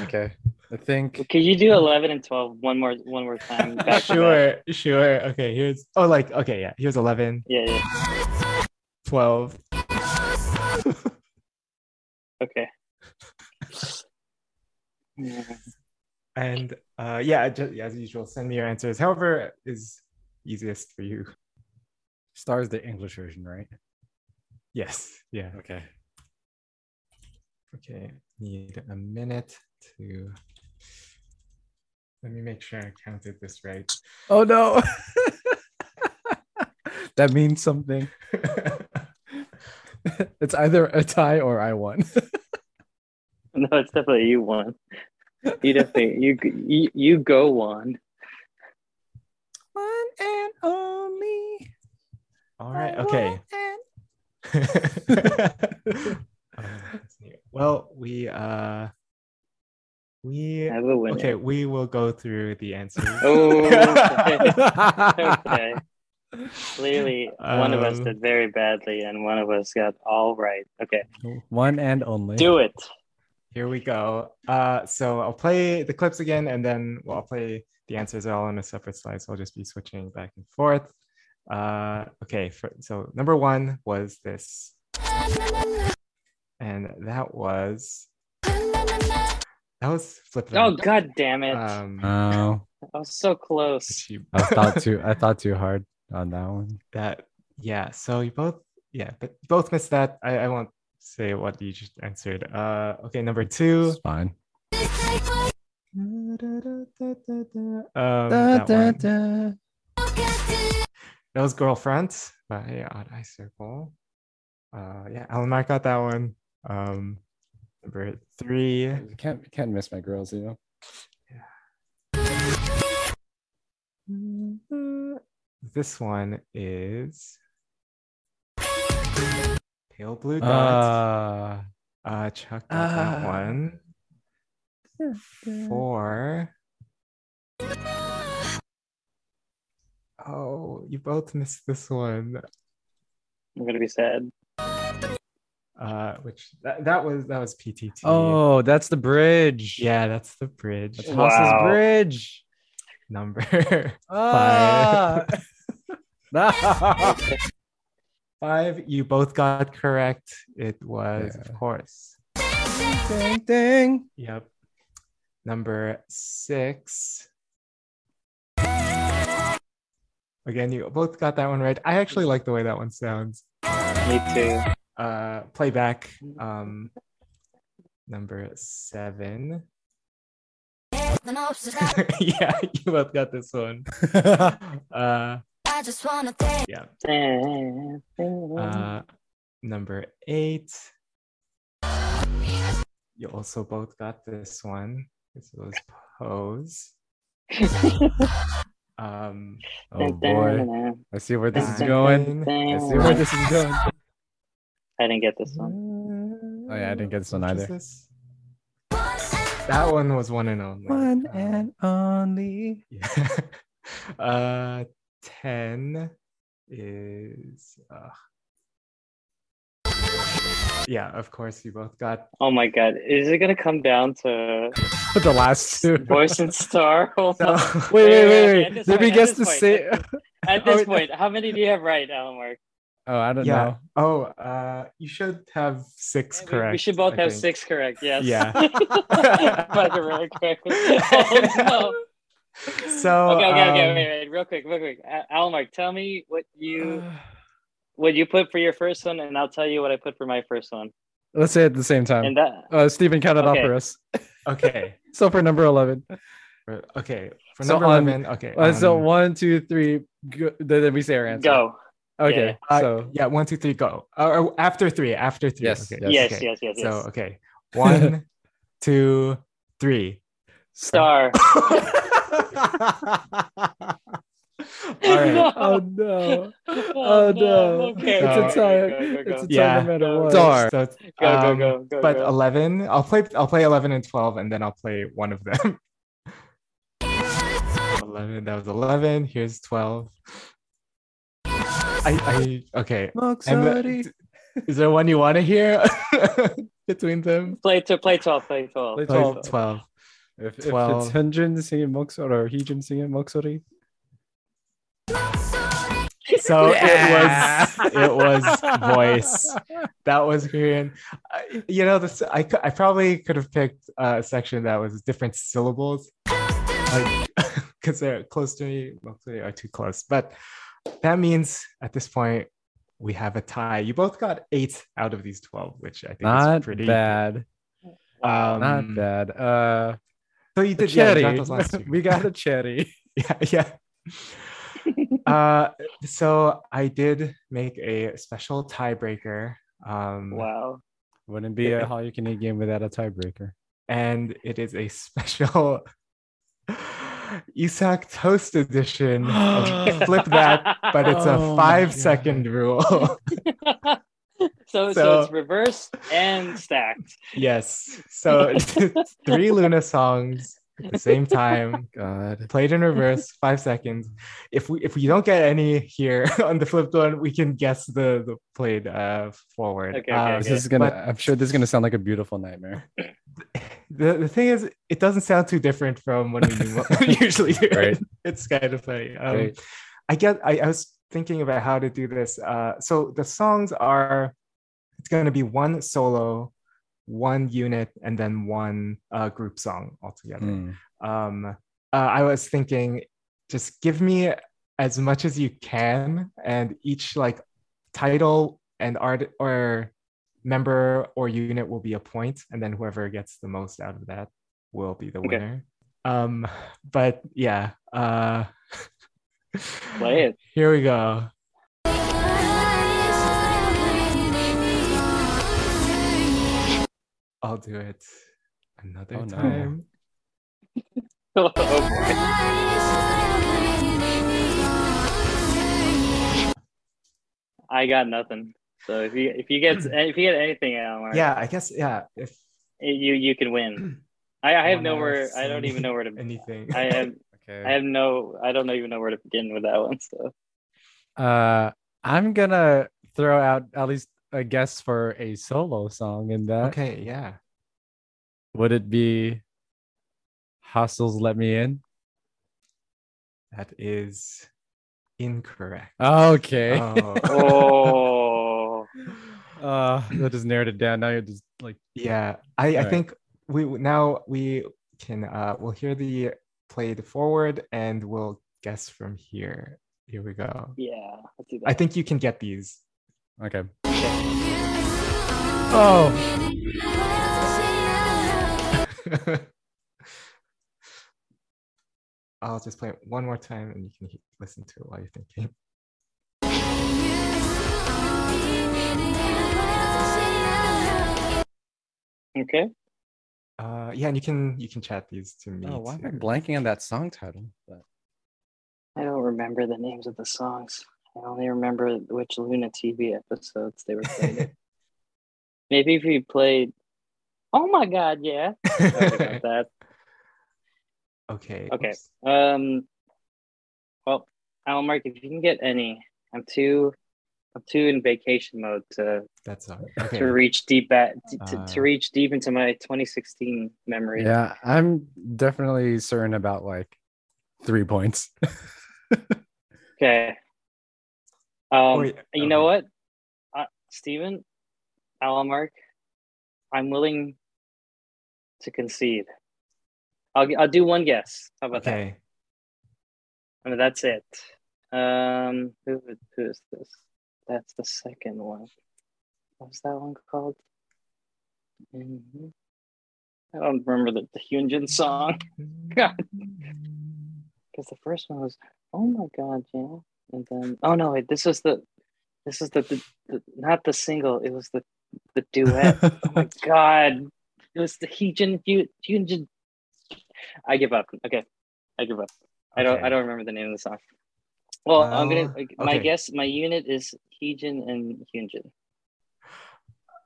okay. I think Could you do eleven and twelve one more one more time? back to back? sure, sure. Okay, here's oh, like okay, yeah. Here's 11, Yeah, yeah. 12. Okay. yeah. [LAUGHS] And uh, yeah, just, yeah, as usual, send me your answers. However, is easiest for you. Star is the English version, right? Yes. Yeah. Okay. Okay. Need a minute to. Let me make sure I counted this right. Oh no. [LAUGHS] that means something. [LAUGHS] [LAUGHS] it's either a tie or I won. [LAUGHS] No, it's definitely you won. You definitely you you, you go one. One and only. All right. Okay. [LAUGHS] Um, well, we uh, we Have a winner. okay. We will go through the answers. Oh, okay. okay. Clearly, one of us Um, did very badly, and one of us got all right. Okay, One and only. do it. Here we go. Uh, so I'll play the clips again, and then well, I'll play the answers all on a separate slide. So I'll just be switching back and forth. Uh, okay. For, so number one was this, and that was that was flip. Oh god damn it! Um, Oh, I was so close. I thought too. I thought too hard on that one. that yeah. So you both yeah, but you both missed that. I, I won't say what you just answered. Uh, okay. Number two. It's fine. Um, that one. That was Girlfriend by Odd Eye Circle. Uh, yeah, Allen Mark got that one. Um, number three. You can't can't miss my girls, you know. This one is Pale Blue Dot. Ah. Uh, Chuck got that Ah. one. Four. Oh, you both missed this one. I'm gonna be sad. Uh, which that, that was that was PTT. oh, that's the bridge. yeah, that's the bridge. That's Wow. Haas's bridge. Number [LAUGHS] Ah. no. [LAUGHS] [LAUGHS] five. You both got correct. It was, Yeah. of course. ding ding. Yep. Number six. Again, you both got that one right. I actually like the way that one sounds. Me too. Uh, playback. Um, number seven. [LAUGHS] [LAUGHS] yeah, you both got this one. Uh, I just wanna thank yeah. Uh, Uh, number eight. You also both got this one. This was pose. [LAUGHS] Um, oh boy. I see where this is going. I see where this is going. I didn't get this one. oh yeah, I didn't get this one either. That one was one and only. One and only. yeah. [LAUGHS] uh, ten is. Uh, yeah, of course, you both got. Oh my god, is it gonna come down to [LAUGHS] the last two. voice and star? Hold [LAUGHS] No. [LAUGHS] on. Wait, wait, At wait, this wait. Let me point- at guess this the point, same. At Oh, this wait. point, how many do you have right, Allen Mark? Oh, I don't yeah. know. Oh, uh, you should have six We- correct. We should both I have think. six correct. Yes. Yeah. If I can remember. Oh no. So okay, okay, okay, um, wait, wait, real quick, real quick. Al- Almark, tell me what you [SIGHS] what you put for your first one, and I'll tell you what I put for my first one. Let's say it at the same time. And that Uh, Stephen, count it off Okay. for us. [LAUGHS] okay. So for number eleven. Okay. For So number on- 11, okay. Uh, so um, one, two, three. Go, then then we say our answer. go. Okay. uh, so yeah, one, two, three, go. Uh, or after three, after three. Yes, okay. yes. Yes, okay. yes, yes, yes. So, okay. One, [LAUGHS] two, three. Star. [LAUGHS] All right. No. Oh no. Oh no. Okay, It's a okay, tie. go, go, go, It's a go. Yeah. tie no matter what. Star. Go, go, Um, go, go, But 11, I'll play I'll play 11 and 12 and then I'll play one of them. [LAUGHS] 11, that was 11. Here's 12. I I okay. And the- is there one you want to hear [LAUGHS] between them? play to play twelve. Play twelve. Play Play 12. 12. If, if it's Hyunjin singing Moksori or Heejin singing Moksori. So yeah. it was it was [LAUGHS] voice. That was Korean. I, you know, this I, I probably could have picked a section that was different syllables, like [LAUGHS] because they're close to me. Mostly are too close, but that means at this point we have a tie. You both got eight out of these twelve, which I think not is pretty bad. Um, not bad. Uh, so you did yeah, cherry. got last two. [LAUGHS] we got a cherry. [LAUGHS] yeah, yeah. [LAUGHS] uh, so I did make a special tiebreaker. Um, Wow. Wouldn't be a Hallyu Can Eat game without a tiebreaker. and it is a special Isaac Toast edition. [GASPS] Flip that, but it's Oh a five second rule. So, so So- it's reversed and stacked. yes. So [LAUGHS] three LOONA songs at the same time, God. played in reverse, five seconds. If we if we don't get any here [LAUGHS] on the flipped one, we can guess the the played uh forward. Okay, okay, Um, This is gonna. but- I'm sure this is gonna sound like a beautiful nightmare. the, the thing is it doesn't sound too different from what we [LAUGHS] usually do Right. it's kind of funny um, Right. i get I, I was thinking about how to do this uh, so the songs are it's going to be one solo one unit and then one uh, group song altogether Mm. um, uh, i was thinking just give me as much as you can and each like title and art or member or unit will be a point and then whoever gets the most out of that will be the Okay. winner um but yeah uh [LAUGHS] Play it. here we go i'll do it another Oh, no. time [LAUGHS] Oh, boy. I got nothing. So if you if you get if you get anything, Almar, yeah i guess yeah if you you can win. I, I have nowhere. I don't even know where to. [LAUGHS] anything I have [LAUGHS] Okay. I have no. I don't even know where to begin with that one. So Uh, I'm gonna throw out at least a guess for a solo song in that. okay yeah Would it be HaSeul's Let Me In? that is incorrect Okay. oh. oh [LAUGHS] Uh, that just narrowed it down. Now you're just like, Yeah, I, I Alright. think we now we can uh we'll hear the played forward and we'll guess from here. Here we go. yeah. Let's do that. I think you can get these. Okay. Oh, [LAUGHS] I'll just play it one more time and you can he- listen to it while you're thinking. okay. Uh yeah, and you can you can chat these to me. oh why am I blanking on that song title? But I don't remember the names of the songs. I only remember which LOONA TV episodes they were played. in. [LAUGHS] Maybe if we played. Oh my God! Yeah. About [LAUGHS] that. okay. Okay. oops. Um. Well, Allen Mark, if you can get any, I'm too, I'm too in vacation mode to That's all. to reach deep at to, Uh, to reach deep into my 2016 memory. yeah, I'm definitely certain about like three points. [LAUGHS] Okay. Um. Wait, you know okay. what, uh, Stephen, Allen Mark, I'm willing to concede. I'll I'll do one guess. How about that? I mean, that's it. Um, who who is this? That's the second one. What's that one called? Mhm. I don't remember the, the Hyunjin song [LAUGHS] God. [LAUGHS] because the first one was "Oh my God, yeah," and then oh no, wait, this was the this is the, the, the not the single. It was the the duet. [LAUGHS] oh my God, it was the Hyunjin Hyunjin. I give up. Okay, I give up. I don't. I don't remember the name of the song. Well, I'm gonna. Well, My guess, my unit is Heejin and Hyunjin.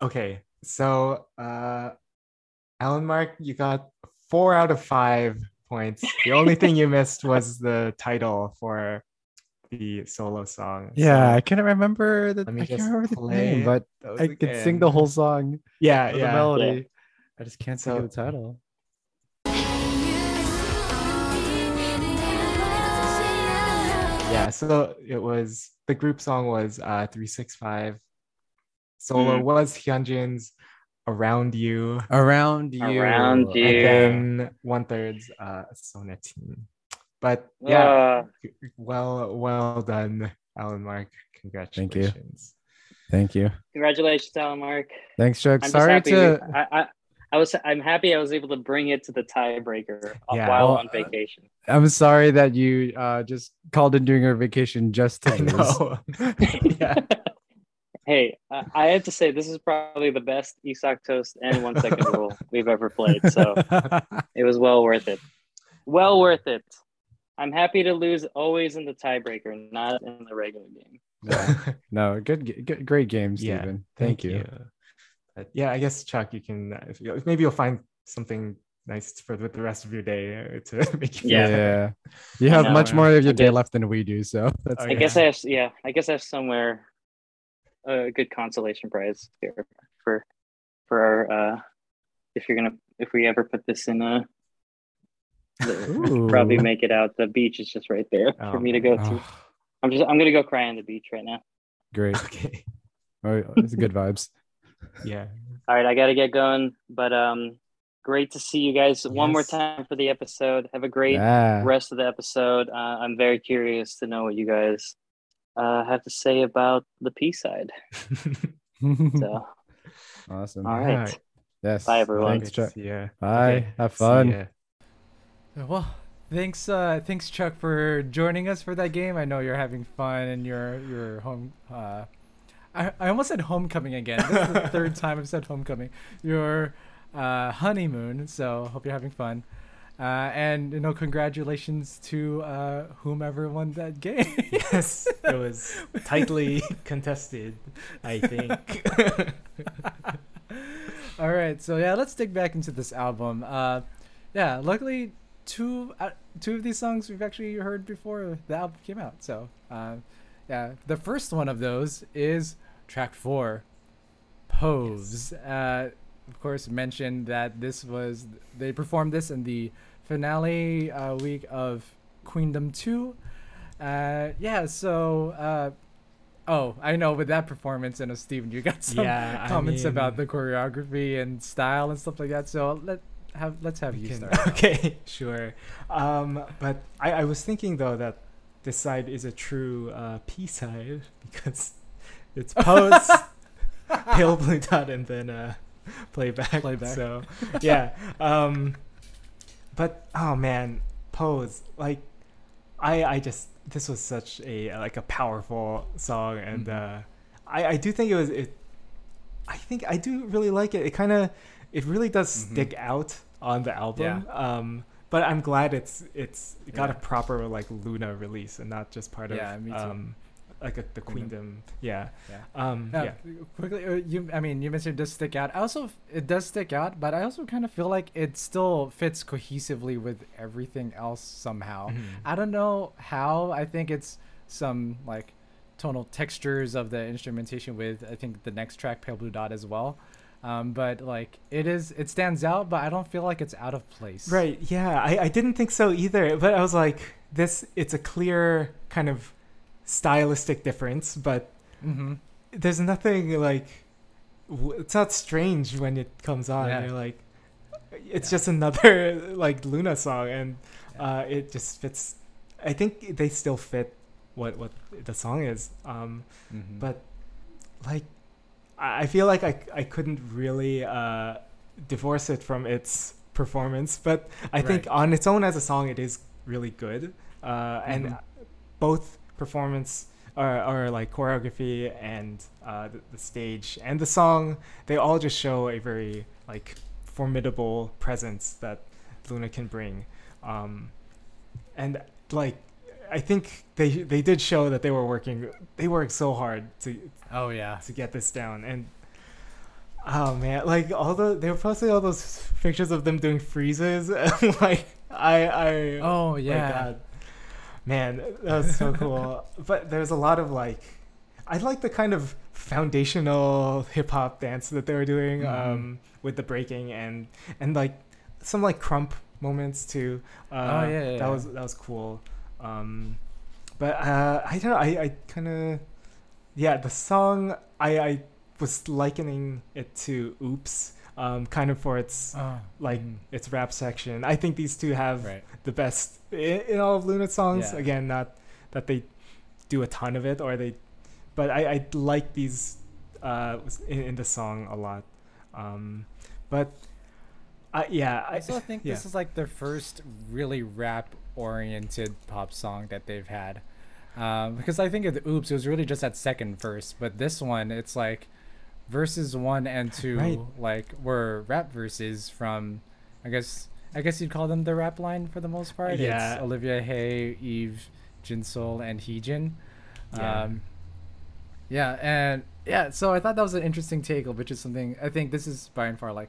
Okay, so uh, Allen Mark, you got four out of five points. The only thing you missed was the title for the solo song. Yeah, I So can't remember the. I can't remember the name, but those I could sing the whole song. Yeah, or the yeah. melody. I just can't think So- of the title. Yeah, so it was the group song was uh 365. Solo Mm. was Hyunjin's Around You. Around you. Around you. And then one third's uh Sonatine. But yeah, Uh, well well done, Allen Mark. Congratulations. Thank you. Thank you. Congratulations, Allen Mark. Thanks, Chuck. I'm Sorry to. I, I, I was. I'm happy I was able to bring it to the tiebreaker Yeah. while Well, on vacation. I'm sorry that you uh, just called in during your vacation just to know. [LAUGHS] yeah. [LAUGHS] Hey, uh, I have to say this is probably the best Isaac Toast and one second rule we've ever played. So [LAUGHS] it was well worth it. Well worth it. I'm happy to lose always in the tiebreaker, not in the regular game. no, [LAUGHS] [LAUGHS] no, good, good, great game, Yeah, Stephen. Thank, you. But yeah, I guess Chuck, you can uh, if you, maybe you'll find something nice for the, the rest of your day uh, [LAUGHS] to make you feel Yeah. better. Yeah, you have know, much more of your day left than we do, so that's Oh, I guess I have. Yeah, I guess I have somewhere a good consolation prize here for for our. Uh, if you're gonna, if we ever put this in a, the- probably make it out. The beach is just right there for Oh, me to go to. Oh, I'm just. I'm gonna go cry on the beach right now. great. [LAUGHS] Okay. All right, it's good vibes. Yeah. All right, I got to get going, but um, great to see you guys one more time for the episode. Have a great Yeah. rest of the episode. Uh, I'm very curious to know what you guys uh, have to say about the P side. [LAUGHS] So, awesome. all right. Alright. Yes. Bye, everyone. Thanks, Great Chuck. see ya. Bye. Okay, Have see fun. Well, thanks, uh, thanks, Chuck, for joining us for that game. I know you're having fun and you're you're home. Uh, I I almost said homecoming again. This is the [LAUGHS] third time I've said homecoming. Your uh, honeymoon. So hope you're having fun. Uh, and you know, congratulations to uh, whomever won that game. Yes, [LAUGHS] it was tightly contested, I think. [LAUGHS] All right, so yeah, let's dig back into this album. Uh, yeah, luckily, two uh, two of these songs we've actually heard before the album came out. So, uh, yeah, the first one of those is track four, "Pose." Uh, of course, mentioned that this was they performed this in the finale uh, week of Queendom Two. Uh, yeah, so. Uh, Oh, I know. With that performance, and Stephen, you got [LAUGHS] some Yeah, comments about the choreography and style and stuff like that. So let have let's have you can- start. [LAUGHS] Okay, [LAUGHS] sure. Um, but I, I was thinking though that this side is a true uh, P side [LAUGHS] because it's pose, pale blue dot, and then uh, playback. Playback. So yeah. Um, but oh man, pose like I I just this was such a like a powerful song and Mhm. uh, I I do think it was it. I think I do really like it. It kind of it really does Mhm. stick out on the album. Um, but I'm glad it's it's it got a proper like LOONA release and not just part of Yeah, um like a, the Queendom. Yeah. Yeah. Um, Now, yeah. quickly, uh, you I mean, you mentioned it does stick out. I also it does stick out, but I also kind of feel like it still fits cohesively with everything else somehow. Mhm. I don't know how. I think it's some like tonal textures of the instrumentation with I think the next track, Pale Blue Dot, as well. Um, but like it is, it stands out, but I don't feel like it's out of place. Right. Yeah. I, I didn't think so either. But I was like, this, it's a clear kind of stylistic difference, but Mm-hmm. there's nothing like, it's not strange when it comes on. Yeah. You're like, it's Yeah. just another [LAUGHS] like LOONA song and uh, it just fits I think they still fit what what the song is. Um, Mhm. but like I feel like I I couldn't really uh divorce it from its performance, but I think on its own as a song it is really good. Uh and Mhm. both performance or, or like choreography and uh the, the stage and the song they all just show a very like formidable presence that LOONA can bring. Um and like I think they they did show that they were working they worked so hard to oh yeah. to get this down and oh man like all the they were posting all those pictures of them doing freezes [LAUGHS] like i i Oh my yeah. God. man that was so cool [LAUGHS] but there's a lot of like i like the kind of foundational hip-hop dance that they were doing Mhm. um with the breaking and and like some like crump moments too uh Oh, yeah, yeah, that was that was cool um but uh i don't know i i kind of yeah the song i i was likening it to oops um kind of for its Oh, like mhm. its rap section i think these two have right. the best in, in all of LOONA's songs. Yeah. Again, not that they do a ton of it or they, but I, I like these uh, in, in the song a lot. Um, but I, yeah, I I also think [LAUGHS] yeah. this is like their first really rap oriented pop song that they've had. Um, because I think of the Oops, it was really just that second verse, but this one, it's like verses one and two, Right. like were rap verses from, I guess, I guess you'd call them the rap line for the most part. Yeah. It's Olivia Hye, Yves, Jinsoul, and Heejin. Yeah. Um, yeah, and yeah, so I thought that was an interesting take, which is something I think this is by and far like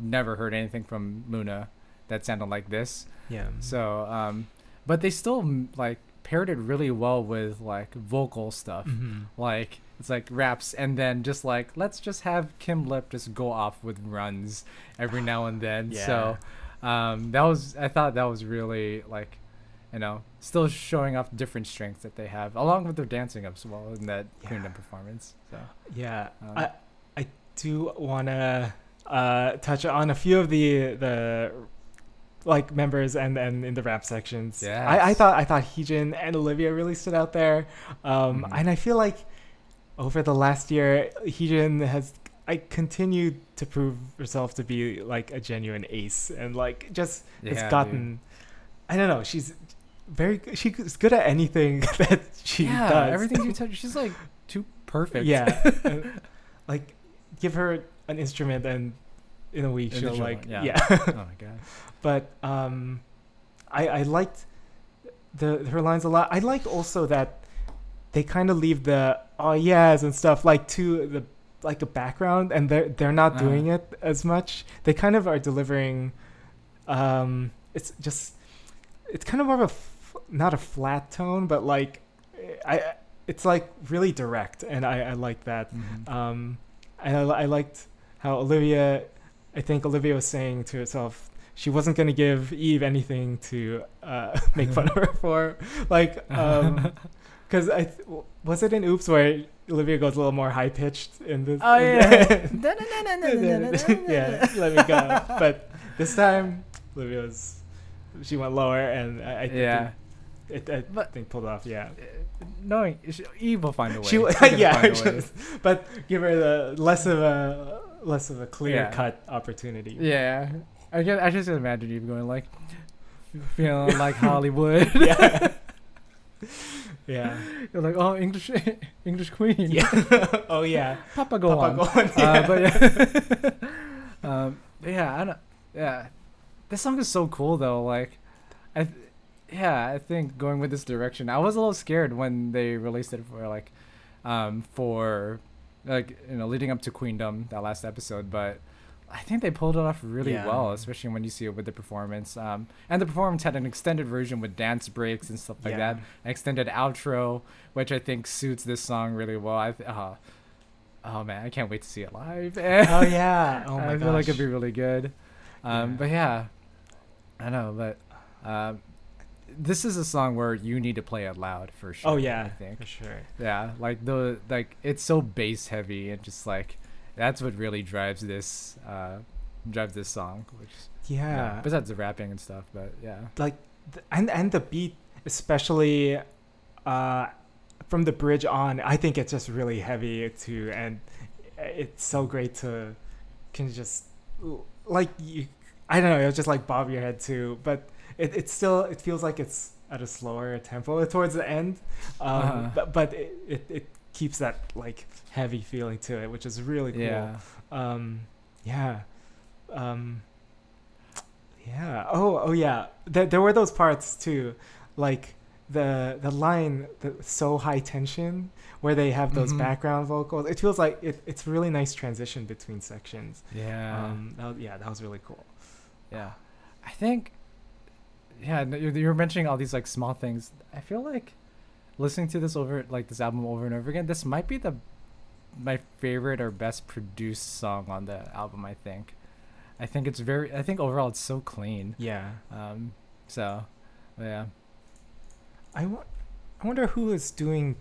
never heard anything from LOONA that sounded like this. yeah. So, um, but they still like paired it really well with like vocal stuff. Mhm. Like it's like raps, and then just like let's just have Kim Lip just go off with runs every now and then. [SIGHS] So, um, that was I thought that was really like, you know, still showing off different strengths that they have, along with their dancing as well in that Yeah. Queendom performance. So, Yeah, Um, I I do wanna uh, touch on a few of the the like members and and in the rap sections. Yeah, I, I thought I thought Heejin and Olivia really stood out there, um, Mhm. and I feel like over the last year, Heejin has I continued to prove herself to be like a genuine ace and like just has Yeah, dude. gotten. I don't know. She's very she's good at anything [LAUGHS] that she yeah, does. everything you [LAUGHS] touch, she's like too perfect. Yeah. and, [LAUGHS] like give her an instrument and in a week In she'll like yeah. yeah. oh my [LAUGHS] god. but um I I liked the her lines a lot. I liked also that they kind of leave the oh yes and stuff like to the like a background and they're they're not Uh-huh. doing it as much. They kind of are delivering um it's just it's kind of more of a f- not a flat tone but like I it's like really direct and I I like that. Mhm. Um, and I, I liked how Olivia, I think Olivia was saying to herself, she wasn't going to give Yves anything to uh, [LAUGHS] make fun of her for. Like, [LAUGHS] because I th- was it in Oops where Olivia goes a little more high pitched in this? Oh yeah. [LAUGHS] yeah, let me go. But this time, Olivia was, she went lower, and I, I think yeah. it, it, I But- think pulled off. Yeah. Knowing she- Yves will find a way. She, w- She's gonna yeah, just- but give her the less of a less of a clear Yeah. cut opportunity. Yeah. I can I just imagine you going like feeling [LAUGHS] like Hollywood. [LAUGHS] yeah, [LAUGHS] yeah, You're like, oh English English Queen. yeah. oh yeah, Papa go Papa on. Uh, Yeah. but yeah. um, yeah, I don't. Yeah, this song is so cool though. Like, I, th- yeah, I think going with this direction, I was a little scared when they released it for like, um, for like you know leading up to Queendom that last episode, but. I think they pulled it off really Yeah. well, especially when you see it with the performance. Um, and the performance had an extended version with dance breaks and stuff like Yeah. that. An extended outro, which I think suits this song really well. I th- uh, oh man, I can't wait to see it live. [LAUGHS] oh yeah. Oh my I gosh. feel like it'd be really good. Um, Yeah. But yeah, I know. But um, this is a song where you need to play it loud for sure. Oh yeah, I think. for sure. Yeah, like the like it's so bass heavy and just like that's what really drives this uh drives this song. Which Yeah, besides the rapping and stuff, but yeah. like and and the beat especially uh, from the bridge on. I think it's just really heavy too, and it's so great to can just like you. I don't know. It'll just like bob your head too, but it it's still it feels like it's at a slower tempo towards the end. Um, Uh-huh. But but it, it it keeps that like heavy feeling to it, which is really cool. Yeah. Um, yeah. Um, yeah. Oh, oh, yeah. There, there were those parts too, like the the line, the so high tension, where they have those Mhm. background vocals. It feels like it, it's really nice transition between sections. Yeah. Um, that was, yeah, that was really cool. Yeah, I think. Yeah, n- you you were mentioning all these like small things. I feel like listening to this over like this album over and over again. This might be the my favorite or best produced song on the album. I think. I think it's very. I think overall it's so clean. Yeah. Um. So, yeah. I, wa- I wonder who is doing,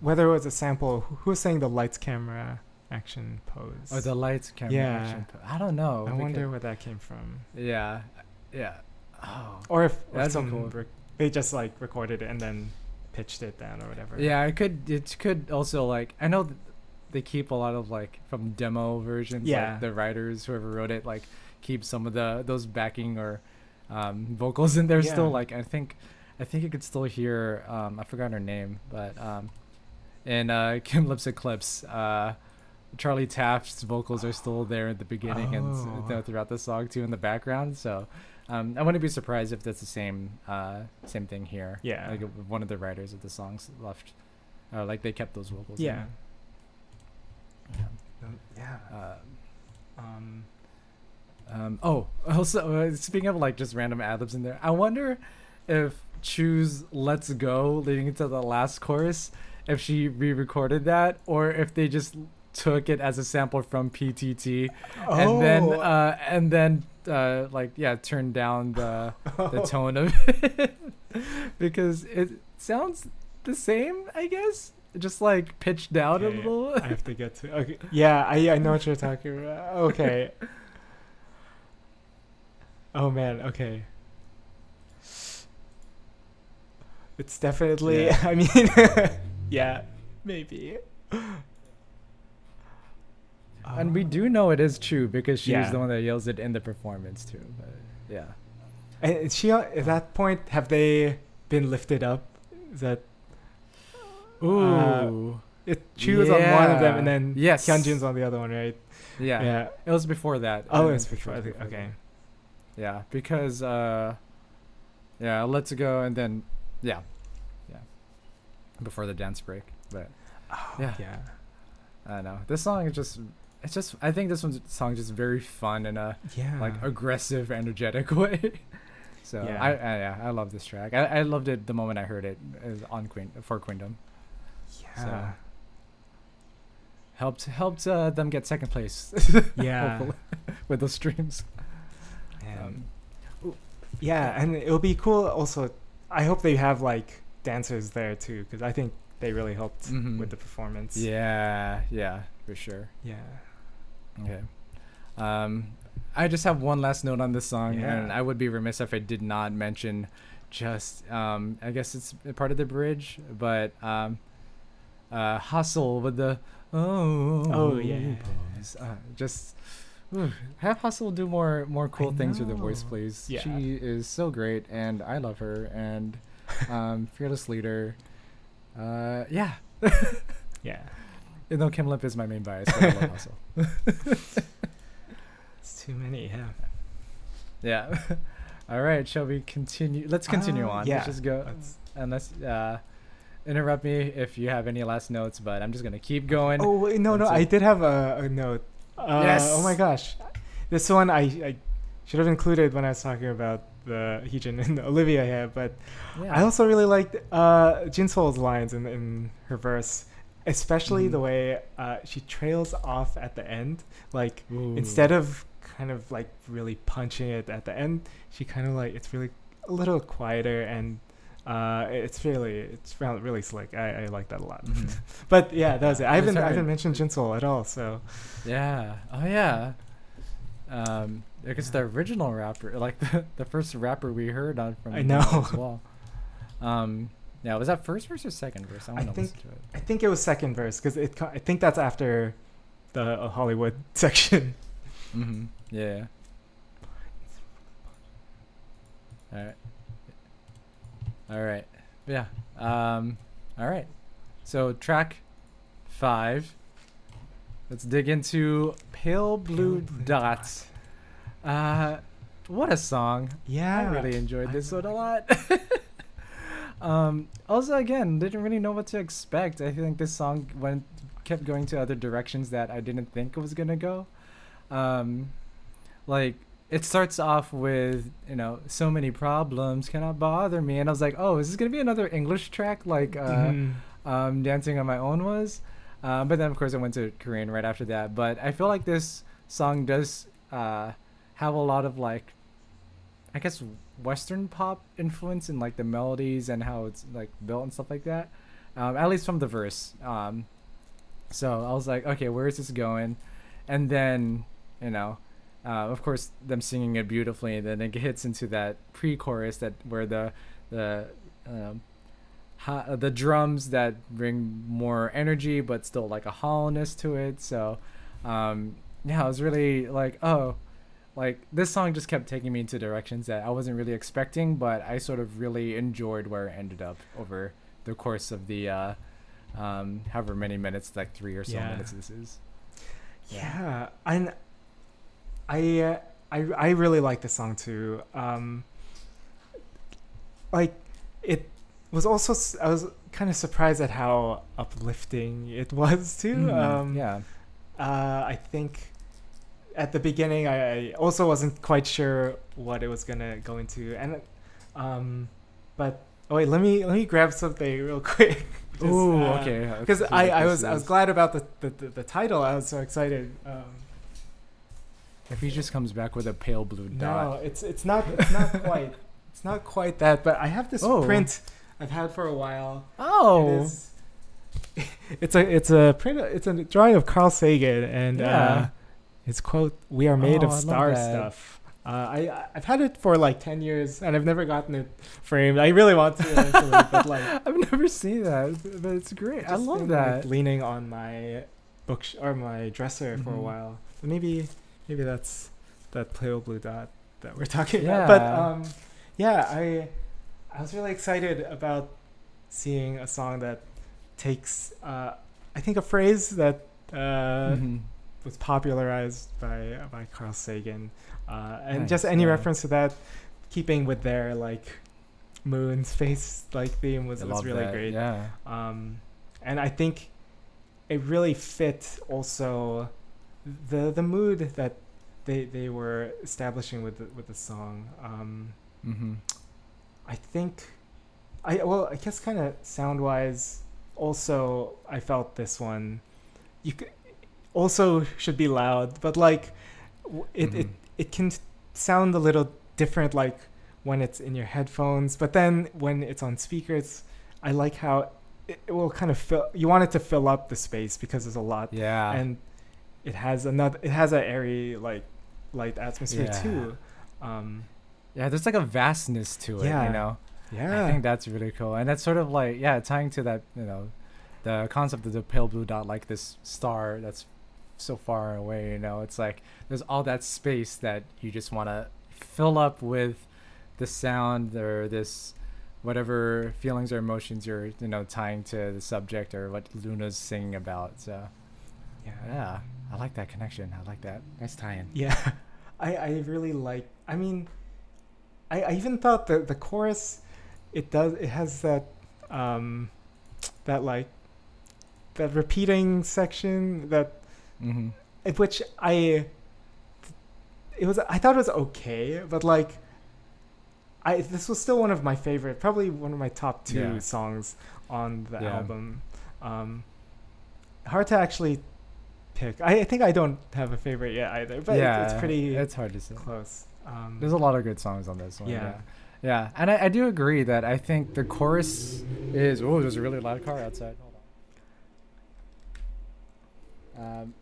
whether it was a sample. Who, who was saying the lights, camera, action pose? Or the lights, camera, Yeah. action. po- I don't know. I wonder where that came from. Yeah. Yeah. Oh. Or if, or That'd some cool. rec- they just like recorded it and then pitched it down or whatever. Yeah, it could. It could also like I know th- they keep a lot of like from demo versions. Yeah. like, the writers, whoever wrote it, like keep some of the those backing or um, vocals in there Yeah. still. Like I think, I think you could still hear. Um, I forgot her name, but um, in uh, [LAUGHS] Kim Lips Eclipse, uh, Charlie Taft's vocals are still there at the beginning and Oh. th- throughout the song too in the background. So. Um, I wouldn't be surprised if that's the same uh, same thing here. Yeah. like one of the writers of the songs left, or like they kept those vocals. in Yeah. there. Um, Yeah. Uh, Um, um, oh, also uh, speaking of like just random ad-libs in there, I wonder if Chuu's "Let's Go" leading into the last chorus, if she re-recorded that, or if they just took it as a sample from PTT, and then Oh. uh, and then uh, like yeah, turned down the the [LAUGHS] tone of it [LAUGHS] because it sounds the same, I guess. Just like pitched down Okay, a little. I have to get to. Okay. Yeah, I I know what [LAUGHS] you're talking about. Okay. Oh man. Okay. It's definitely. Yeah. I mean, yeah, maybe. And we do know it is true because she's Yeah. the one that yells it in the performance too. But yeah. And is she at that point? Have they been lifted up? Is that Ooh. it? Chuu is on one of them, and then Yes. Hyunjin's on the other one, right? yeah. Yeah. It was before that. Oh, it's before. it was I think- Okay. that. Yeah, because uh, yeah, let's go and then yeah, yeah, before the dance break. But Oh, Yeah. Yeah. I don't know this song is just. It's just. I think this one's song just very fun in a Yeah. like aggressive, energetic [LAUGHS] way. so Yeah. I, I yeah I love this track. I, I loved it the moment I heard it, it on Queen for Queendom. yeah. helped helped uh, them get second place Yeah. [LAUGHS] [LAUGHS] with those streams. Um, Yeah, and it'll be cool. Also, I hope they have like dancers there too, because I think they really helped Mhm. with the performance. yeah, yeah, for sure. Yeah. Okay. Um, I just have one last note on this song, Yeah. and I would be remiss if I did not mention just um, I guess it's part of the bridge, but um, uh, HaSeul with the oh Oh, yeah. Uh, just ooh, have HaSeul do more more cool things with the voice, please. Yeah. She is so great, and I love her, and um, [LAUGHS] fearless leader. Uh, yeah. [LAUGHS] Yeah. Even though Kim Lip is my main bias, but I love HaSeul. [LAUGHS] [LAUGHS] It's too many. Yeah. Yeah. [LAUGHS] All right. Shall we continue? Let's continue Uh, on. yeah, Let's just go. let's- Unless uh, interrupt me if you have any last notes, but I'm just gonna keep going. Oh wait, no, no, I did have a, a note. Uh, Yes. Oh my gosh, this one I, I should have included when I was talking about the Heejin and Olivia here, but Yeah. I also really liked uh, Jinsoul's lines in, in her verse, especially the Mhm. way uh, she trails off at the end. Like Ooh. instead of kind of like really punching it at the end, she kind of like it's really a little quieter and uh, it's really it's really, really slick. I, I like that a lot. Mhm. [LAUGHS] But yeah, that was it. I haven't I haven't mentioned Jinsoul at all. So Yeah. Oh yeah. Um, because the original rapper, like [LAUGHS] the, the first rapper we heard on from I know. as well. Um, yeah, was that first verse or second verse? I I want to think- listen to it. I think it was second verse because it. I think that's after the uh, Hollywood [LAUGHS] section. Mm-hmm. Yeah. All right. All right. Yeah. Um. All right. So track five. Let's dig into Pale Blue, Pale Blue Dots. Uh, what a song! Yeah, I really enjoyed I this one a lot. [LAUGHS] um, also, again, didn't really know what to expect. I think this song went kept going to other directions that I didn't think it was gonna go. Um, like it starts off with you know so many problems cannot bother me, and I was like, oh, is this gonna be another English track like uh, Mhm. um, Dancing on My Own was. Um, but then, of course, I went to Korean right after that. But I feel like this song does uh, have a lot of like, I guess, Western pop influence in like the melodies and how it's like built and stuff like that. Um, at least from the verse. Um, so I was like, okay, where is this going? And then, you know, uh, of course, them singing it beautifully. And then it hits into that pre-chorus that where the the um, ha- the drums that bring more energy but still like a hollowness to it so um yeah i was really like oh like this song just kept taking me into directions that i wasn't really expecting but i sort of really enjoyed where it ended up over the course of the uh um however many minutes like three or so Yeah. minutes this is Yeah, and I, uh, I I really like this song too. Um, like it was also I was kind of surprised at how uplifting it was too. Mhm, Um, yeah Uh, I think at the beginning I, I also wasn't quite sure what it was gonna go into, and um, but oh wait, let me let me grab something real [LAUGHS] quick. Just, Ooh, uh, okay because I, I was I was glad about the, the, the, the title. I was so excited. Um, if he just comes back with a pale blue dot. no, it's it's not it's not [LAUGHS] quite it's not quite that. But I have this Oh. print I've had for a while. Oh is, [LAUGHS] it's a it's a print. It's a drawing of Carl Sagan, and uh, Yeah. His quote: "We are made Oh, of I star stuff." Uh, I I've had it for like ten years, and I've never gotten it framed. I really want to eventually, but [LAUGHS] like i've never seen that but it's great i love been, that like, leaning on my book or my dresser for a Mhm. while. So maybe maybe that's that pale blue dot that we're [LAUGHS] talking about. But Yeah. um, yeah, I I was really excited about seeing a song that takes uh, I think a phrase that uh, Mhm. Was popularized by by Carl Sagan, uh, and Nice, just any yeah. reference to that, keeping with their like moon space like theme was, I was really that, great yeah um, and I think it really fit also the the mood that they they were establishing with the, with the song. Um, mm-hmm. I think, I well, I guess kind of sound wise, also I felt this one, you c- also should be loud, but like it it Mhm. it can sound a little different like when it's in your headphones, but then when it's on speakers, I like how it, it will kind of fill. You want it to fill up the space because there's a lot, yeah and it has another. It has an airy like light atmosphere Yeah. too. Um, Yeah, there's like a vastness to it, Yeah. you know. yeah, I think that's really cool, and that's sort of like yeah, tying to that you know, the concept of the pale blue dot, like this star that's so far away. You know, it's like there's all that space that you just want to fill up with the sound or this whatever feelings or emotions you're you know tying to the subject or what LOONA's singing about. So yeah, yeah, I like that connection. I like that. Nice tie-in. Yeah, [LAUGHS] I I really like. I mean, I I even thought that the chorus, it does it has that um, that like that repeating section that Mm-hmm. which I it was I thought it was okay, but like I this was still one of my favorite, probably one of my top two Yeah. songs on the Yeah. album. Um, hard to actually pick. I, I think I don't have a favorite yet either, but it- it's pretty It's hard to say. close. Um, There's a lot of good songs on this one. Yeah. Yeah. Yeah. And I, I do agree that I think the chorus is. Oh, there's a really loud car outside. Hold on. Um,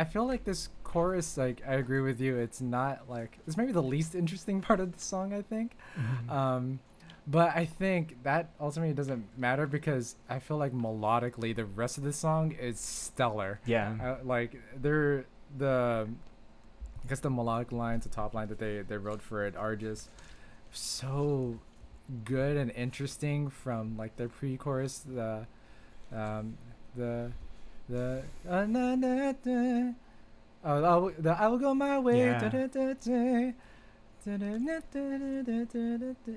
I feel like this chorus, like, I agree with you. It's not like. It's maybe the least interesting [LAUGHS] part of the song, I think. mhm. Um, but I think that ultimately doesn't matter because I feel like melodically the rest of the song is stellar. Yeah. Uh, like they're the I guess the melodic lines, the top line that they they wrote for it are just so good and interesting from like their pre-chorus the um the the uh, I will, oh, go my way.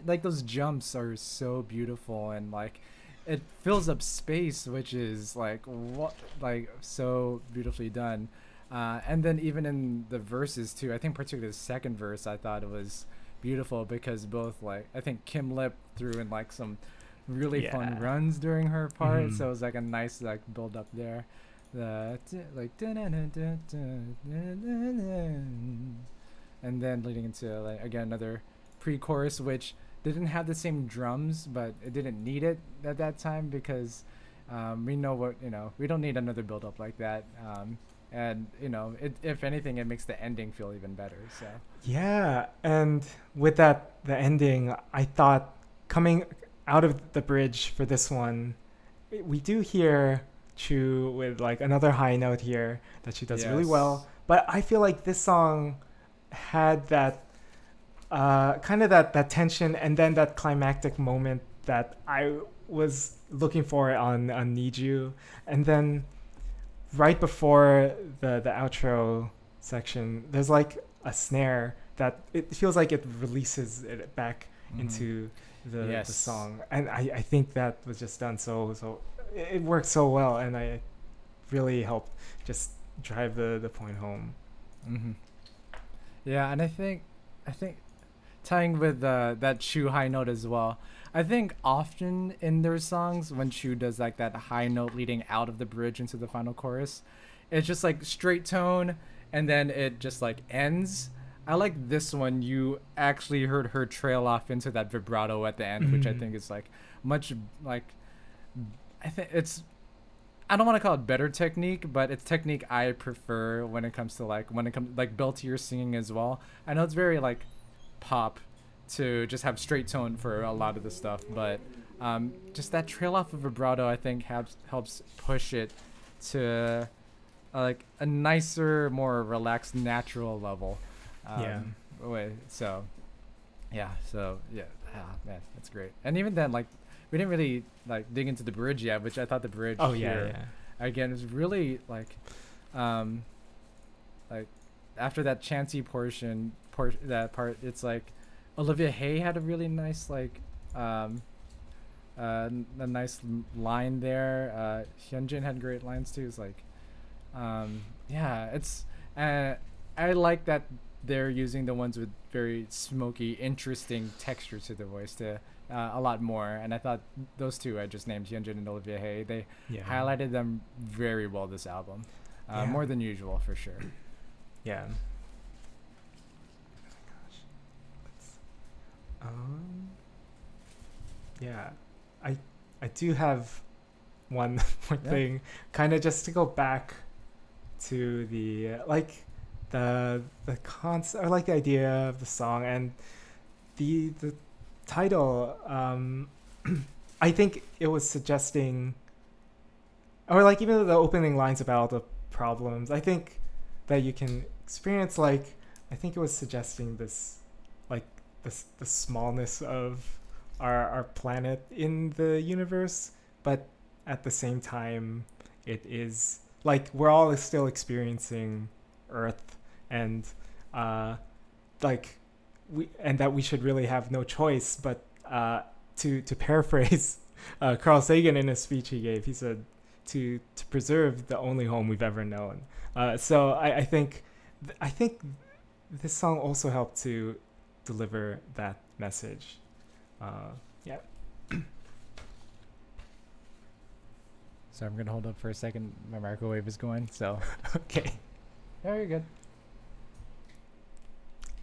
Like those jumps are so beautiful and like it fills up space which is like what like so beautifully done. Uh, and then even in the verses too i think particularly the second verse i thought it was beautiful because both like i think kim lip threw in like some really yeah. fun runs during her part. Mm-hmm. so it was like a nice like build up there. The t- like and then leading into like again another pre-chorus which didn't have the same drums, but it didn't need it at that time because um, we know what you know. We don't need another build up like that. Um, and you know, it, if anything, it makes the ending feel even better. So Yeah, and with that the ending, I thought coming out of the bridge for this one, we do hear Chuu with like another high note here that she does really well. But I feel like this song had that uh, kind of that that tension and then that climactic moment that I was looking for on on Need You, and then right before the the outro section, there's like a snare that it feels like it releases it back into the, the song, and I, I think that was just done so so it worked so well, and I really helped just drive the the point home. hmm Yeah, and I think, I think, tying with uh, that Chuu high note as well. I think often in their songs when Chuu does like that high note leading out of the bridge into the final chorus, it's just like straight tone, and then it just like ends. I like this one. You actually heard her trail off into that vibrato at the end, which I Mhm. think is like much like. I think it's I don't want to call it better technique, but it's technique I prefer when it comes to like when it comes like beltier singing as well. I know it's very like pop to just have straight tone for a lot of the stuff, but um, just that trail off of vibrato I think helps helps push it to uh, like a nicer, more relaxed, natural level. Um, Yeah. So, yeah. So yeah, ah, man, that's great. And even then, like we didn't really like dig into the bridge yet, which I thought the bridge. Oh yeah, here, yeah. again is really like um like after that chancy portion por- that part it's like olivia hye had a really nice like um uh, a nice line there uh hyunjin had great lines too it's like um yeah it's uh, i like that they're using the ones with very smoky interesting texture to the voice to uh, a lot more and i thought those two i just named hyunjin and olivia hye they Yeah. highlighted them very well this album, uh, Yeah. more than usual for sure. [CLEARS THROAT] Yeah. Oh my gosh. Let's, um. Yeah, I I do have one [LAUGHS] more Yeah. thing, kind of just to go back to the like the the concept or like the idea of the song and the the title. Um, [CLEARS THROAT] I think it was suggesting or like even the opening lines about all the problems i think that you can experience like i think it was suggesting this like this the smallness of our our planet in the universe but at the same time it is like we're all still experiencing earth and uh like we and that we should really have no choice but uh to to paraphrase [LAUGHS] uh, Carl Sagan in a speech he gave he said to to preserve the only home we've ever known. Uh, so I, I think th- I think this song also helped to deliver that message. Uh, yeah. [CLEARS THROAT] So I'm gonna hold up for a second. My microwave is going. So [LAUGHS] Okay. very good.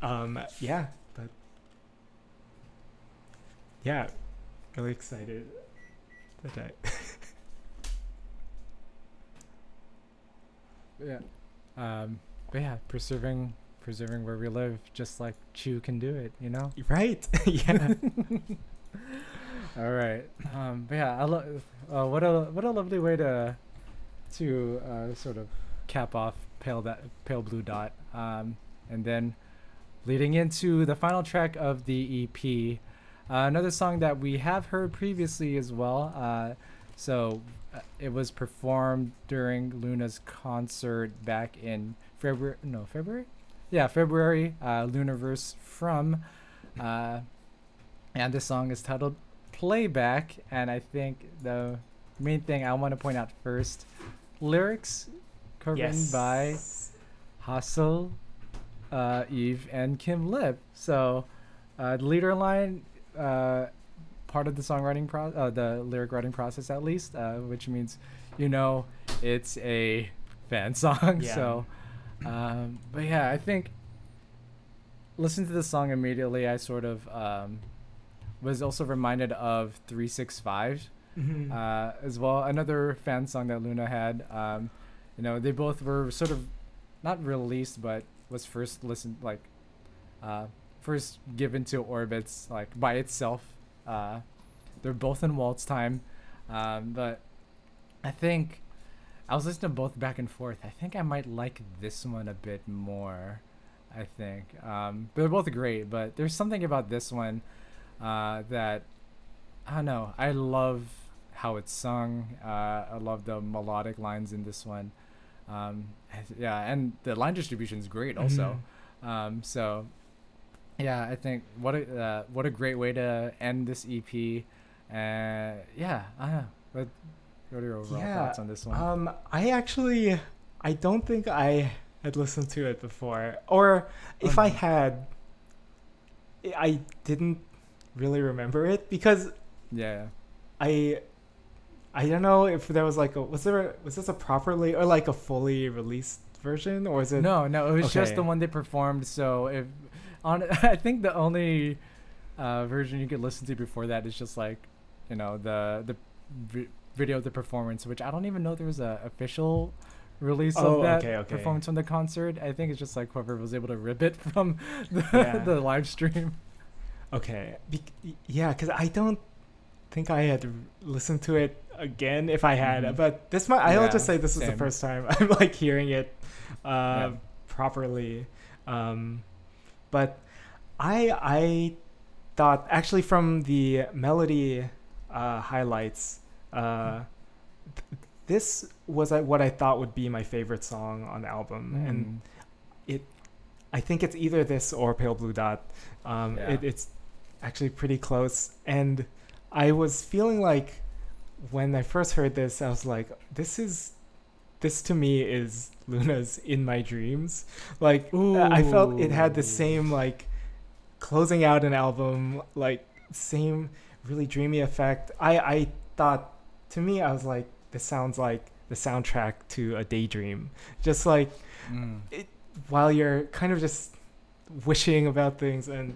Um, yeah, yeah, really excited I. [LAUGHS] Yeah. Um, but yeah, preserving preserving where we live, just like Chuu can do it. You know. [LAUGHS] right. [LAUGHS] yeah. All right. Um, but yeah, I love. Uh, what a what a lovely way to to uh, sort of cap off pale that pale blue dot. Um, and then leading into the final track of the EP, uh, another song that we have heard previously as well. Uh, so uh, it was performed during LOONA's concert back in February. No, February. Yeah, February. Uh, LOONAverse from. Uh, and this song is titled Playback. And I think the main thing I want to point out first lyrics written by HaSeul, uh, Yves, and Kim Lip. So uh, the leader line, uh, part of the songwriting pro, uh, the lyric writing process at least, uh, which means, you know, it's a fan [LAUGHS] song. Yeah. So, um, but yeah, I think listening to the song immediately, I sort of um, was also reminded of 365 Mhm. uh, as well. Another fan song that LOONA had. Um, you know, they both were sort of not released, but was first listened like uh, first given to Orbits like by itself. Uh, they're both in Waltz time, um, but I think I was listening to both back and forth. I think I might like this one a bit more. I think um, they're both great, but there's something about this one uh, that I don't know. I love how it's sung. Uh, I love the melodic lines in this one. Um, yeah, and the line distribution is great also. Um, so yeah, I think what a uh, what a great way to end this EP. Uh, yeah, I don't know. What, what are your overall Yeah, thoughts on this one? Um, I actually, I don't think I had listened to it before, or if I had, I didn't really remember it because yeah. I, I don't know if there was like a was there was this a properly or like a fully released version or is it No, no, it was just the one they performed. So if on, [LAUGHS] I think the only uh, version you could listen to before that is just like, you know, the the vi- video of the performance, which I don't even know there was a official release Oh, of that okay, okay. performance from the concert. I think it's just like whoever was able to rip it [LAUGHS] from the, Yeah. [LAUGHS] the live stream. Okay. Be- yeah, because I don't think I had listened to it again if I had, Mhm. but this might. I'll Yeah, just say this is the first time I'm like hearing it uh, Yeah. properly. Um, but I I thought actually from the melody uh, highlights, uh, th- this was uh, what I thought would be my favorite song on the album, and Mm. I think it's either this or Pale Blue Dot. Um, Yeah. it, it's actually pretty close. And I was feeling like when I first heard this, I was like, this is, this to me is LOONA's In My Dreams. Like, I felt it had the same, like, closing out an album, like, same really dreamy effect. I, I thought, to me, I was like, this sounds like the soundtrack to a daydream. Just like, Mm. while you're kind of just wishing about things and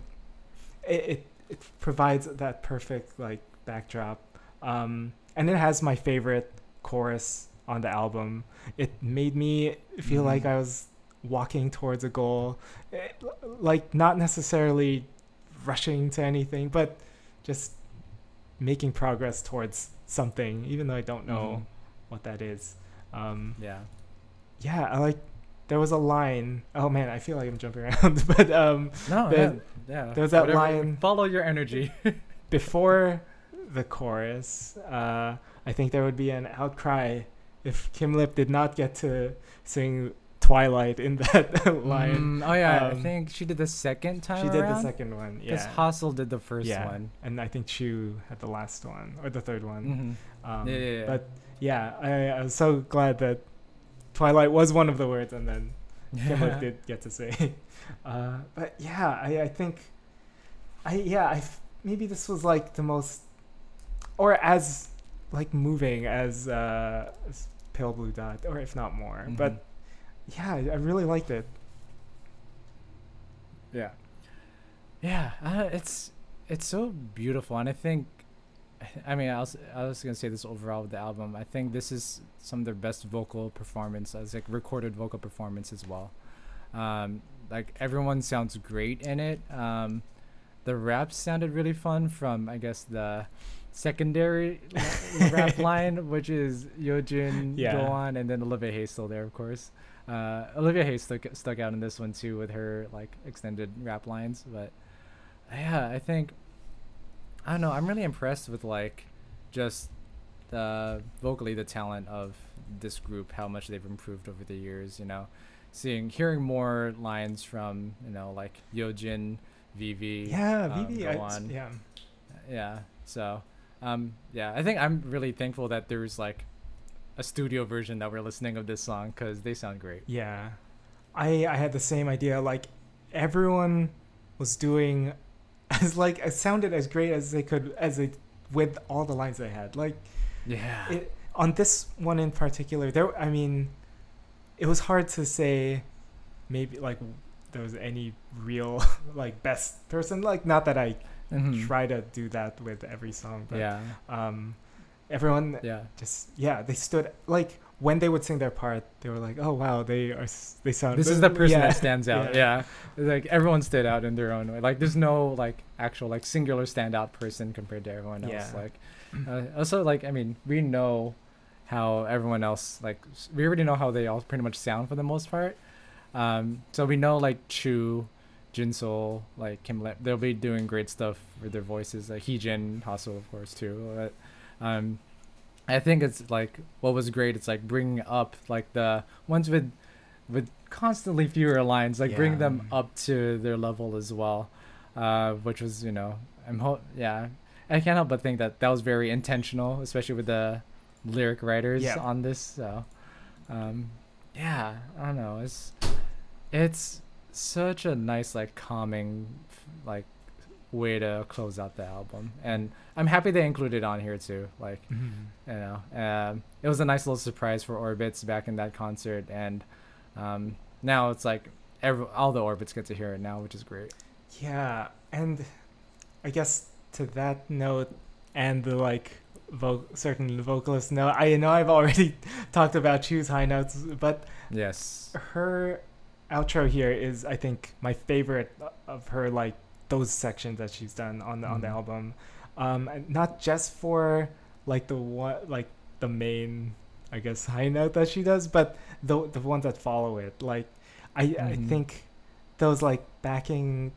it, it, it provides that perfect like backdrop um, and it has my favorite chorus on the album it made me feel Mhm. like i was walking towards a goal eh, like not necessarily rushing to anything but just making progress towards something even though i don't know Mhm. what that is um, Yeah. yeah, I like. There was a line. Oh man, I feel like I'm jumping [LAUGHS] around, but um, No, The- yeah, yeah. there was that Whatever- line- Follow your energy. before the chorus, uh, I think there would be an outcry if Kim Lip did not get to sing Twilight in that [LAUGHS] line. Mm, oh yeah, I Um, think she did the second time. she did the second one, Because HaSeul did the first yeah, one. and I think Chu had the last one or the third one. Mm-hmm. Um, Yeah, yeah, yeah. But yeah, I, I was so glad that Twilight was one of the words, and then Kim Lip [LAUGHS] did get to say. [LAUGHS] Uh, but yeah, I, I think, I yeah, I f- maybe this was like the most, or as like moving as, uh, as Pale Blue Dot, or if not more. Mhm. But yeah, I really liked it. Yeah. Yeah, uh, it's it's so beautiful, and I think, I mean, I was I was gonna say this overall with the album. I think this is some of their best vocal performances, like recorded vocal performance as well. Um, like everyone sounds great in it. Um, the raps sounded really fun from I guess the secondary [LAUGHS] rap line, which is Yeojin, Yeah. Go Won, and then Olivia Hye still there, of course. Uh, Olivia Hye stuck stuck out in this one too with her like extended rap lines, but yeah, I think I don't know. I'm really impressed with like just the vocally the talent of this group, how much they've improved over the years. You know, seeing hearing more lines from you know like Yeojin, Vivi, Yeah, um, Vivi. Go Won. yeah. yeah. So, um, yeah, I think I'm really thankful that there's like a studio version that we're listening of this song because they sound great. Yeah. I I had the same idea. Like everyone was doing [LAUGHS] as like it sounded as great as they could as they with all the lines they had. Like Yeah. it on this one in particular, there I mean it was hard to say maybe like there was any real [LAUGHS] like best person like not that I Mhm. try to do that with every song but Yeah. um everyone Yeah. just yeah they stood like when they would sing their part they were like oh wow they are s- they sound This is the person yeah. that stands out. [LAUGHS] Yeah. Yeah. Like everyone stood out in their own way. Like there's no like actual like singular standout person compared to everyone else. Yeah. Like uh, also like I mean we know how everyone else like we already know how they all pretty much sound for the most part. Um, so we know like Chuu, Jinsoul, like Kim, Le- they'll be doing great stuff with their voices. Like Heejin, HaSeul, of course, too. But, um, I think it's like what was great. It's like bringing up like the ones with with constantly fewer lines, like bring them up to their level as well, uh, which was you know I'm ho- yeah I can't help but think that that was very intentional, especially with the lyric writers Yeah. on this. So, um, yeah, I don't know. It's it's such a nice like calming like way to close out the album, and I'm happy they included it on here too. Like Mhm. you know um, it was a nice little surprise for orbits back in that concert and um, now it's like every, all the orbits get to hear it now which is great Yeah, and I guess to that note and the like vo- certain vocalist note, I know I've already [LAUGHS] talked about Chuu's high notes, but yes her outro here is I think my favorite of her like those sections that she's done on the on the Mhm. album. Um not just for like the one like the main I guess [LAUGHS] high note that she does, but the the ones that follow it. Like I I Mhm. think those like backing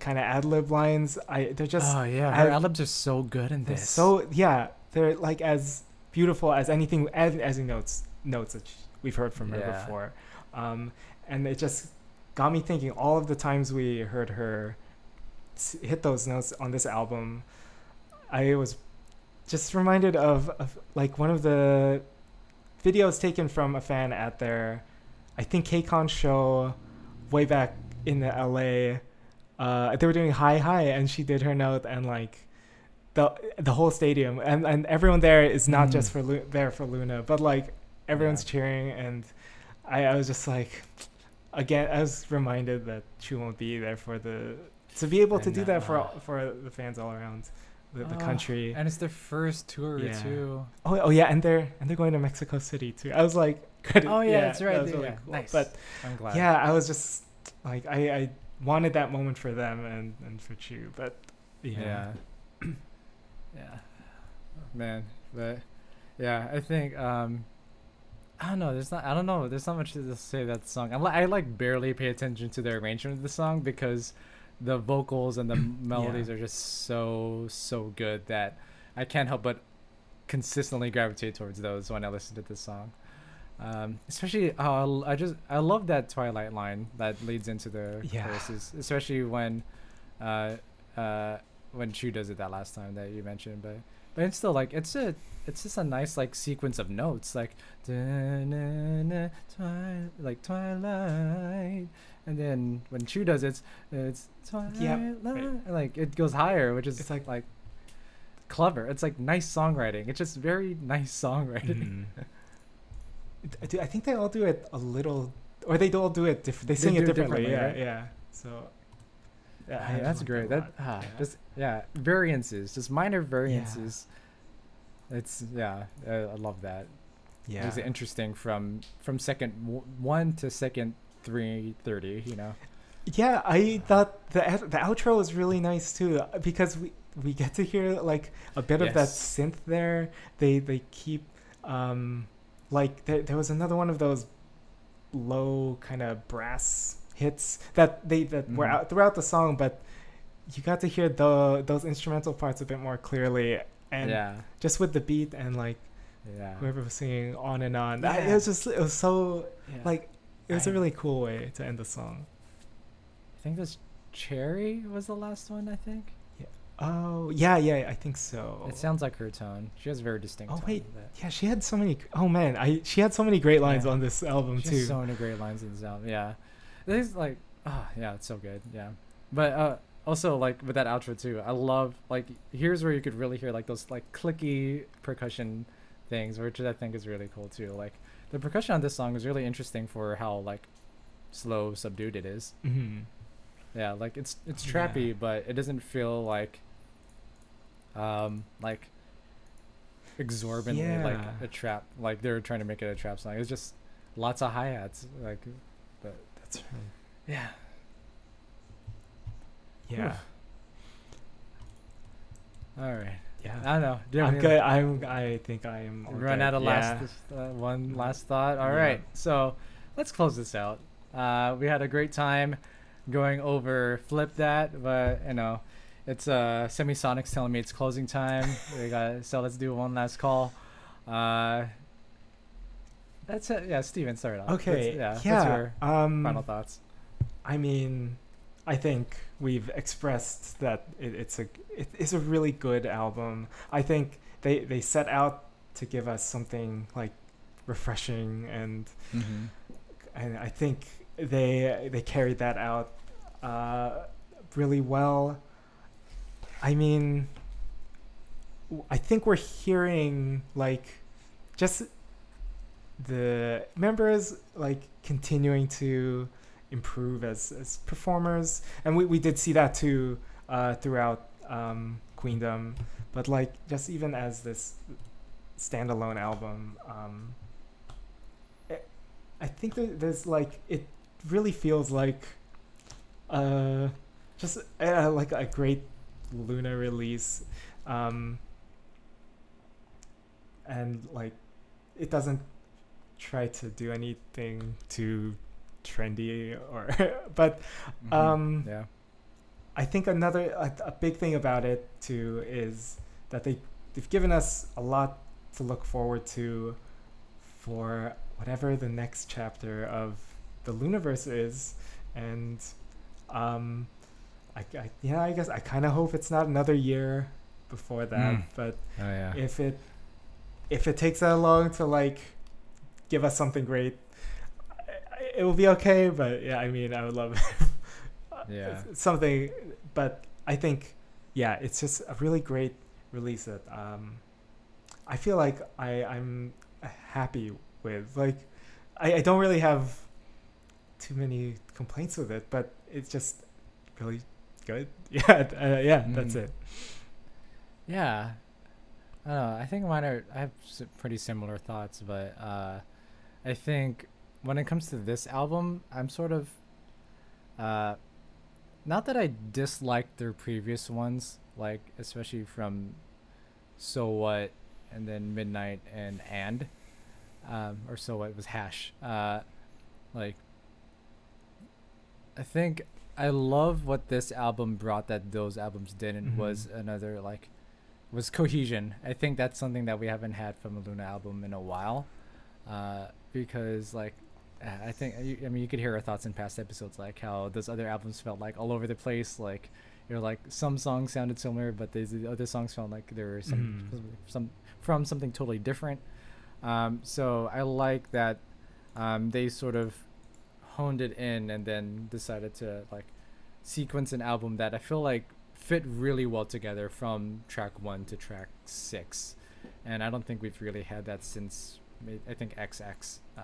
kind of ad lib lines, I they're just oh yeah her I- ad-libs are so good in this so yeah, they're like as beautiful as anything as as in notes notes that we've heard from her Yeah. before, um, and it just got me thinking. All of the times we heard her hit those notes on this album, I was just reminded of, of like one of the videos taken from a fan at their, I think KCON show, way back in the LA. Uh, they were doing Hi High, and she did her note, and like the the whole stadium, and and everyone there is not Mm. just for Lu- there for LOONA, but like everyone's Yeah. cheering, and I I was just like, again, I was reminded that she won't be there for the to be able to I do that for know. all- for the fans all around the, the Oh, country. and it's their first tour Yeah. too Oh, oh yeah, and they're and they're going to Mexico City too. I was like, [LAUGHS] oh yeah, that's right that was yeah, really yeah. cool. nice But i'm glad yeah, I was just like, I, I wanted that moment for them and and for Chuu, but yeah, yeah [CLEARS THROAT] yeah man but yeah i think um i don't know there's not i don't know there's not much to say that song i, li- I like barely pay attention to the arrangement of the song because the vocals and the [CLEARS THROAT] melodies are just so so good that i can't help but consistently gravitate towards those when i listen to this song um, especially uh, I just I love that Twilight line that leads into the Yeah. choruses, especially when uh, uh, when Chuu does it that last time that you mentioned. But but it's still like it's a it's just a nice like sequence of notes like twi- like Twilight, and then when Chuu does it, it's Twilight, like it goes higher, which is It's like- like clever. It's like nice songwriting. It's just very nice songwriting. [LAUGHS] Mhm. I think they all do it a little, or they all do it different. They sing it differently. differently, Yeah, right? yeah. So I just that's great. a That ah, Yeah. just yeah, variances, just minor variances. It's yeah, uh, I love that. yeah, it interesting from from second w- one to second three thirty. You know. yeah. I thought the the outro was really nice too because we we get to hear like a bit of that synth there. They they keep um like there, there was another one of those low kind of brass hits that they that were Mhm. out throughout the song, but you got to hear the those instrumental parts a bit more clearly and yeah, just with the beat and like yeah, whoever was singing on and on. that- It was just it was so yeah. like it was a I- really cool way to end the song. I think this Choerry was the last one. I think Yeah. Oh yeah, yeah, I think so. it sounds like her tone. She has a very distinct. Oh wait, yeah, she had so many. Oh man, I she had so many great lines Yeah. on this album She too. so many great lines in this album. Yeah, it's like, oh yeah, it's so good. Yeah, but uh, also like with that outro too, I love like here's where you could really hear like those like clicky percussion things, which I think is really cool too. Like the percussion on this song is really interesting for how like slow, subdued it is. hmm Yeah, like it's it's Yeah. trappy, but it doesn't feel like um like exorbitantly like a trap like they're trying to make it a trap song. It's just lots of hi hats. Like That's right. yeah. Yeah, All right. yeah. I don't know. Do I'm good. I'm. I think I am. all Run out of Yeah. last uh, one last thought. All Yeah. right. So let's close this out. Uh, we had a great time going over flip that, but you know, it's uh Semisonic's telling me it's closing time. [LAUGHS] we got so let's do one last call. Uh, that's it. Yeah, Stephen, start off. Let's- Okay. yeah. Yeah. What's your um. final thoughts? I mean, I think we've expressed that it, it's a it is a really good album. I think they they set out to give us something like refreshing and Mm-hmm. and I think they they carried that out uh, really well. I mean, I think we're hearing like just the members like continuing to improve as as performers, and we we did see that too uh, throughout um, Queendom, but like just even as this standalone album. Um, I think there, there's like it really feels like uh just uh, like a great LOONA release um and like it doesn't try to do anything too trendy or [LAUGHS] but Um, yeah. I think another a, a big thing about it too is that they they've given us a lot to look forward to for whatever the next chapter of the LOONAverse is, and um, I, I yeah I guess I kind of hope it's not another year before that, Mm. but Oh yeah. if it if it takes that long to like give us something great it will be okay but yeah i mean i would love [LAUGHS] Yeah. something but i think yeah it's just a really great release that um i feel like i i'm happy with like i, I don't really have too many complaints with it but it's just really good [LAUGHS] yeah uh, yeah that's Mhm. it Yeah. I don't know. I think mine are. I have pretty similar thoughts, but uh, I think when it comes to this album, I'm sort of. Uh, not that I disliked their previous ones, like especially from So What and then Midnight and And. Um, or So What was Hash. Uh, like. I think I love what this album brought that those albums didn't Mhm. was another like was cohesion. I think that's something that we haven't had from a LOONA album in a while, uh, because like I think I mean you could hear our thoughts in past episodes, like how those other albums felt like all over the place. Like you're like some songs sounded similar, but these the other songs felt like there were some Mhm. some from something totally different. Um, so I like that um, they sort of honed it in and then decided to like sequence an album that I feel like fit really well together from track one to track six, and I don't think we've really had that since I think XX. Uh,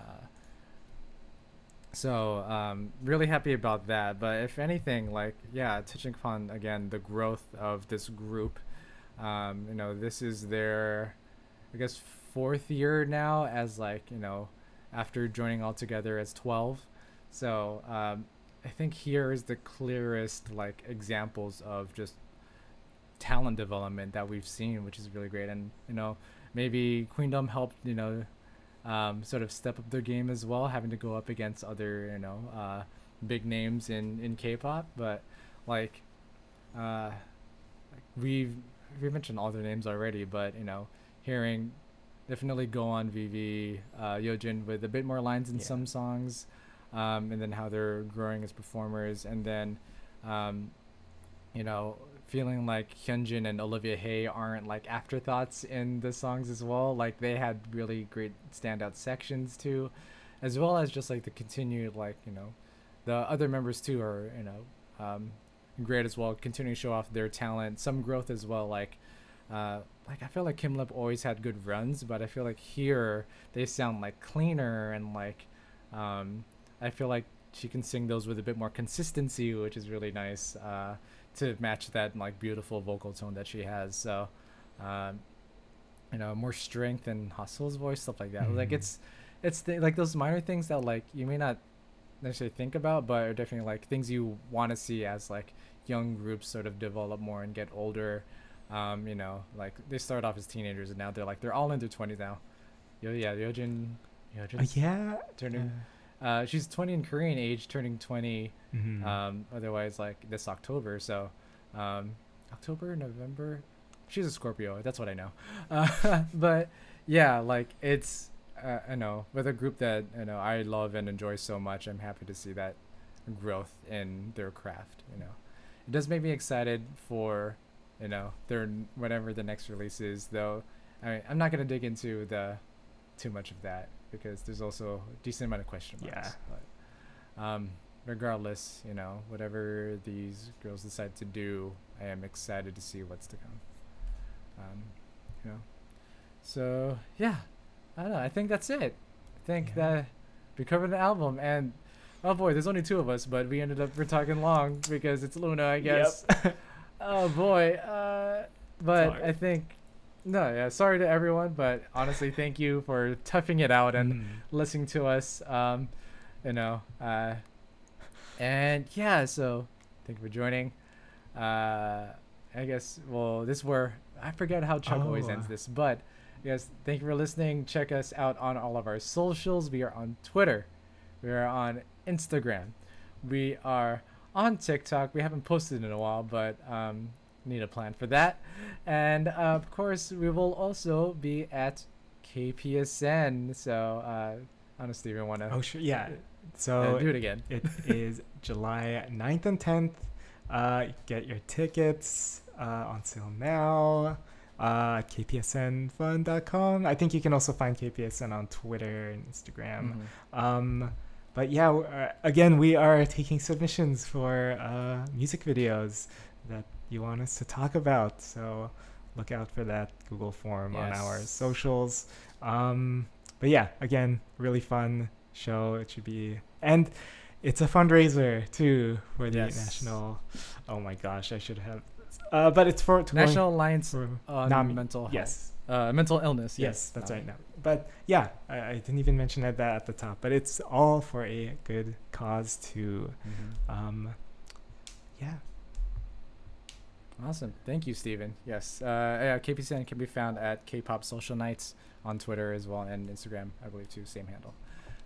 so um, really happy about that. But if anything, like yeah, touching upon again the growth of this group. Um, you know, this is their, I guess, fourth year now as like you know, after joining all together as twelve. So um, I think here is the clearest like examples of just talent development that we've seen, which is really great. And you know, maybe Queendom helped you know um, sort of step up their game as well, having to go up against other you know uh, big names in in K-pop. But like, uh, we've we mentioned all their names already, but you know, hearing definitely Go Won VV uh, Yeojin with a bit more lines in Yeah. some songs, um, and then how they're growing as performers, and then um, you know feeling like Hyunjin and Olivia Hye aren't like afterthoughts in the songs as well. Like they had really great standout sections too, as well as just like the continued like you know the other members too are you know um, great as well, continuing to show off their talent, some growth as well. Like, uh, like I feel like Kim Lip always had good runs, but I feel like here they sound like cleaner and like, um, I feel like she can sing those with a bit more consistency, which is really nice uh, to match that like beautiful vocal tone that she has. So, um, you know, more strength and HaSeul's voice, stuff like that. Like Mhm. it's, it's like those minor things that like you may not necessarily think about, but are definitely like things you want to see as like young groups sort of develop more and get older. Um, you know, like they start off as teenagers and now they're like they're all in their twenties now. Yo, yeah, Yeojin, Uh, yeah. turning. Uh, she's twenty in Korean age, turning twenty. Mhm. Um, otherwise, like this October. So, um, October, November. She's a Scorpio. That's what I know. [LAUGHS] Uh, but yeah, like it's uh, I know with a group that you know I love and enjoy so much. I'm happy to see that growth in their craft. You know, it does make me excited for you know their whatever the next release is. Though, I mean, I'm not gonna dig into the too much of that because there's also a decent amount of question marks. Yeah. But um, regardless, you know, whatever these girls decide to do, I am excited to see what's to come. Um, you know, so yeah, I don't know. I think that's it. I think Yeah. that we covered the album, and oh boy, there's only two of us, but we ended up we're talking long because it's LOONA, I guess. Yep. [LAUGHS] oh boy, uh, but I think. No, yeah. Sorry to everyone, but honestly, thank you for toughing it out and Mm. listening to us. Um, you know, uh, and yeah, so thank you for joining. Uh, I guess well, this where I forget how Chuck always Oh. ends this, but yes, thank you for listening. Check us out on all of our socials. We are on Twitter, we are on Instagram, we are on TikTok. We haven't posted in a while, but um, need a plan for that. And uh, of course, we will also be at KPSN. So uh, know, Stephen, want to Oh sure, yeah. So do it again. [LAUGHS] it is July 9th and 10th. Uh, get your tickets uh, on sale now. Uh, kpsnfun.com. I think you can also find KPSN on Twitter and Instagram. Mhm. Um, but yeah, uh, again, we are taking submissions for uh, music videos that you want us to talk about. So look out for that Google form on our socials. Um, but yeah, again, really fun show. It should be, and it's a fundraiser too for the Yes. national. Oh my gosh, I should have. Uh, but it's for National Alliance for on NAMI. Mental Health. Yes, Uh, mental illness. yes, Yes, that's NAMI. right now. But yeah, I, I didn't even mention that, that at the top. But it's all for a good cause to, Mhm. um, yeah. Awesome. Thank you, Stephen. Yes. Uh, yeah, KPSN can be found at K-pop Social Nights on Twitter as well and Instagram, I believe too, same handle.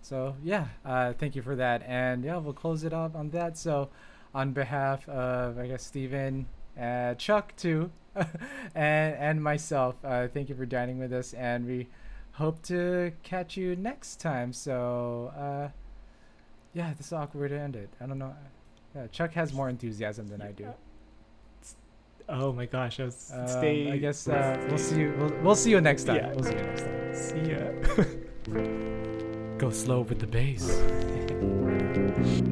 So yeah, uh, thank you for that. And yeah, we'll close it up on that. So on behalf of I guess Stephen, uh, Chuck too, [LAUGHS] and and myself, uh, thank you for dining with us, and we hope to catch you next time. So uh, yeah, this is awkward to end it. I don't know. Yeah, Chuck has more enthusiasm than I do. Oh my gosh, I was Um, stay. I guess uh, we'll see you. We'll, we'll see you next time. Yeah. We'll see you next time. See ya. [LAUGHS] Go slow with the bass. [LAUGHS]